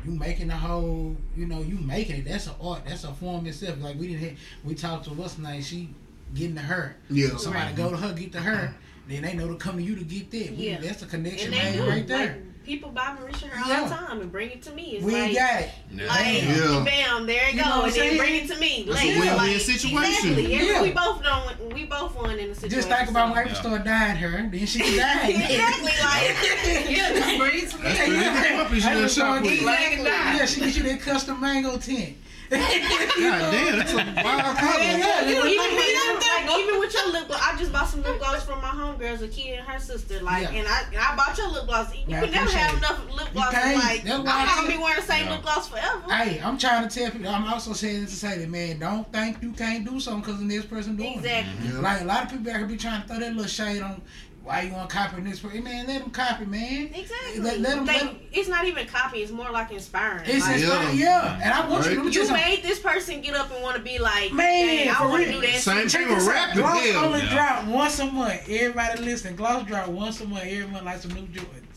You making the whole, you know, you making it. That's an art. That's a form itself. Like we didn't, hit, we talked to what's name. She getting to her. Yeah. So somebody go to her, get to her. Then they know to come to you to get that. Yeah. That's a connection And they made do. right there. Like, people buy Marisha hair all Yeah. the time and bring it to me. It's we like, got it. like, Yeah. bam, there it You know and then saying? bring it to me. That's Like, a win-win like, situation. Exactly. Every- Yeah. We both don't. We both won in the situation. Just think about when so- April started dying her, then she died. exactly. Like, Yeah, just bring it to me. That's pretty good. Puppy, she April done shot started with getting- Like that. Yeah, she get you that custom mango tint. God damn, that's a wild color. Yeah, even, yeah. even, like, even with your lip gloss, I just bought some lip gloss from my homegirls, a kid and her sister. Like, Yeah. and I, and I bought your lip gloss. You Yeah, I can never appreciate have enough lip You gloss. can't. Like, That's I'm why I not gonna be wearing the same Yeah. lip gloss forever. Hey, I'm trying to tell people. I'm also saying this to say that man, don't think you can't do something because of this person doing it. Exactly. Yeah. Like a lot of people out here be trying to throw that little shade on why you want to copy this person. Man, let them copy, man. Exactly. Let, let them, They- let 'em- it's not even copy. It's more like inspiring. It's like, inspiring, Yeah. yeah. And I want you to let me you you made this person get up and want to be like, Man, man, I for want to real. do that. Same shit. Check thing with this out. rapping. Gloss only Yeah. drop once a month. Everybody listen. Gloss drop once a month. Every likes like some new Jordans.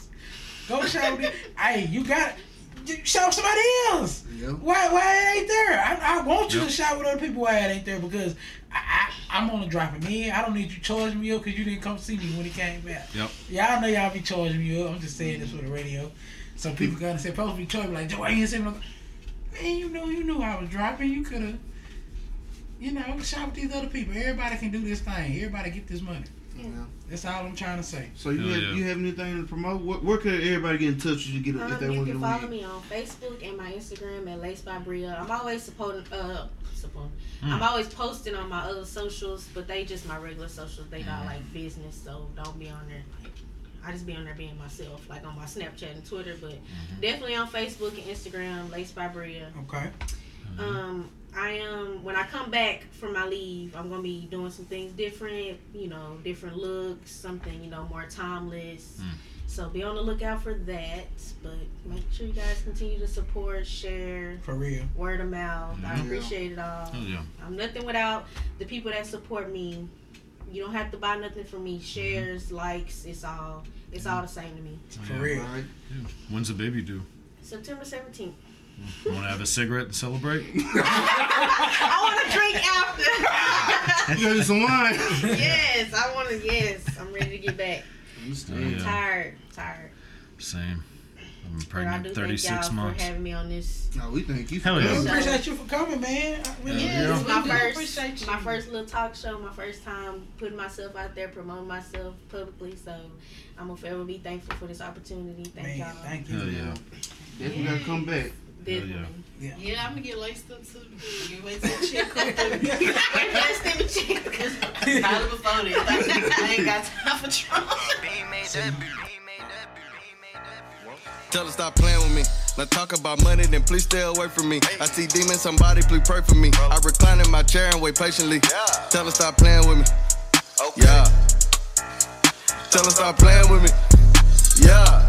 Go show them. hey, you got it. Show somebody else. Yeah. Why? Why it ain't there? I, I want you Yep. to shout with other people why it ain't there because I, I I'm only dropping in. I don't need you charging me up because you didn't come see me when he came back. Yep. Y'all know y'all be charging me up. I'm just saying this for the radio. So people gonna say, supposed to be charging me like Joe. I ain't saying no. Man, you know, you knew I was dropping. You could have, you know, shop with these other people. Everybody can do this thing. Everybody get this money. Yeah. That's all I'm trying to say. So you have, yeah. you have anything to promote? Where, where could everybody get in touch with you to get if Um, they you want to can follow me on Facebook and my Instagram at Lace by Bria. I'm always supporting, uh, supporting. Mm. I'm always posting on my other socials, but they just my regular socials. They not like business, so don't be on there. Like, I just be on there being myself, like on my Snapchat and Twitter, but definitely on Facebook and Instagram, Lace by Bria. Okay. Um, I am when I come back from my leave, I'm gonna be doing some things different. You know, different looks, something you know more timeless. Mm. So be on the lookout for that. But make sure you guys continue to support, share, For real. word of mouth. I mm-hmm. appreciate it all. Hell yeah. I'm nothing without the people that support me. You don't have to buy nothing from me. Mm-hmm. Shares, likes, it's all it's mm-hmm. all the same to me. For Yeah. real. All right. When's the baby due? September 17th. Want to have a cigarette and celebrate? I want to drink after. You got some wine. yes, I want to. Yes, I'm ready to get back. I'm yeah. tired, tired. Same. I'm But I pregnant do thank 36 y'all months. for having me on this. No, we thank you. For Hell We yeah. So- appreciate you for coming, man. I really Yeah. do. This is my We first, appreciate my first little talk show. My first time putting myself out there, promoting myself publicly. So I'm gonna forever be thankful for this opportunity. Thank Man, y'all. thank you. Hell yeah. Definitely gotta come back. Definitely. Yeah, Yeah, I'm gonna get laced up too. You wait till the chick come through. Let's give a check. Probably before this. I ain't got time for trouble. Tell her stop playing with me. Now talk about money, then please stay away from me. I see demons, somebody please pray for me. I recline in my chair and wait patiently. Tell her stop playing with me. Yeah. Tell her stop playing with me. Yeah.